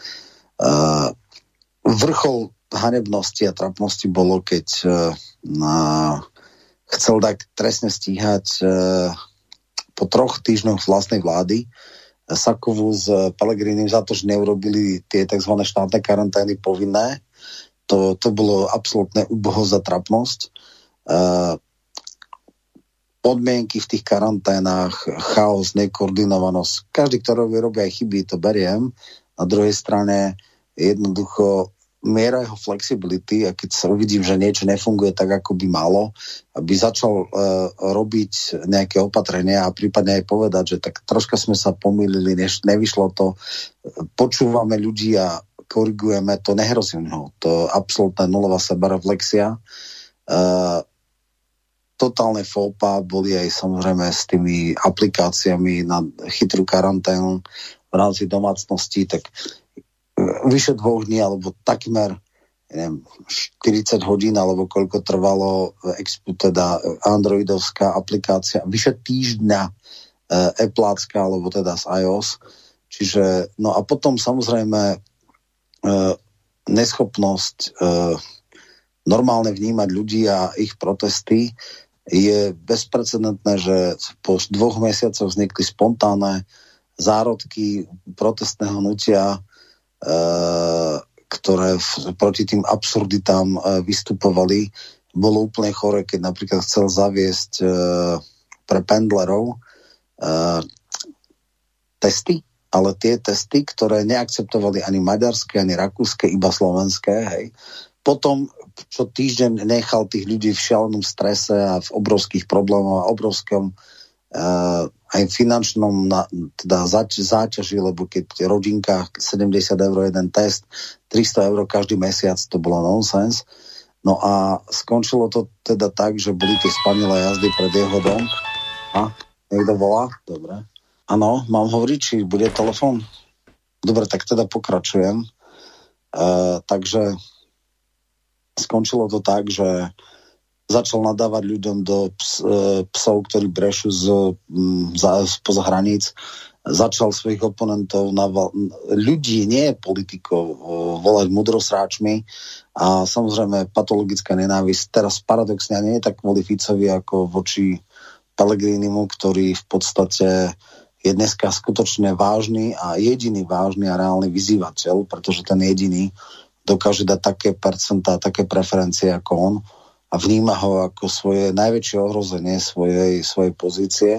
vrchol hanebnosti a trapnosti bolo, keď uh, chcel tak trestne stíhať uh, po troch týždňoch vlastnej vlády Sakovu s Pelegrinim za to, že neurobili tie tzv. štátne karantény povinné. To, to bolo absolútne uboho za trapnosť. Uh, podmienky v tých karanténach, chaos, nekoordinovanosť. Každý, kto robí, robí aj chyby, to beriem. Na druhej strane jednoducho miera jeho flexibility a keď sa uvidím, že niečo nefunguje tak, ako by malo, aby začal uh, robiť nejaké opatrenia a prípadne aj povedať, že tak troška sme sa pomýlili, než nevyšlo to, počúvame ľudí a korigujeme, to nehrozí ho. To absolútna nulová sebareflexia. Uh, totálne fópa boli aj samozrejme s tými aplikáciami na chytrú karanténu v rámci domácnosti, tak vyše dvoch dní, alebo takmer neviem, 40 hodín, alebo koľko trvalo teda androidovská aplikácia, vyše týždňa e, Appleácka, alebo teda z iOS. Čiže, no a potom samozrejme e, neschopnosť e, normálne vnímať ľudí a ich protesty je bezprecedentné, že po dvoch mesiacoch vznikli spontánne zárodky protestného nutia Eh, ktoré v, proti tým absurditám uh, vystupovali. Bolo úplne chore, keď napríklad chcel zaviesť uh, pre pendlerov testy, ale tie testy, ktoré neakceptovali ani maďarské, ani rakúske, iba slovenské, hej. Potom, čo týždeň nechal tých ľudí v šialenom strese a v obrovských problémoch a obrovskom aj finančnom na, teda zač, záťaži, lebo keď rodinka 70 eur jeden test, 300 eur každý mesiac, to bolo nonsens. No a skončilo to teda tak, že boli tie spanilé jazdy pred jeho dom. A niekto volá? Dobre. Áno, mám hovoriť, či bude telefon? Dobre, tak teda pokračujem. E, takže skončilo to tak, že začal nadávať ľuďom do ps, e, psov, ktorí brešu z, za, spoza hraníc, začal svojich oponentov, na, ľudí, nie politikov, volať mudrosráčmi. A samozrejme patologická nenávisť. Teraz paradoxne nie je tak kvôli Ficovi ako voči Pelegrinimu, ktorý v podstate je dneska skutočne vážny a jediný vážny a reálny vyzývateľ, pretože ten jediný dokáže dať také percentá, také preferencie ako on a vníma ho ako svoje najväčšie ohrozenie svojej, svojej pozície.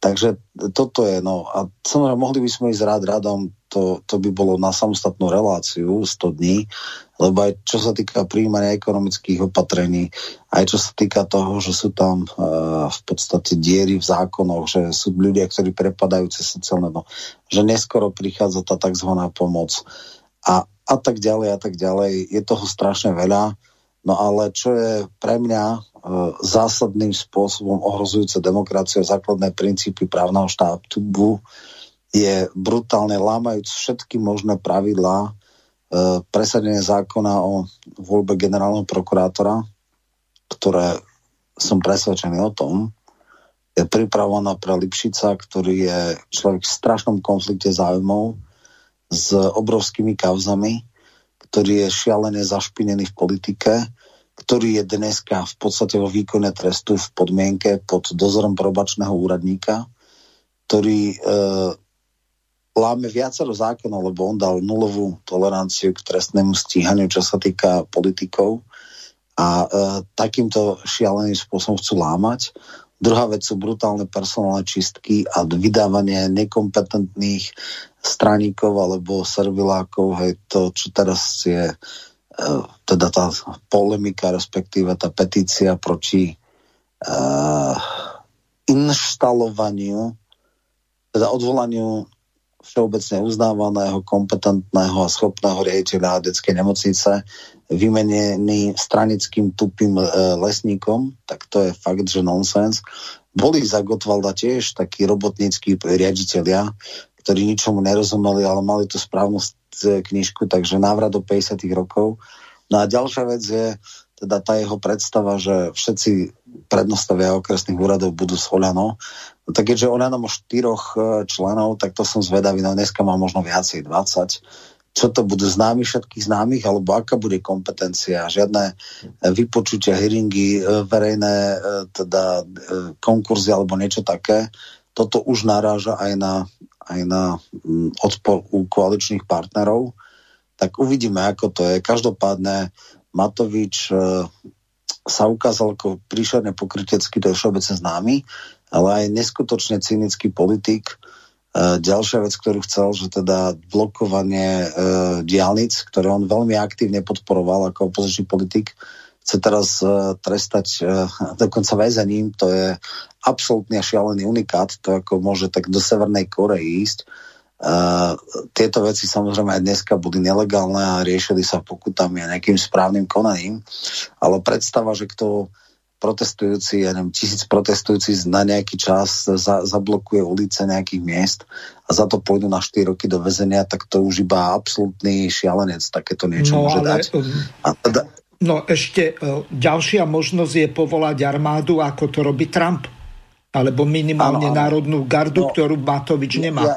Takže toto je, no a samozrejme mohli by sme ísť rád radom, to to, by bolo na samostatnú reláciu 100 dní, lebo aj čo sa týka príjmania ekonomických opatrení, aj čo sa týka toho, že sú tam uh, v podstate diery v zákonoch, že sú ľudia, ktorí prepadajú cez sociálne, no, že neskoro prichádza tá tzv. pomoc a, a tak ďalej a tak ďalej. Je toho strašne veľa, no ale čo je pre mňa uh, zásadným spôsobom ohrozujúce demokraciu a základné princípy právneho štátu je brutálne lámajúc všetky možné pravidlá E, presadenie zákona o voľbe generálneho prokurátora, ktoré som presvedčený o tom, je pripravovaná pre Lipšica, ktorý je človek v strašnom konflikte záujmov s obrovskými kauzami, ktorý je šialene zašpinený v politike, ktorý je dneska v podstate vo výkone trestu v podmienke pod dozorom probačného úradníka, ktorý e, láme viacero zákonov, lebo on dal nulovú toleranciu k trestnému stíhaniu, čo sa týka politikov a e, takýmto šialeným spôsobom chcú lámať. Druhá vec sú brutálne personálne čistky a vydávanie nekompetentných straníkov alebo servilákov, hej, to, čo teraz je teda tá polemika, respektíve tá petícia proti e, inštalovaniu, teda odvolaniu všeobecne uznávaného, kompetentného a schopného riaditeľa detskej nemocnice vymenený stranickým tupým e, lesníkom, tak to je fakt, že nonsens. Boli za Gotvalda tiež takí robotníckí riaditeľia, ktorí ničomu nerozumeli, ale mali tú správnu knižku, takže návrat do 50 rokov. No a ďalšia vec je teda tá jeho predstava, že všetci prednostavia okresných úradov budú z Oľano. No tak keďže ona má štyroch e, členov, tak to som zvedavý, no dneska má možno viacej, 20. Čo to budú známi všetkých známych, alebo aká bude kompetencia? Žiadne e, vypočutia, hearingy, e, verejné teda konkurzy alebo niečo také. Toto už naráža aj na, aj na mm, odpor u koaličných partnerov. Tak uvidíme, ako to je. Každopádne Matovič sa ukázal ako príšerne pokrytecký, to je všeobecne známy ale aj neskutočne cynický politik. E, ďalšia vec, ktorú chcel, že teda blokovanie e, diálnic, ktoré on veľmi aktívne podporoval ako opozičný politik, chce teraz e, trestať e, dokonca väzením, to je absolútne šialený unikát, to ako môže tak do Severnej Korei ísť. Uh, tieto veci samozrejme aj dneska boli nelegálne a riešili sa pokutami a nejakým správnym konaním, ale predstava, že kto protestujúci, ja neviem, tisíc protestujúci na nejaký čas za, zablokuje ulice nejakých miest a za to pôjdu na 4 roky do väzenia, tak to už iba absolútny šialenec takéto niečo no, môže ale, dať. A teda... No ešte uh, ďalšia možnosť je povolať armádu, ako to robí Trump. Alebo minimálne ano, národnú gardu, no, ktorú Matovič nemá. Ja,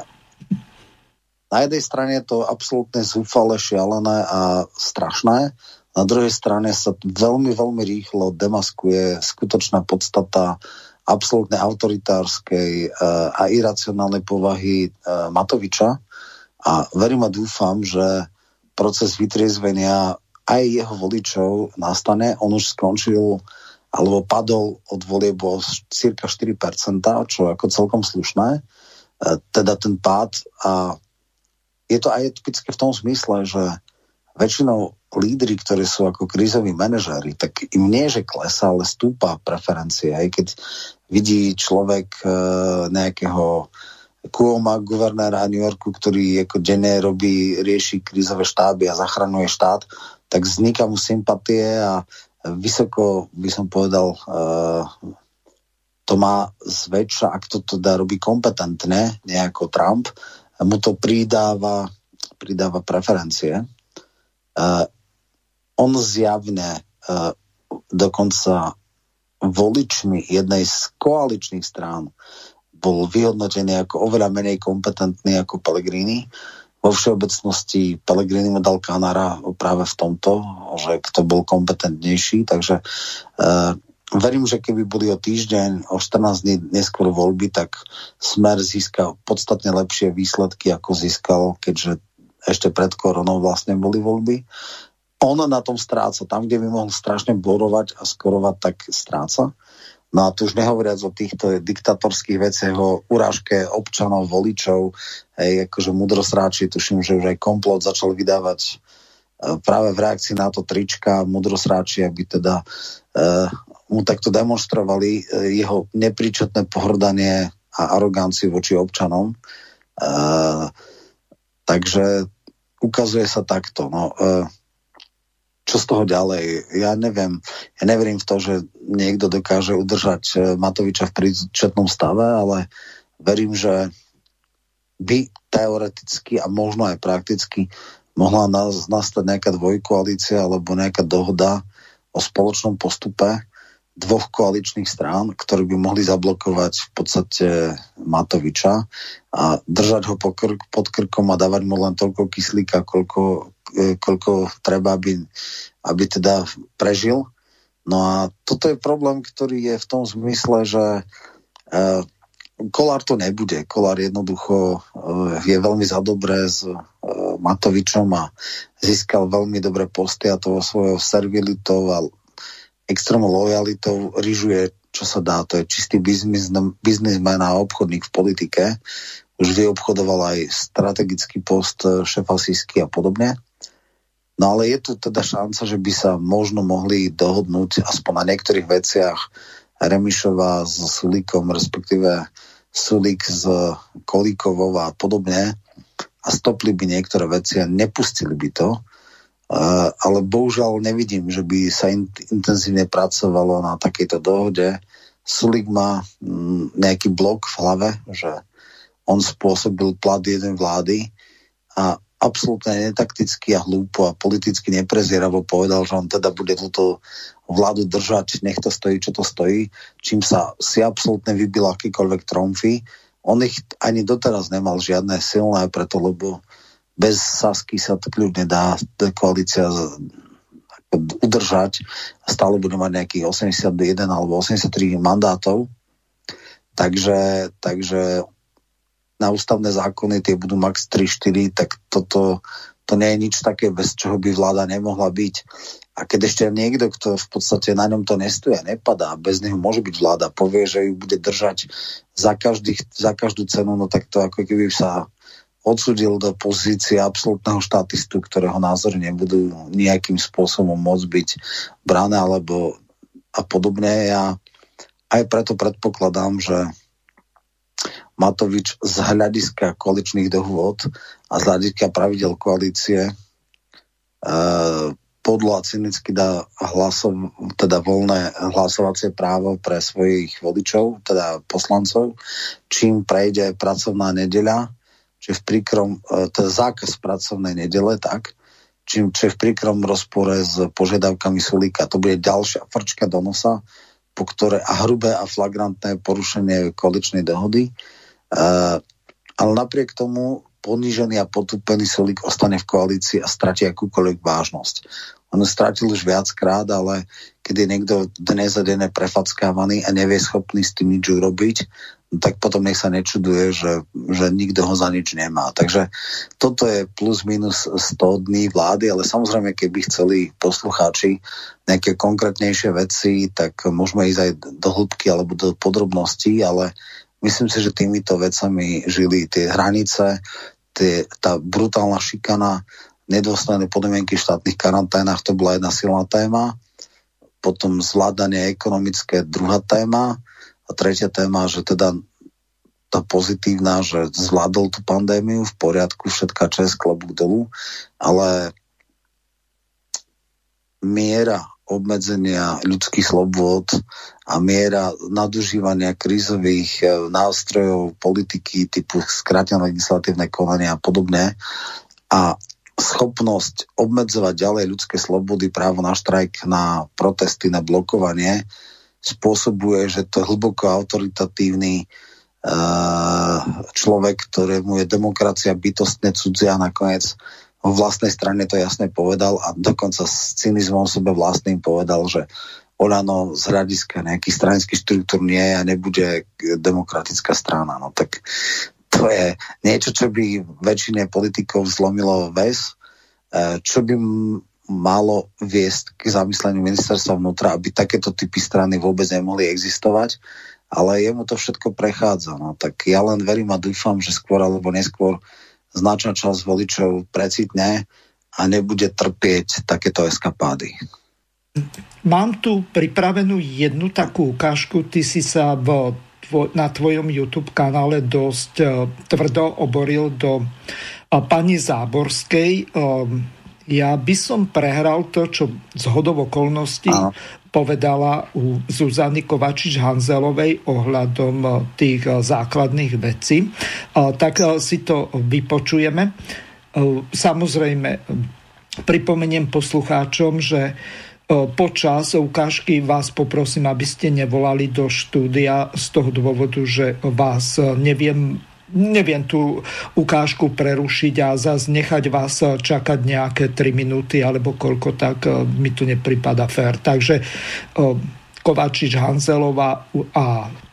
na jednej strane je to absolútne zúfale, šialené a strašné. Na druhej strane sa veľmi, veľmi rýchlo demaskuje skutočná podstata absolútne autoritárskej uh, a iracionálnej povahy uh, Matoviča a verím a dúfam, že proces vytriezvenia aj jeho voličov nastane. On už skončil alebo padol od voliebo cirka 4%, čo ako celkom slušné. Uh, teda ten pád a je to aj typické v tom zmysle, že väčšinou lídry, ktorí sú ako krízoví manažéri, tak im nie, že klesa, ale stúpa preferencie. Aj keď vidí človek e, nejakého Kuoma, guvernéra New Yorku, ktorý ako denne robí, rieši krízové štáby a zachraňuje štát, tak vzniká mu sympatie a vysoko, by som povedal, e, to má zväčša, ak to teda robí kompetentne, nejako Trump, mu to pridáva, pridáva preferencie. Uh, on zjavne uh, dokonca voličmi jednej z koaličných strán bol vyhodnotený ako oveľa menej kompetentný ako Pellegrini. Vo všeobecnosti Pellegrini dal Kanara práve v tomto, že kto bol kompetentnejší, takže uh, verím, že keby boli o týždeň, o 14 dní neskôr voľby, tak Smer získa podstatne lepšie výsledky, ako získal, keďže ešte pred koronou vlastne boli voľby on na tom stráca. Tam, kde by mohol strašne borovať a skorovať, tak stráca. No a tu už nehovoriac o týchto diktatorských veciach, o urážke občanov, voličov, hej, akože mudrosráči, tuším, že už aj komplot začal vydávať e, práve v reakcii na to trička mudrosráči, aby teda e, mu takto demonstrovali e, jeho nepríčetné pohrdanie a aroganciu voči občanom. E, takže ukazuje sa takto. No, e, čo z toho ďalej? Ja neviem. Ja neverím v to, že niekto dokáže udržať eh, Matoviča v príčetnom stave, ale verím, že by teoreticky a možno aj prakticky mohla nastať nejaká dvojkoalícia alebo nejaká dohoda o spoločnom postupe dvoch koaličných strán, ktoré by mohli zablokovať v podstate Matoviča a držať ho pod krkom a dávať mu len toľko kyslíka, koľko E, koľko treba, aby, aby teda prežil. No a toto je problém, ktorý je v tom zmysle, že uh, Kolár to nebude. Kolár jednoducho uh, je veľmi za dobré s Matovičom a získal veľmi dobré posty a to svojou servilitou a extrémnou lojalitou ryžuje, čo sa dá. To je čistý biznismen a obchodník v politike. Už vyobchodoval aj strategický post šefa Sisky a podobne. No ale je tu teda šanca, že by sa možno mohli dohodnúť aspoň na niektorých veciach Remišová s Sulíkom, respektíve Sulík s Kolíkovou a podobne a stopli by niektoré veci a nepustili by to. Uh, ale bohužiaľ nevidím, že by sa in, intenzívne pracovalo na takejto dohode. Sulik má mm, nejaký blok v hlave, že on spôsobil plat jeden vlády a absolútne netakticky a hlúpo a politicky neprezieravo povedal, že on teda bude túto vládu držať, nech to stojí, čo to stojí, čím sa si absolútne vybil akýkoľvek tromfy. On ich ani doteraz nemal žiadne silné, preto lebo bez Sasky sa to kľudne dá koalícia udržať a stále bude mať nejakých 81 alebo 83 mandátov. Takže, takže na ústavné zákony, tie budú max 3-4, tak toto to nie je nič také, bez čoho by vláda nemohla byť. A keď ešte niekto, kto v podstate na ňom to nestojí a nepadá, bez neho môže byť vláda, povie, že ju bude držať za, každý, za každú cenu, no tak to ako keby sa odsudil do pozície absolútneho štatistu, ktorého názory nebudú nejakým spôsobom môcť byť brané alebo a podobne. Ja aj preto predpokladám, že Matovič z hľadiska koaličných dohôd a z hľadiska pravidel koalície e, podľa cynicky dá hlasov, teda voľné hlasovacie právo pre svojich voličov, teda poslancov, čím prejde pracovná nedeľa, či v príkrom, e, teda zákaz pracovnej nedele, tak, čím, či v príkrom rozpore s požiadavkami Sulíka. To bude ďalšia frčka do nosa, po ktoré a hrubé a flagrantné porušenie koaličnej dohody ale napriek tomu ponížený a potúpený Solík ostane v koalícii a stratí akúkoľvek vážnosť. On stratil už viackrát, ale keď je niekto dnes a denne prefackávaný a nevie schopný s tým nič urobiť, tak potom nech sa nečuduje, že, že nikto ho za nič nemá. Takže toto je plus minus 100 dní vlády, ale samozrejme, keby chceli poslucháči nejaké konkrétnejšie veci, tak môžeme ísť aj do hĺbky alebo do podrobností, ale Myslím si, že týmito vecami žili tie hranice, tie, tá brutálna šikana, nedôstojné podmienky v štátnych karanténach, to bola jedna silná téma. Potom zvládanie ekonomické, druhá téma. A tretia téma, že teda tá pozitívna, že zvládol tú pandémiu v poriadku, všetká čest, klobúk dolu, ale miera obmedzenia ľudských slobôd a miera nadužívania krízových e, nástrojov politiky typu skrátené legislatívne konania a podobne. A schopnosť obmedzovať ďalej ľudské slobody, právo na štrajk, na protesty, na blokovanie spôsobuje, že to hlboko autoritatívny uh, človek, ktorému je demokracia bytostne cudzia nakoniec vlastnej strane to jasne povedal a dokonca s cynizmom sebe vlastným povedal, že Olano z hľadiska nejakých stranických štruktúr nie je a nebude demokratická strana. No tak to je niečo, čo by väčšine politikov zlomilo väz, e, čo by malo viesť k zamysleniu ministerstva vnútra, aby takéto typy strany vôbec nemohli existovať, ale jemu to všetko prechádza. No, tak ja len verím a dúfam, že skôr alebo neskôr značná časť voličov precitne a nebude trpieť takéto eskapády. Mám tu pripravenú jednu takú ukážku. Ty si sa v, na tvojom YouTube kanále dosť uh, tvrdo oboril do uh, pani Záborskej. Uh, ja by som prehral to, čo z hodov okolností. Povedala u Zuzany Kovačič-Hanzelovej ohľadom tých základných vecí. Tak si to vypočujeme. Samozrejme, pripomeniem poslucháčom, že počas ukážky vás poprosím, aby ste nevolali do štúdia z toho dôvodu, že vás neviem neviem tú ukážku prerušiť a zase nechať vás čakať nejaké 3 minúty alebo koľko, tak mi tu nepripada fér. Takže Kovačič Hanzelová a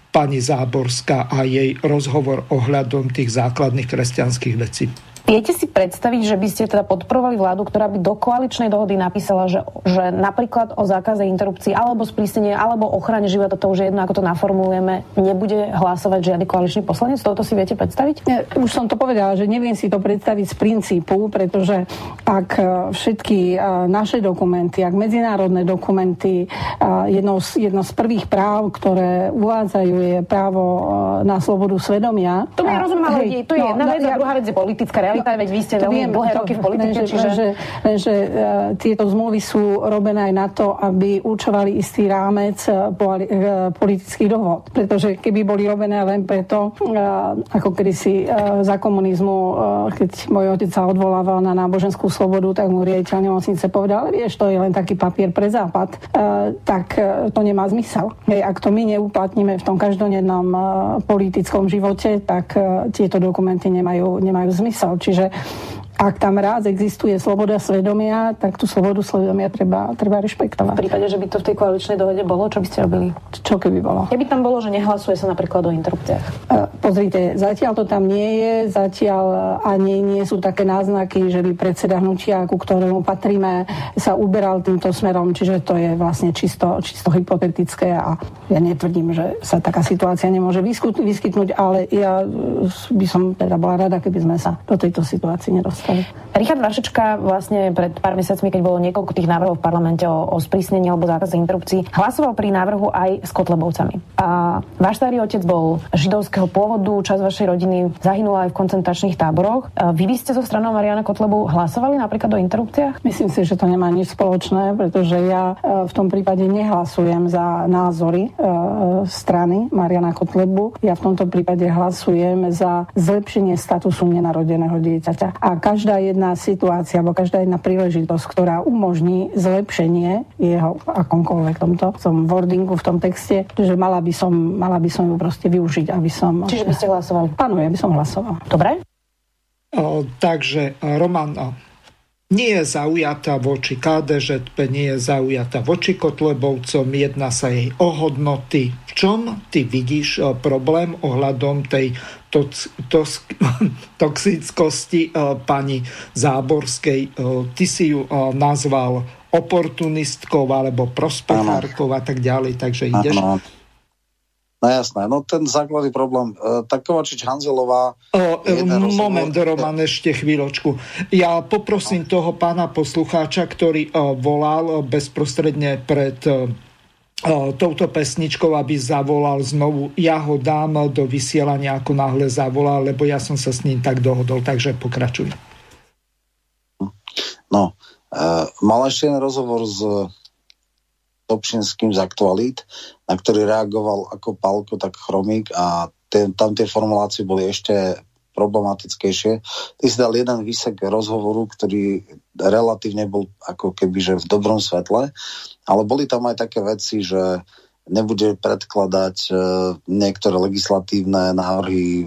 pani Záborská a jej rozhovor ohľadom tých základných kresťanských vecí. Viete si predstaviť, že by ste teda podporovali vládu, ktorá by do koaličnej dohody napísala, že, že napríklad o zákaze interrupcií alebo sprísnenie alebo ochrane života, to už je jedno, ako to naformulujeme, nebude hlasovať žiadny koaličný poslanec? Toto si viete predstaviť? Ja, už som to povedala, že neviem si to predstaviť z princípu, pretože ak e, všetky e, naše dokumenty, ak medzinárodné dokumenty, e, jedno z, jedno z prvých práv, ktoré uvádzajú, je právo na slobodu svedomia. To ja rozumiem, ale to je no, jedna no, vec a druhá vec je politická realita realita, veď vy ste veľmi viem, dlhé roky v politike, že, čiže... Že, že uh, tieto zmluvy sú robené aj na to, aby určovali istý rámec uh, politických dohod. Pretože keby boli robené len preto, uh, ako kedysi uh, za komunizmu, uh, keď môj otec sa odvolával na náboženskú slobodu, tak mu riaditeľ nemocnice povedal, vieš, to je len taký papier pre západ, uh, tak uh, to nemá zmysel. Hej, ak to my neuplatníme v tom každodennom uh, politickom živote, tak uh, tieto dokumenty nemajú, nemajú zmysel. Čiže ak tam raz existuje sloboda svedomia, tak tú slobodu svedomia treba, treba rešpektovať. V prípade, že by to v tej koaličnej dohode bolo, čo by ste robili? Čo keby bolo? Keby tam bolo, že nehlasuje sa napríklad o interrupciách. Uh, pozrite, zatiaľ to tam nie je, zatiaľ ani nie sú také náznaky, že by predseda hnutia, ku ktorému patríme, sa uberal týmto smerom, čiže to je vlastne čisto, čisto hypotetické a ja netvrdím, že sa taká situácia nemôže vyskytnúť, ale ja by som teda bola rada, keby sme sa do tejto situácie nedostali. Richard Vašečka vlastne pred pár mesiacmi, keď bolo niekoľko tých návrhov v parlamente o, o sprísnení alebo zákaze interrupcií, hlasoval pri návrhu aj s Kotlebovcami. A váš starý otec bol židovského pôvodu, časť vašej rodiny zahynula aj v koncentračných táboroch. Vy by ste so stranou Mariana Kotlebu hlasovali napríklad o interrupciách? Myslím si, že to nemá nič spoločné, pretože ja e, v tom prípade nehlasujem za názory e, strany Mariana Kotlebu. Ja v tomto prípade hlasujem za zlepšenie statusu nenarodeného dieťaťa. A každá jedna situácia alebo každá jedna príležitosť, ktorá umožní zlepšenie jeho akomkoľvek tomto, v tom wordingu, v tom texte, že mala by som, mala by som ju proste využiť, aby som... Čiže by ste hlasovali? Áno, ja by som hlasoval. Dobre. O, takže, Roman, nie je zaujatá voči KDŽP, nie je zaujatá voči Kotlebovcom, jedná sa jej o hodnoty. V čom ty vidíš problém ohľadom tej tox, tox, (laughs) toxickosti pani Záborskej? Ty si ju nazval oportunistkou alebo prospechárkou a tak ďalej, takže ideš... Ano No jasné, no ten základný problém. E, tak Kovačič Hanzelová... O, moment, rozhovor... Roman, ešte chvíľočku. Ja poprosím no. toho pána poslucháča, ktorý volal bezprostredne pred touto pesničkou, aby zavolal znovu. Ja ho dám do vysielania, ako náhle zavolal, lebo ja som sa s ním tak dohodol, takže pokračuj. No, uh, mal ešte jeden rozhovor s Dobšinským z Aktualít, na ktorý reagoval ako Palko, tak Chromík a ten, tam tie formulácie boli ešte problematickejšie. Ty si dal jeden výsek rozhovoru, ktorý relatívne bol ako keby že v dobrom svetle, ale boli tam aj také veci, že nebude predkladať e, niektoré legislatívne návrhy,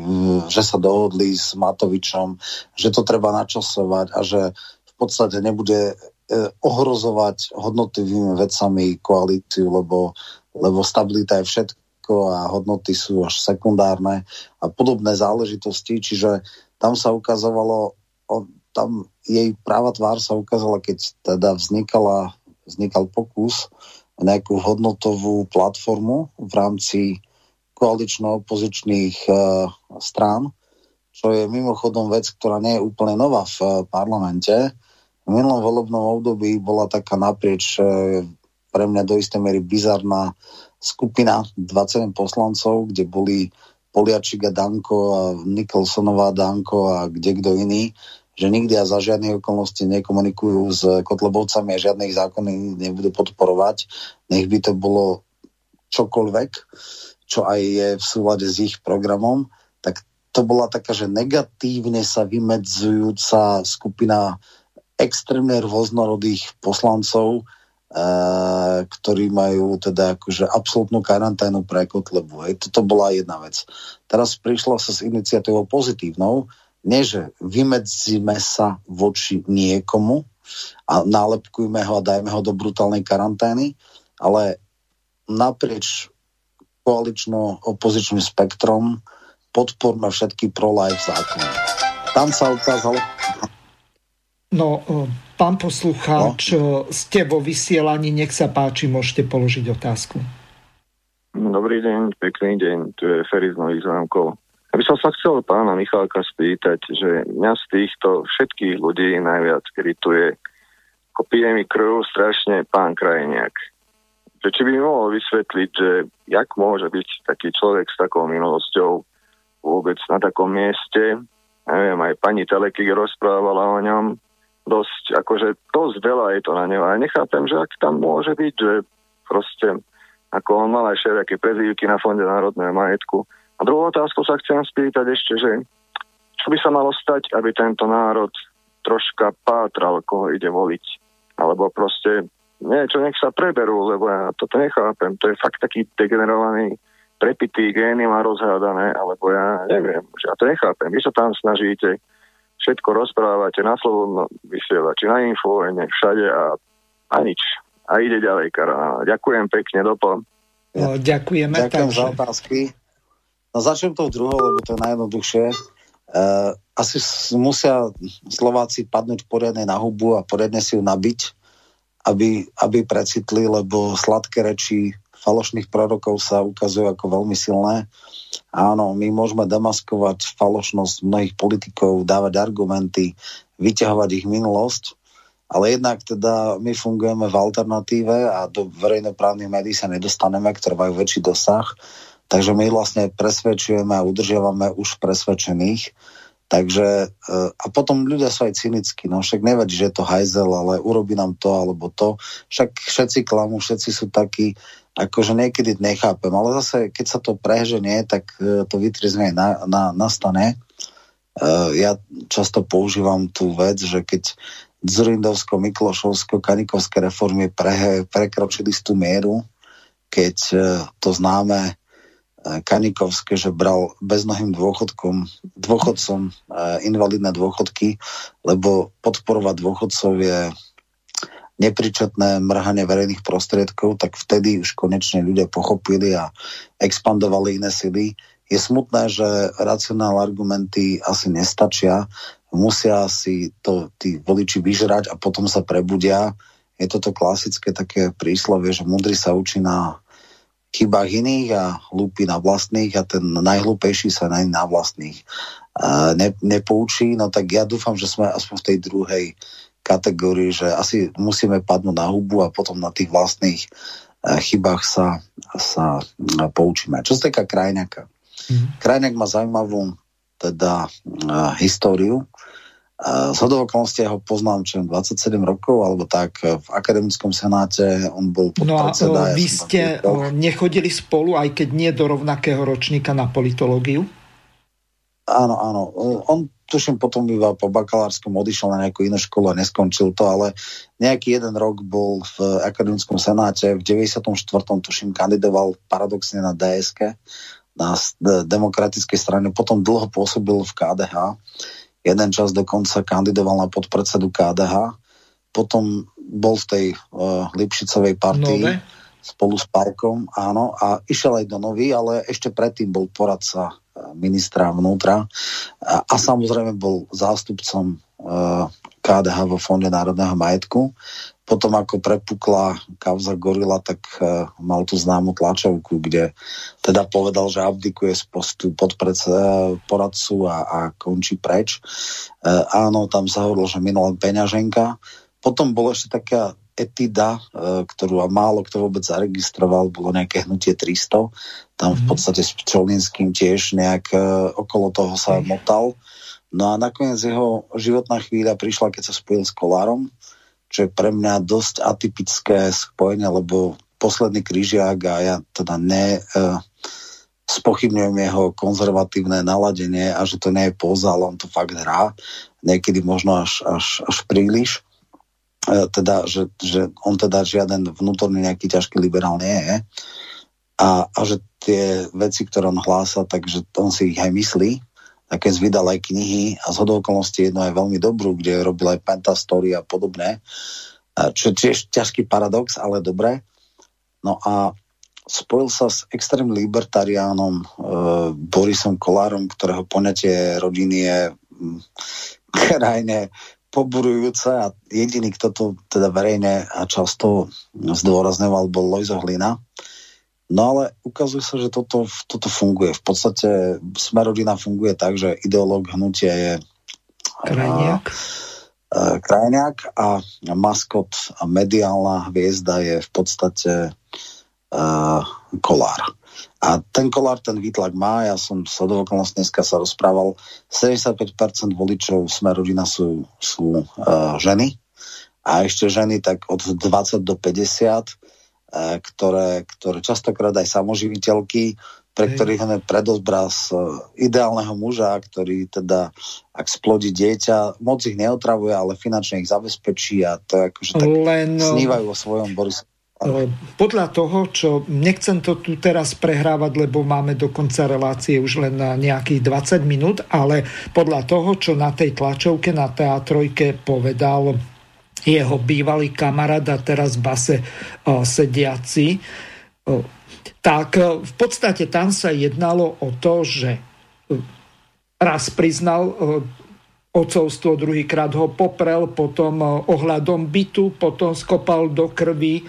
že sa dohodli s Matovičom, že to treba načasovať a že v podstate nebude E, ohrozovať hodnotovými vecami koalíciu, lebo, lebo stabilita je všetko a hodnoty sú až sekundárne a podobné záležitosti, čiže tam sa ukazovalo tam jej práva tvár sa ukázala, keď teda vznikala, vznikal pokus nejakú hodnotovú platformu v rámci koalično-opozičných uh, strán, čo je mimochodom vec, ktorá nie je úplne nová v uh, parlamente. V minulom volebnom období bola taká naprieč uh, pre mňa do istej miery bizarná skupina 27 poslancov, kde boli Poliačik a Danko a Nikolsonová Danko a kde kto iný, že nikdy a za žiadnych okolností nekomunikujú s Kotlebovcami a žiadne ich zákony nebudú podporovať. Nech by to bolo čokoľvek, čo aj je v súlade s ich programom, tak to bola taká, že negatívne sa vymedzujúca skupina extrémne rôznorodých poslancov, Uh, ktorí majú teda akože absolútnu karanténu pre Kotlebu. Hej. Toto bola jedna vec. Teraz prišla sa s iniciatívou pozitívnou, nie že vymedzíme sa voči niekomu a nálepkujme ho a dajme ho do brutálnej karantény, ale naprieč koalično-opozičným spektrom podporme všetky pro-life zákony. Tam sa ukázalo... No, Pán poslucháč, no. ste vo vysielaní, nech sa páči, môžete položiť otázku. Dobrý deň, pekný deň, tu je Feris Nových zámkov. Ja by som sa chcel pána Michalka spýtať, že mňa z týchto všetkých ľudí najviac krituje, ako pije mi krv strašne pán Krajniak. Že či by mi mohol vysvetliť, že jak môže byť taký človek s takou minulosťou vôbec na takom mieste. Neviem, aj pani Teleky rozprávala o ňom, dosť, akože dosť veľa je to na neho. A nechápem, že ak tam môže byť, že proste ako on mal aj všelijaké prezývky na Fonde národného majetku. A druhú otázku sa chcem spýtať ešte, že čo by sa malo stať, aby tento národ troška pátral, koho ide voliť. Alebo proste niečo nech sa preberú, lebo ja toto nechápem. To je fakt taký degenerovaný, prepitý gény má rozhádané, alebo ja neviem, že ja to nechápem. Vy sa tam snažíte všetko rozprávate na slobodno vysielači, na infovene, všade a, a nič. A ide ďalej, Karol. Ďakujem pekne, dopom. No, ďakujeme. Ďakujem takže... za otázky. No začnem to druhou, lebo to je najjednoduchšie. Uh, asi musia Slováci padnúť poriadne na hubu a poriadne si ju nabiť, aby, aby precitli, lebo sladké reči falošných prorokov sa ukazujú ako veľmi silné. Áno, my môžeme demaskovať falošnosť mnohých politikov, dávať argumenty, vyťahovať ich minulosť, ale jednak teda my fungujeme v alternatíve a do verejnoprávnych médií sa nedostaneme, ktoré majú väčší dosah. Takže my vlastne presvedčujeme a udržiavame už presvedčených. Takže, e, a potom ľudia sú aj cynickí, no však nevadí, že je to hajzel, ale urobí nám to alebo to. Však všetci klamú, všetci sú takí, akože niekedy nechápem, ale zase keď sa to preženie, tak e, to vytriezne na, na, nastane. Uh, ja často používam tú vec, že keď Dzurindovsko, Miklošovsko, Kanikovské reformy pre, prekročili tú mieru, keď to známe Kanikovské, že bral beznohým dôchodkom, dôchodcom invalidné dôchodky, lebo podporovať dôchodcov je nepričetné mrhanie verejných prostriedkov, tak vtedy už konečne ľudia pochopili a expandovali iné sily. Je smutné, že racionálne argumenty asi nestačia, musia si to tí voliči vyžrať a potom sa prebudia. Je toto klasické také príslovie, že mudrý sa učí na chybách iných a hlúpy na vlastných a ten najhlúpejší sa na, na vlastných ne, nepoučí. No tak ja dúfam, že sme aspoň v tej druhej kategórii, že asi musíme padnúť na hubu a potom na tých vlastných chybách sa, sa poučíme. Čo sa týka Krajňaka. Mm. Krajňak má zaujímavú teda uh, históriu. Z okolností ho poznám čo 27 rokov, alebo tak v akademickom senáte on bol podpredseda. No a vy ja ste nechodili spolu, aj keď nie do rovnakého ročníka na politológiu? Áno, áno. On tuším potom iba po bakalárskom odišiel na nejakú inú školu a neskončil to, ale nejaký jeden rok bol v akademickom senáte, v 94. tuším kandidoval paradoxne na DSK, na demokratickej strane, potom dlho pôsobil v KDH, jeden čas dokonca kandidoval na podpredsedu KDH, potom bol v tej uh, Lipšicovej partii Nové. spolu s Parkom, áno, a išiel aj do Nový, ale ešte predtým bol poradca ministra vnútra a, a samozrejme bol zástupcom KDH vo Fonde národného majetku. Potom ako prepukla kauza Gorila, tak uh, mal tú známu tlačovku, kde teda povedal, že abdikuje z postu podpred poradcu a, a končí preč. Uh, áno, tam sa hovorilo, že minula peňaženka. Potom bolo ešte taká etida, uh, ktorú málo kto vôbec zaregistroval, bolo nejaké hnutie 300. Tam v mhm. podstate s Pčolinským tiež nejak uh, okolo toho sa motal. No a nakoniec jeho životná chvíľa prišla, keď sa spojil s Kolárom, čo je pre mňa dosť atypické spojenie, lebo posledný krížiak a ja teda ne uh, spochybňujem jeho konzervatívne naladenie a že to nie je poza, ale on to fakt hrá. Niekedy možno až, až, až príliš. Uh, teda, že, že on teda žiaden vnútorný nejaký ťažký liberál nie je. A, a že tie veci, ktoré on hlása, takže on si ich aj myslí keď vydal aj knihy a z okolností jedno je veľmi dobrú, kde robil aj Pentastory a podobné, čo je tiež ťažký paradox, ale dobre. No a spojil sa s extrém libertariánom e, Borisom Kolárom, ktorého poňatie rodiny je mm, krajne poburujúce a jediný, kto to teda verejne a často zdôrazňoval, bol Lojzo Hlina. No ale ukazuje sa, že toto, toto funguje. V podstate Smerodina funguje tak, že ideológ hnutia je Krajniak. A, a, krajniak a maskot a mediálna hviezda je v podstate a, kolár. A ten kolár ten výtlak má, ja som sa do okolnosti dneska sa rozprával, 75% voličov Smerodina sú, sú uh, ženy a ešte ženy tak od 20 do 50 E, ktoré, ktoré častokrát aj samoživiteľky, pre Hej. ktorých je predobraz e, ideálneho muža, ktorý teda, ak splodí dieťa, moc ich neotravuje, ale finančne ich zabezpečí a to akože tak Len, e, snívajú o svojom Boris. Podľa toho, čo nechcem to tu teraz prehrávať, lebo máme do konca relácie už len na nejakých 20 minút, ale podľa toho, čo na tej tlačovke na teatrojke povedal jeho bývalý kamarát a teraz v base sediaci, tak v podstate tam sa jednalo o to, že raz priznal ocovstvo, druhýkrát ho poprel, potom ohľadom bytu, potom skopal do krvi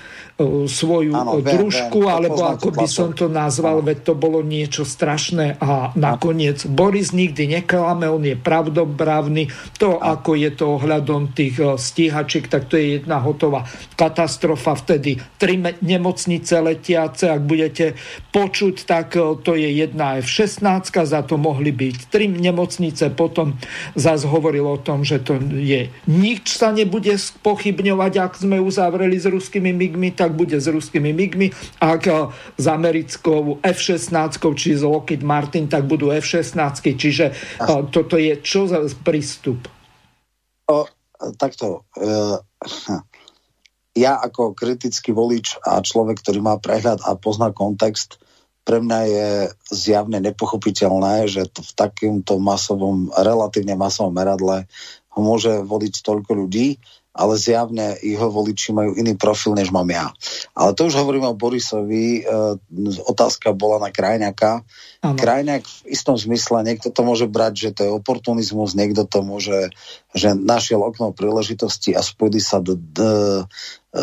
svoju ano, družku, viem, alebo ako by som to nazval, ano. veď to bolo niečo strašné a nakoniec ano. Boris nikdy neklame, on je pravdobrávny, to ano. ako je to ohľadom tých e, stíhačiek, tak to je jedna hotová katastrofa, vtedy tri nemocnice letiace, ak budete počuť, tak e, to je jedna F-16, za to mohli byť tri nemocnice, potom zase hovoril o tom, že to je nič sa nebude pochybňovať, ak sme uzavreli s ruskými migmi, tak tak bude s ruskými MIGmi, ak s americkou F-16, či z Lockheed Martin, tak budú F-16. Čiže toto je čo za prístup? O, takto. E, ja ako kritický volič a človek, ktorý má prehľad a pozná kontext, pre mňa je zjavne nepochopiteľné, že to v takomto masovom, relatívne masovom meradle ho môže voliť toľko ľudí ale zjavne jeho voliči majú iný profil, než mám ja. Ale to už hovoríme o Borisovi, e, otázka bola na Krajňaka. Ano. Krajňak v istom zmysle, niekto to môže brať, že to je oportunizmus, niekto to môže, že našiel okno príležitosti a spojili sa do, do, e,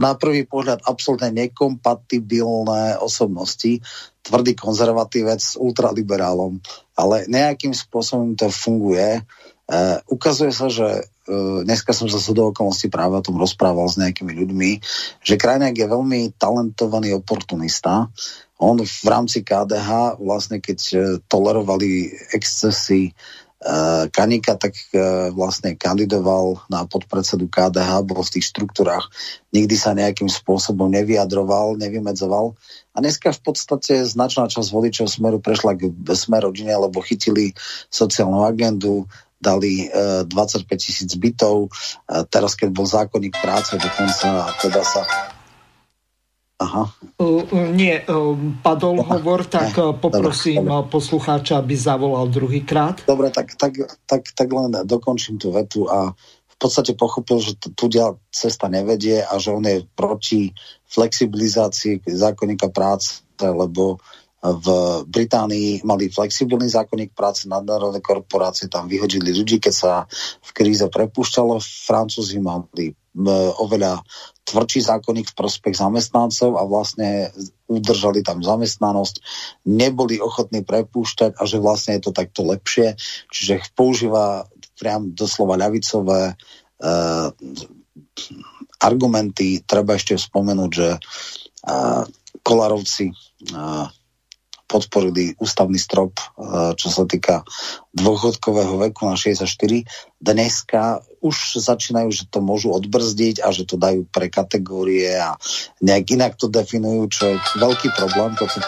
na prvý pohľad absolútne nekompatibilné osobnosti, tvrdý konzervatívec s ultraliberálom, ale nejakým spôsobom to funguje. Uh, ukazuje sa, že dneska som sa do okolností práve o tom rozprával s nejakými ľuďmi, že Krajňák je veľmi talentovaný oportunista. On v rámci KDH vlastne keď uh, tolerovali excesy uh, Kanika, tak vlastne kandidoval na podpredsedu KDH, bol v tých štruktúrach, nikdy sa nejakým spôsobom nevyjadroval, nevymedzoval. A dneska v podstate značná časť voličov Smeru prešla k Smer rodine, lebo chytili sociálnu agendu, dali e, 25 tisíc bytov. E, teraz, keď bol zákonník práce, dokonca teda sa Aha. Uh, nie, uh, padol Aha. hovor, tak ne, poprosím dobre, dobre. poslucháča, aby zavolal druhýkrát. Dobre, tak, tak, tak, tak len dokončím tú vetu a v podstate pochopil, že tu cesta nevedie a že on je proti flexibilizácii zákonníka práce, lebo v Británii mali flexibilný zákonník práce, nadnárodné korporácie tam vyhodili ľudí, keď sa v kríze prepúšťalo. Francúzi mali oveľa tvrdší zákonník v prospech zamestnancov a vlastne udržali tam zamestnanosť, neboli ochotní prepúšťať a že vlastne je to takto lepšie. Čiže používa priam doslova ľavicové uh, argumenty. Treba ešte spomenúť, že uh, Kolarovci uh, podporili ústavný strop, uh, čo sa týka dôchodkového veku na 64. Dneska už začínajú, že to môžu odbrzdiť a že to dajú pre kategórie a nejak inak to definujú, čo je veľký problém. Toto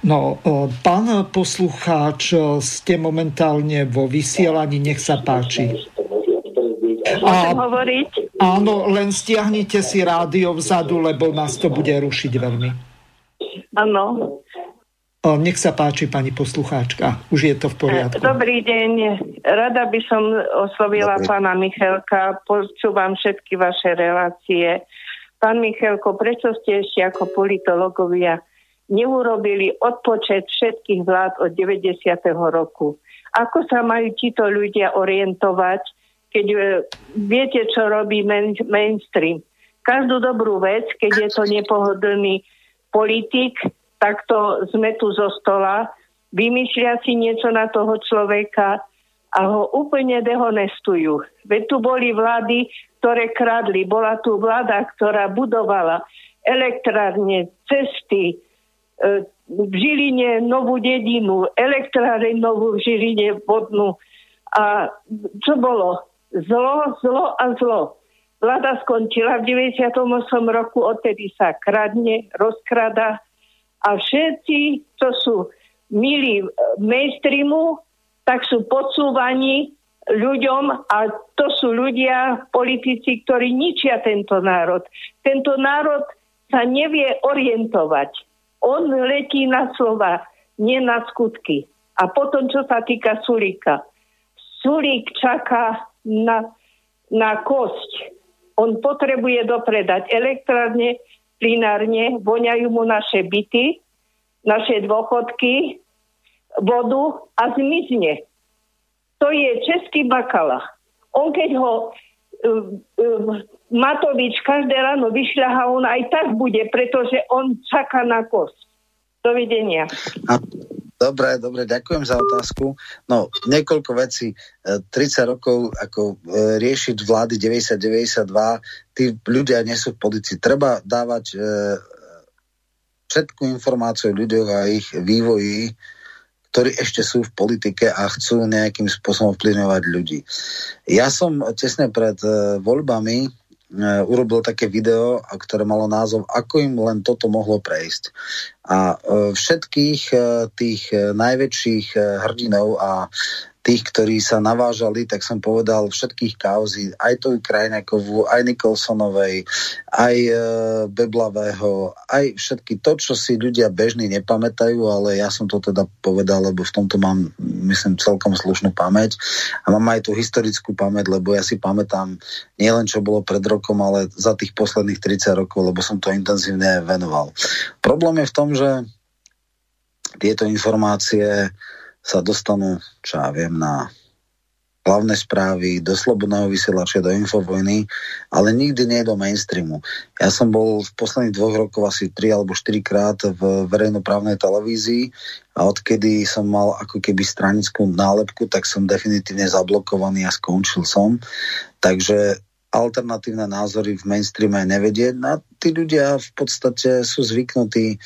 No, pán poslucháč, ste momentálne vo vysielaní, nech sa páči. Môžem a, hovoriť? Áno, len stiahnite si rádio vzadu, lebo nás to bude rušiť veľmi. Áno. Nech sa páči, pani poslucháčka. Už je to v poriadku. Dobrý deň. Rada by som oslovila Dobrý. pána Michalka. Počúvam všetky vaše relácie. Pán Michalko, prečo ste ešte ako politologovia neurobili odpočet všetkých vlád od 90. roku. Ako sa majú títo ľudia orientovať, keď e, viete, čo robí main, mainstream. Každú dobrú vec, keď je to nepohodlný politik, tak to sme tu zo stola, vymýšľia si niečo na toho človeka a ho úplne dehonestujú. Veď tu boli vlády, ktoré kradli. Bola tu vláda, ktorá budovala elektrárne, cesty, v Žiline novú dedinu, elektráreň novú v Žiline vodnú. A čo bolo? Zlo, zlo a zlo. Vláda skončila v 98. roku, odtedy sa kradne, rozkrada a všetci, čo sú milí mainstreamu, tak sú podsúvaní ľuďom a to sú ľudia, politici, ktorí ničia tento národ. Tento národ sa nevie orientovať on letí na slova, nie na skutky. A potom, čo sa týka Sulíka. Sulík čaká na, na kosť. On potrebuje dopredať elektrárne, plinárne, voňajú mu naše byty, naše dôchodky, vodu a zmizne. To je český bakala. On keď ho uh, uh, Matovič každé ráno vyšľaha, on aj tak bude, pretože on čaká na kost. Dovidenia. Dobre, dobre, ďakujem za otázku. No, niekoľko vecí. 30 e, rokov ako e, riešiť vlády 90-92, tí ľudia nie sú v policii. Treba dávať e, všetku informáciu o ľuďoch a ich vývoji, ktorí ešte sú v politike a chcú nejakým spôsobom vplyvňovať ľudí. Ja som tesne pred voľbami urobil také video, ktoré malo názov Ako im len toto mohlo prejsť. A e, všetkých e, tých najväčších hrdinov a tých, ktorí sa navážali, tak som povedal všetkých kauzy, aj to Krajnakovú, aj Nikolsonovej, aj e, Beblavého, aj všetky to, čo si ľudia bežní nepamätajú, ale ja som to teda povedal, lebo v tomto mám, myslím, celkom slušnú pamäť a mám aj tú historickú pamäť, lebo ja si pamätám nielen, čo bolo pred rokom, ale za tých posledných 30 rokov, lebo som to intenzívne venoval. Problém je v tom, že tieto informácie sa dostanú, čo ja viem, na hlavné správy, do slobodného vysielača, do infovojny, ale nikdy nie do mainstreamu. Ja som bol v posledných dvoch rokoch asi tri alebo štyri krát v verejnoprávnej televízii a odkedy som mal ako keby stranickú nálepku, tak som definitívne zablokovaný a skončil som. Takže alternatívne názory v mainstreame nevedieť. A tí ľudia v podstate sú zvyknutí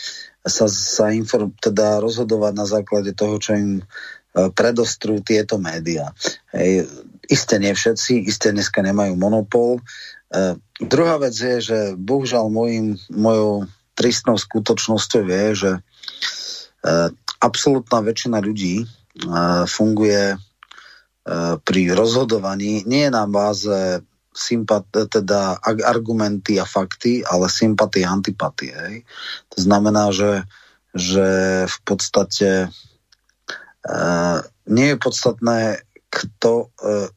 sa, sa inform, teda rozhodovať na základe toho, čo im e, predostrú tieto médiá. Isté nie všetci, isté dneska nemajú monopol. E, druhá vec je, že bohužiaľ môjim, mojou tristnou skutočnosťou je, že e, absolútna väčšina ľudí e, funguje e, pri rozhodovaní nie na báze sympat, teda argumenty a fakty, ale sympatie a antipatie. Hej. To znamená, že, že v podstate e, nie je podstatné, kto e,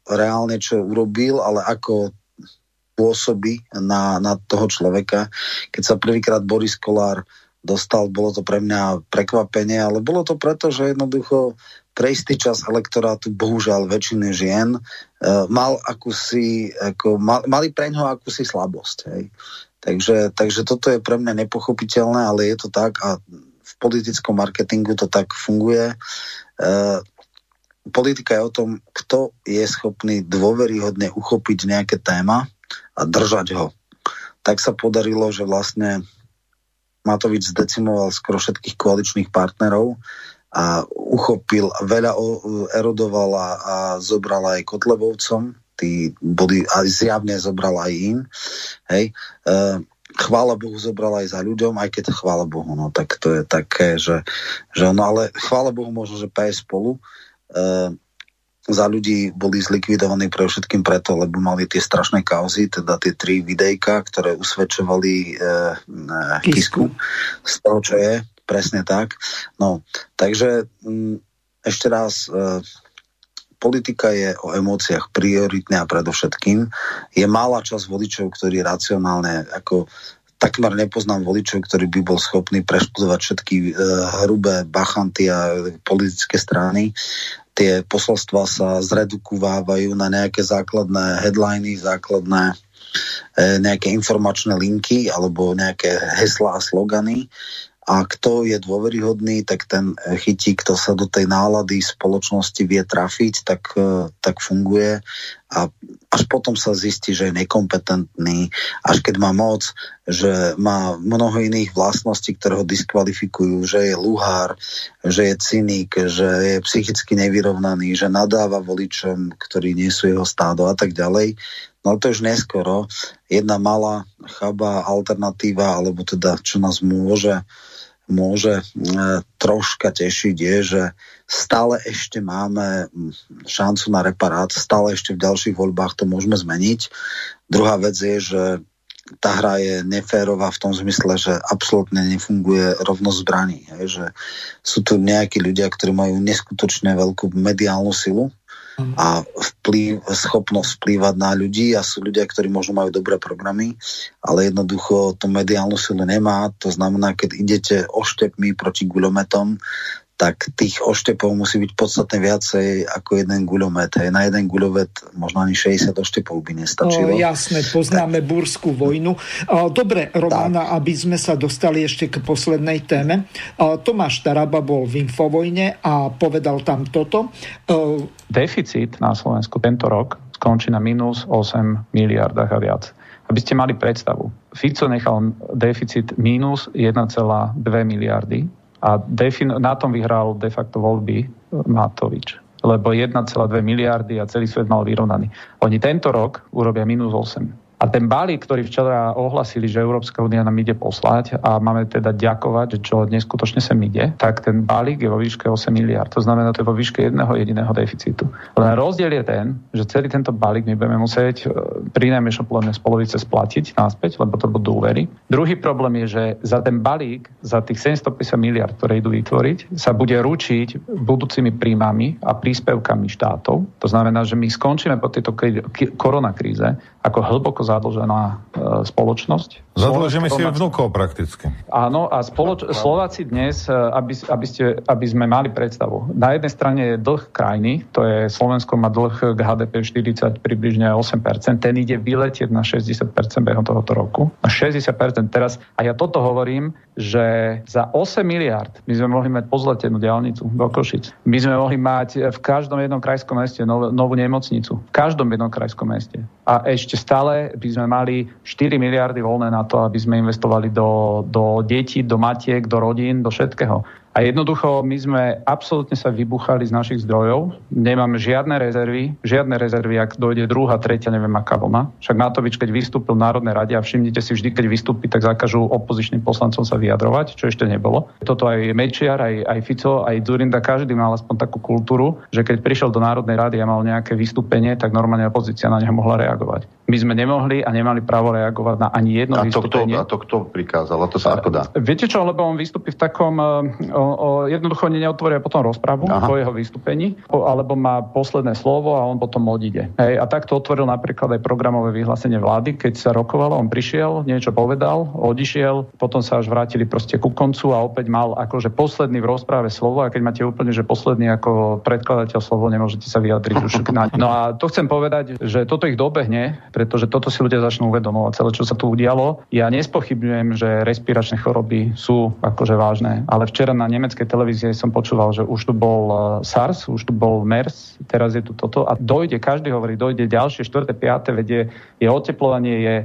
reálne čo urobil, ale ako pôsobí na, na toho človeka. Keď sa prvýkrát Boris Kolár dostal. Bolo to pre mňa prekvapenie, ale bolo to preto, že jednoducho pre istý čas elektorátu, bohužiaľ väčšiny žien, uh, mal akúsi, ako, mal, mali pre ňoho akúsi slabosť. Hej. Takže, takže toto je pre mňa nepochopiteľné, ale je to tak a v politickom marketingu to tak funguje. Uh, politika je o tom, kto je schopný dôveryhodne uchopiť nejaké téma a držať ho. Tak sa podarilo, že vlastne Matovič zdecimoval skoro všetkých koaličných partnerov a uchopil, veľa erodoval a, a zobral aj Kotlebovcom, tí boli, a zjavne zobral aj im. Hej. E, chvála Bohu zobral aj za ľuďom, aj keď chvála Bohu, no tak to je také, že, že no ale chvála Bohu možno, že PS spolu e, za ľudí boli zlikvidovaní pre všetkým preto, lebo mali tie strašné kauzy, teda tie tri videjka, ktoré usvedčovali e, e, Kisku z toho, čo je presne tak. No, takže m, mm, ešte raz, e, politika je o emóciách prioritne a predovšetkým. Je malá časť voličov, ktorí racionálne, ako takmer nepoznám voličov, ktorý by bol schopný preštudovať všetky e, hrubé bachanty a politické strany. Tie posolstva sa zredukovávajú na nejaké základné headliny, základné e, nejaké informačné linky alebo nejaké heslá a slogany a kto je dôveryhodný, tak ten chytí, kto sa do tej nálady spoločnosti vie trafiť, tak, e, tak funguje a až potom sa zistí, že je nekompetentný, až keď má moc, že má mnoho iných vlastností, ktoré ho diskvalifikujú, že je luhár, že je cynik, že je psychicky nevyrovnaný, že nadáva voličom, ktorí nie sú jeho stádo a tak ďalej. No to už neskoro. Jedna malá chaba alternatíva, alebo teda čo nás môže môže e, troška tešiť, je, že stále ešte máme šancu na reparát, stále ešte v ďalších voľbách to môžeme zmeniť. Druhá vec je, že tá hra je neférová v tom zmysle, že absolútne nefunguje rovnosť zbraní. Je, že sú tu nejakí ľudia, ktorí majú neskutočne veľkú mediálnu silu, a vplyv, schopnosť vplývať na ľudí a sú ľudia, ktorí možno majú dobré programy, ale jednoducho to mediálnu silu nemá. To znamená, keď idete oštepmi proti guľometom, tak tých oštepov musí byť podstatne viacej ako jeden guľomet. Hej. Na jeden guľomet možno ani 60 oštepov by nestačilo. O, jasné, poznáme tak. Burskú vojnu. O, dobre, Romana, tak. aby sme sa dostali ešte k poslednej téme. O, Tomáš Taraba bol v Infovojne a povedal tam toto. O... Deficit na Slovensku tento rok skončí na minus 8 miliardách a viac. Aby ste mali predstavu, Fico nechal deficit minus 1,2 miliardy a defin- na tom vyhral de facto voľby Matovič lebo 1,2 miliardy a celý svet mal vyrovnaný. Oni tento rok urobia minus 8. A ten balík, ktorý včera ohlasili, že Európska únia nám ide poslať a máme teda ďakovať, čo neskutočne sem ide, tak ten balík je vo výške 8 miliard. To znamená, to je vo výške jedného jediného deficitu. Len rozdiel je ten, že celý tento balík my budeme musieť e, pri najmenšom podľa z polovice splatiť náspäť, lebo to budú úvery. Druhý problém je, že za ten balík, za tých 750 miliard, ktoré idú vytvoriť, sa bude ručiť budúcimi príjmami a príspevkami štátov. To znamená, že my skončíme po tejto koronakríze ako hlboko zadlžená e, spoločnosť. Zadlžíme si vnúkov prakticky. Áno, a spoloč- Slováci dnes, e, aby, aby, ste, aby sme mali predstavu, na jednej strane je dlh krajiny, to je Slovensko má dlh k HDP 40 približne 8%, ten ide vyletieť na 60% behom tohoto roku. Na 60% teraz, a ja toto hovorím, že za 8 miliard my sme mohli mať pozletenú diálnicu do Košic. My sme mohli mať v každom jednom krajskom meste nov, novú nemocnicu. V každom jednom krajskom meste. A ešte stále by sme mali 4 miliardy voľné na to, aby sme investovali do, do detí, do matiek, do rodín, do všetkého. A jednoducho my sme absolútne sa vybuchali z našich zdrojov. Nemáme žiadne rezervy, žiadne rezervy, ak dojde druhá, tretia, neviem aká vlna. Však Matovič, keď vystúpil v Národnej rade a všimnite si vždy, keď vystúpi, tak zakažú opozičným poslancom sa vyjadrovať, čo ešte nebolo. Toto aj Mečiar, aj, aj Fico, aj Zurinda, každý mal aspoň takú kultúru, že keď prišiel do Národnej rady a mal nejaké vystúpenie, tak normálne opozícia na neho mohla reagovať. My sme nemohli a nemali právo reagovať na ani jedno a to vystúpenie. Kto, a to kto prikázal? A to sa ako dá? Viete čo, lebo on vystúpi v takom, eh, o, jednoducho neotvoria potom rozpravu Aha. po jeho vystúpení, alebo má posledné slovo a on potom odíde. Hej, a takto otvoril napríklad aj programové vyhlásenie vlády, keď sa rokovalo, on prišiel, niečo povedal, odišiel, potom sa až vrátili proste ku koncu a opäť mal akože posledný v rozpráve slovo a keď máte úplne, že posledný ako predkladateľ slovo, nemôžete sa vyjadriť už na No a to chcem povedať, že toto ich dobehne, pretože toto si ľudia začnú uvedomovať, celé, čo sa tu udialo. Ja nespochybňujem, že respiračné choroby sú akože vážne, ale včera na nemeckej televízii som počúval, že už tu bol e, SARS, už tu bol MERS, teraz je tu toto a dojde, každý hovorí, dojde ďalšie, štvrté, piaté, vedie, je oteplovanie, je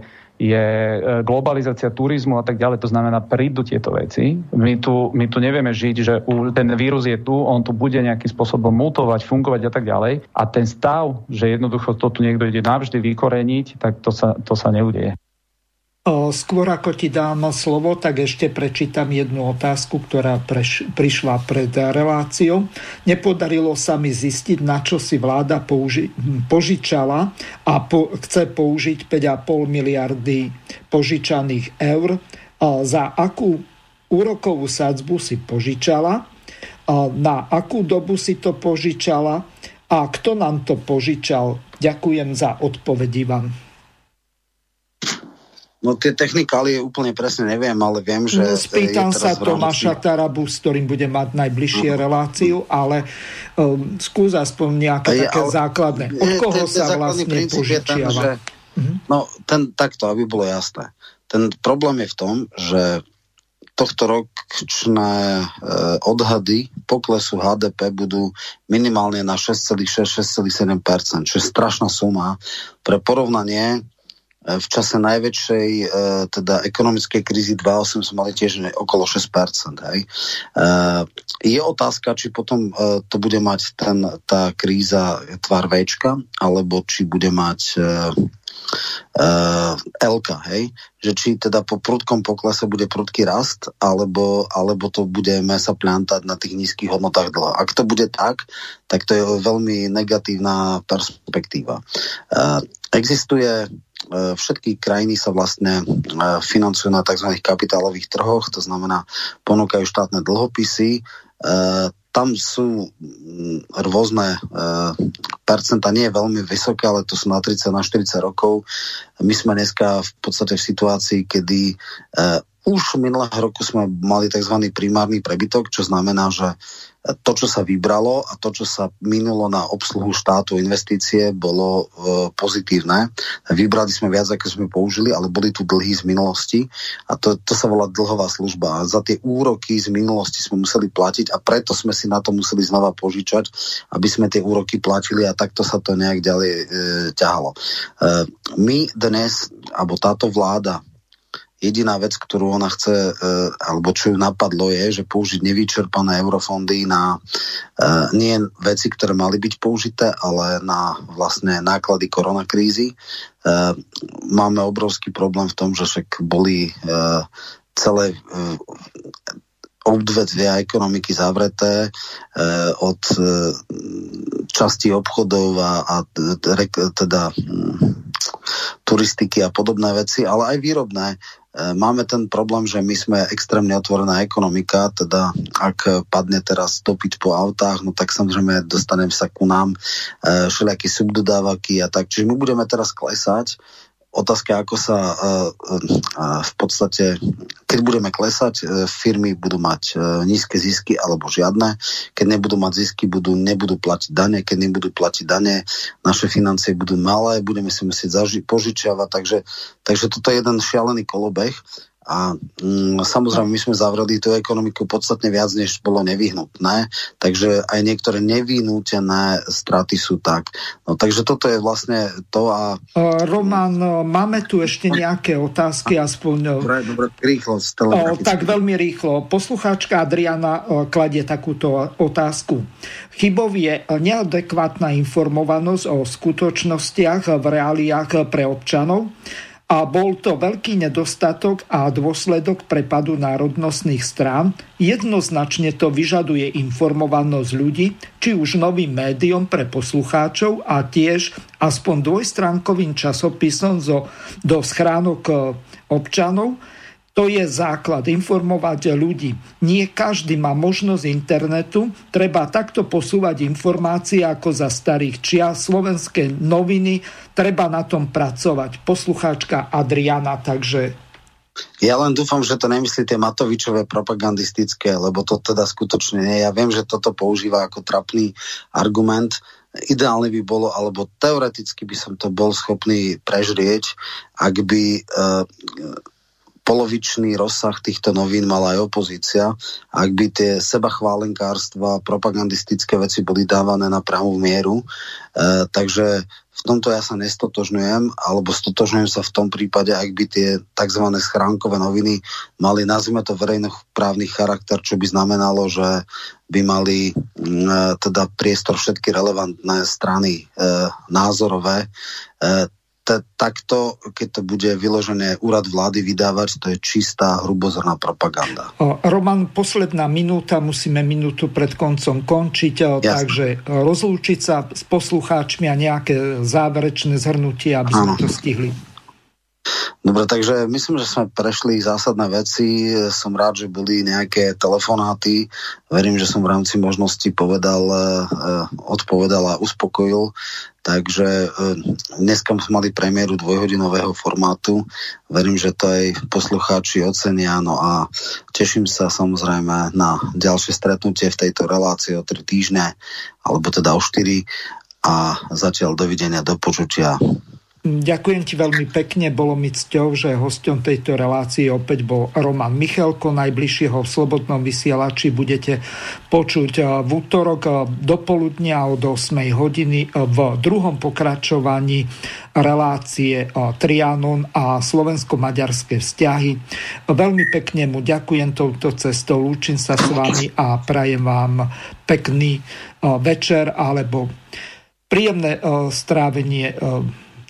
je e, globalizácia turizmu a tak ďalej. To znamená, prídu tieto veci. My tu, my tu nevieme žiť, že ten vírus je tu, on tu bude nejakým spôsobom mutovať, fungovať a tak ďalej. A ten stav, že jednoducho to tu niekto ide navždy vykoreniť, tak to sa, to sa neudeje. Skôr ako ti dám slovo, tak ešte prečítam jednu otázku, ktorá preš, prišla pred reláciou. Nepodarilo sa mi zistiť, na čo si vláda použi, požičala a po, chce použiť 5,5 miliardy požičaných eur. Za akú úrokovú sadzbu si požičala, na akú dobu si to požičala a kto nám to požičal. Ďakujem za odpovedi vám. No tie technikálie úplne presne neviem, ale viem, že... No, spýtam sa Tomáša Tarabu, s ktorým bude mať najbližšie uh-huh. reláciu, ale um, skús aspoň nejaké také ale, základné. Od koho ten, sa vlastne požičiava? Ten, že, uh-huh. No, ten, takto, aby bolo jasné. Ten problém je v tom, že tohto ročné e, odhady poklesu HDP budú minimálne na 6,6-6,7%, čo je strašná suma. Pre porovnanie v čase najväčšej e, teda ekonomickej krízy 2008 sme mali tiež okolo 6%. Hej. E, je otázka, či potom to bude mať ten, tá kríza tvar Včka, alebo či bude mať uh, Elka, hej? Že či teda po prudkom poklese bude prudký rast, alebo, alebo to budeme sa plantať na tých nízkych hodnotách dlho. Ak to bude tak, tak to je veľmi negatívna perspektíva. Uh, existuje všetky krajiny sa vlastne financujú na tzv. kapitálových trhoch, to znamená ponúkajú štátne dlhopisy, tam sú mm, rôzne e, percenta, nie veľmi vysoké, ale to sú na 30, na 40 rokov. My sme dneska v podstate v situácii, kedy e, už minulého roku sme mali tzv. primárny prebytok, čo znamená, že to, čo sa vybralo a to, čo sa minulo na obsluhu štátu investície, bolo e, pozitívne. Vybrali sme viac, ako sme použili, ale boli tu dlhy z minulosti a to, to sa volá dlhová služba. Za tie úroky z minulosti sme museli platiť a preto sme si na to museli znova požičať, aby sme tie úroky platili a takto sa to nejak ďalej e, ťahalo. E, my dnes, alebo táto vláda, Jediná vec, ktorú ona chce, e, alebo čo ju napadlo, je, že použiť nevyčerpané eurofondy na e, nie veci, ktoré mali byť použité, ale na vlastne náklady koronakrízy. E, máme obrovský problém v tom, že však boli celé odvetvia ekonomiky zavreté od časti obchodov a, a teda turistiky a podobné veci, ale aj výrobné. E, máme ten problém, že my sme extrémne otvorená ekonomika, teda ak padne teraz dopyt po autách, no tak samozrejme dostaneme sa ku nám e, všelijakí subdodávaky a tak. Čiže my budeme teraz klesať otázka, ako sa uh, uh, v podstate, keď budeme klesať, firmy budú mať nízke zisky alebo žiadne. Keď nebudú mať zisky, budú, nebudú platiť dane. Keď nebudú platiť dane, naše financie budú malé, budeme si musieť zaži- požičiavať. Takže, takže toto je jeden šialený kolobeh. A mm, samozrejme, my sme zavreli tú ekonomiku podstatne viac, než bolo nevyhnutné, takže aj niektoré nevyhnútené straty sú tak. No, takže toto je vlastne to a... Roman, máme tu ešte nejaké otázky, aspoň... Dobre, dobre, rýchlo. O, tak veľmi rýchlo. Poslucháčka Adriana kladie takúto otázku. Chybov je neadekvátna informovanosť o skutočnostiach v reáliách pre občanov a bol to veľký nedostatok a dôsledok prepadu národnostných strán. Jednoznačne to vyžaduje informovanosť ľudí, či už novým médiom pre poslucháčov a tiež aspoň dvojstránkovým časopisom zo, do schránok občanov, To je základ, informovať ľudí. Nie každý má možnosť internetu, treba takto posúvať informácie ako za starých čia, slovenské noviny, treba na tom pracovať. Poslucháčka Adriana, takže ja len dúfam, že to nemyslíte Matovičové propagandistické, lebo to teda skutočne nie. Ja viem, že toto používa ako trapný argument. Ideálne by bolo, alebo teoreticky by som to bol schopný prežrieť, ak by uh, polovičný rozsah týchto novín mala aj opozícia. Ak by tie sebachválenkárstva, propagandistické veci boli dávané na pravú mieru. E, takže v tomto ja sa nestotožňujem, alebo stotožňujem sa v tom prípade, ak by tie tzv. schránkové noviny mali, nazvime to verejnoprávny charakter, čo by znamenalo, že by mali e, teda priestor všetky relevantné strany e, názorové. E, t- takto, keď to bude vyložené úrad vlády vydávať, to je čistá hrubozrná propaganda. Roman, posledná minúta, musíme minútu pred koncom končiť, Jasne. takže rozlúčiť sa s poslucháčmi a nejaké záverečné zhrnutie, aby sme to stihli. Dobre, takže myslím, že sme prešli zásadné veci. Som rád, že boli nejaké telefonáty. Verím, že som v rámci možnosti povedal, eh, odpovedal a uspokojil. Takže eh, dneska sme mali premiéru dvojhodinového formátu. Verím, že to aj poslucháči ocenia. No a teším sa samozrejme na ďalšie stretnutie v tejto relácii o 3 týždne, alebo teda o 4. A zatiaľ dovidenia, do počutia. Ďakujem ti veľmi pekne, bolo mi cťou, že hosťom tejto relácie opäť bol Roman Michalko, najbližšieho v Slobodnom vysielači. Budete počuť eh, v útorok eh, do od 8 hodiny eh, v druhom pokračovaní relácie Trianon a slovensko-maďarské vzťahy. Veľmi pekne mu ďakujem touto cestou, lúčim sa s vami a prajem vám pekný večer alebo príjemné strávenie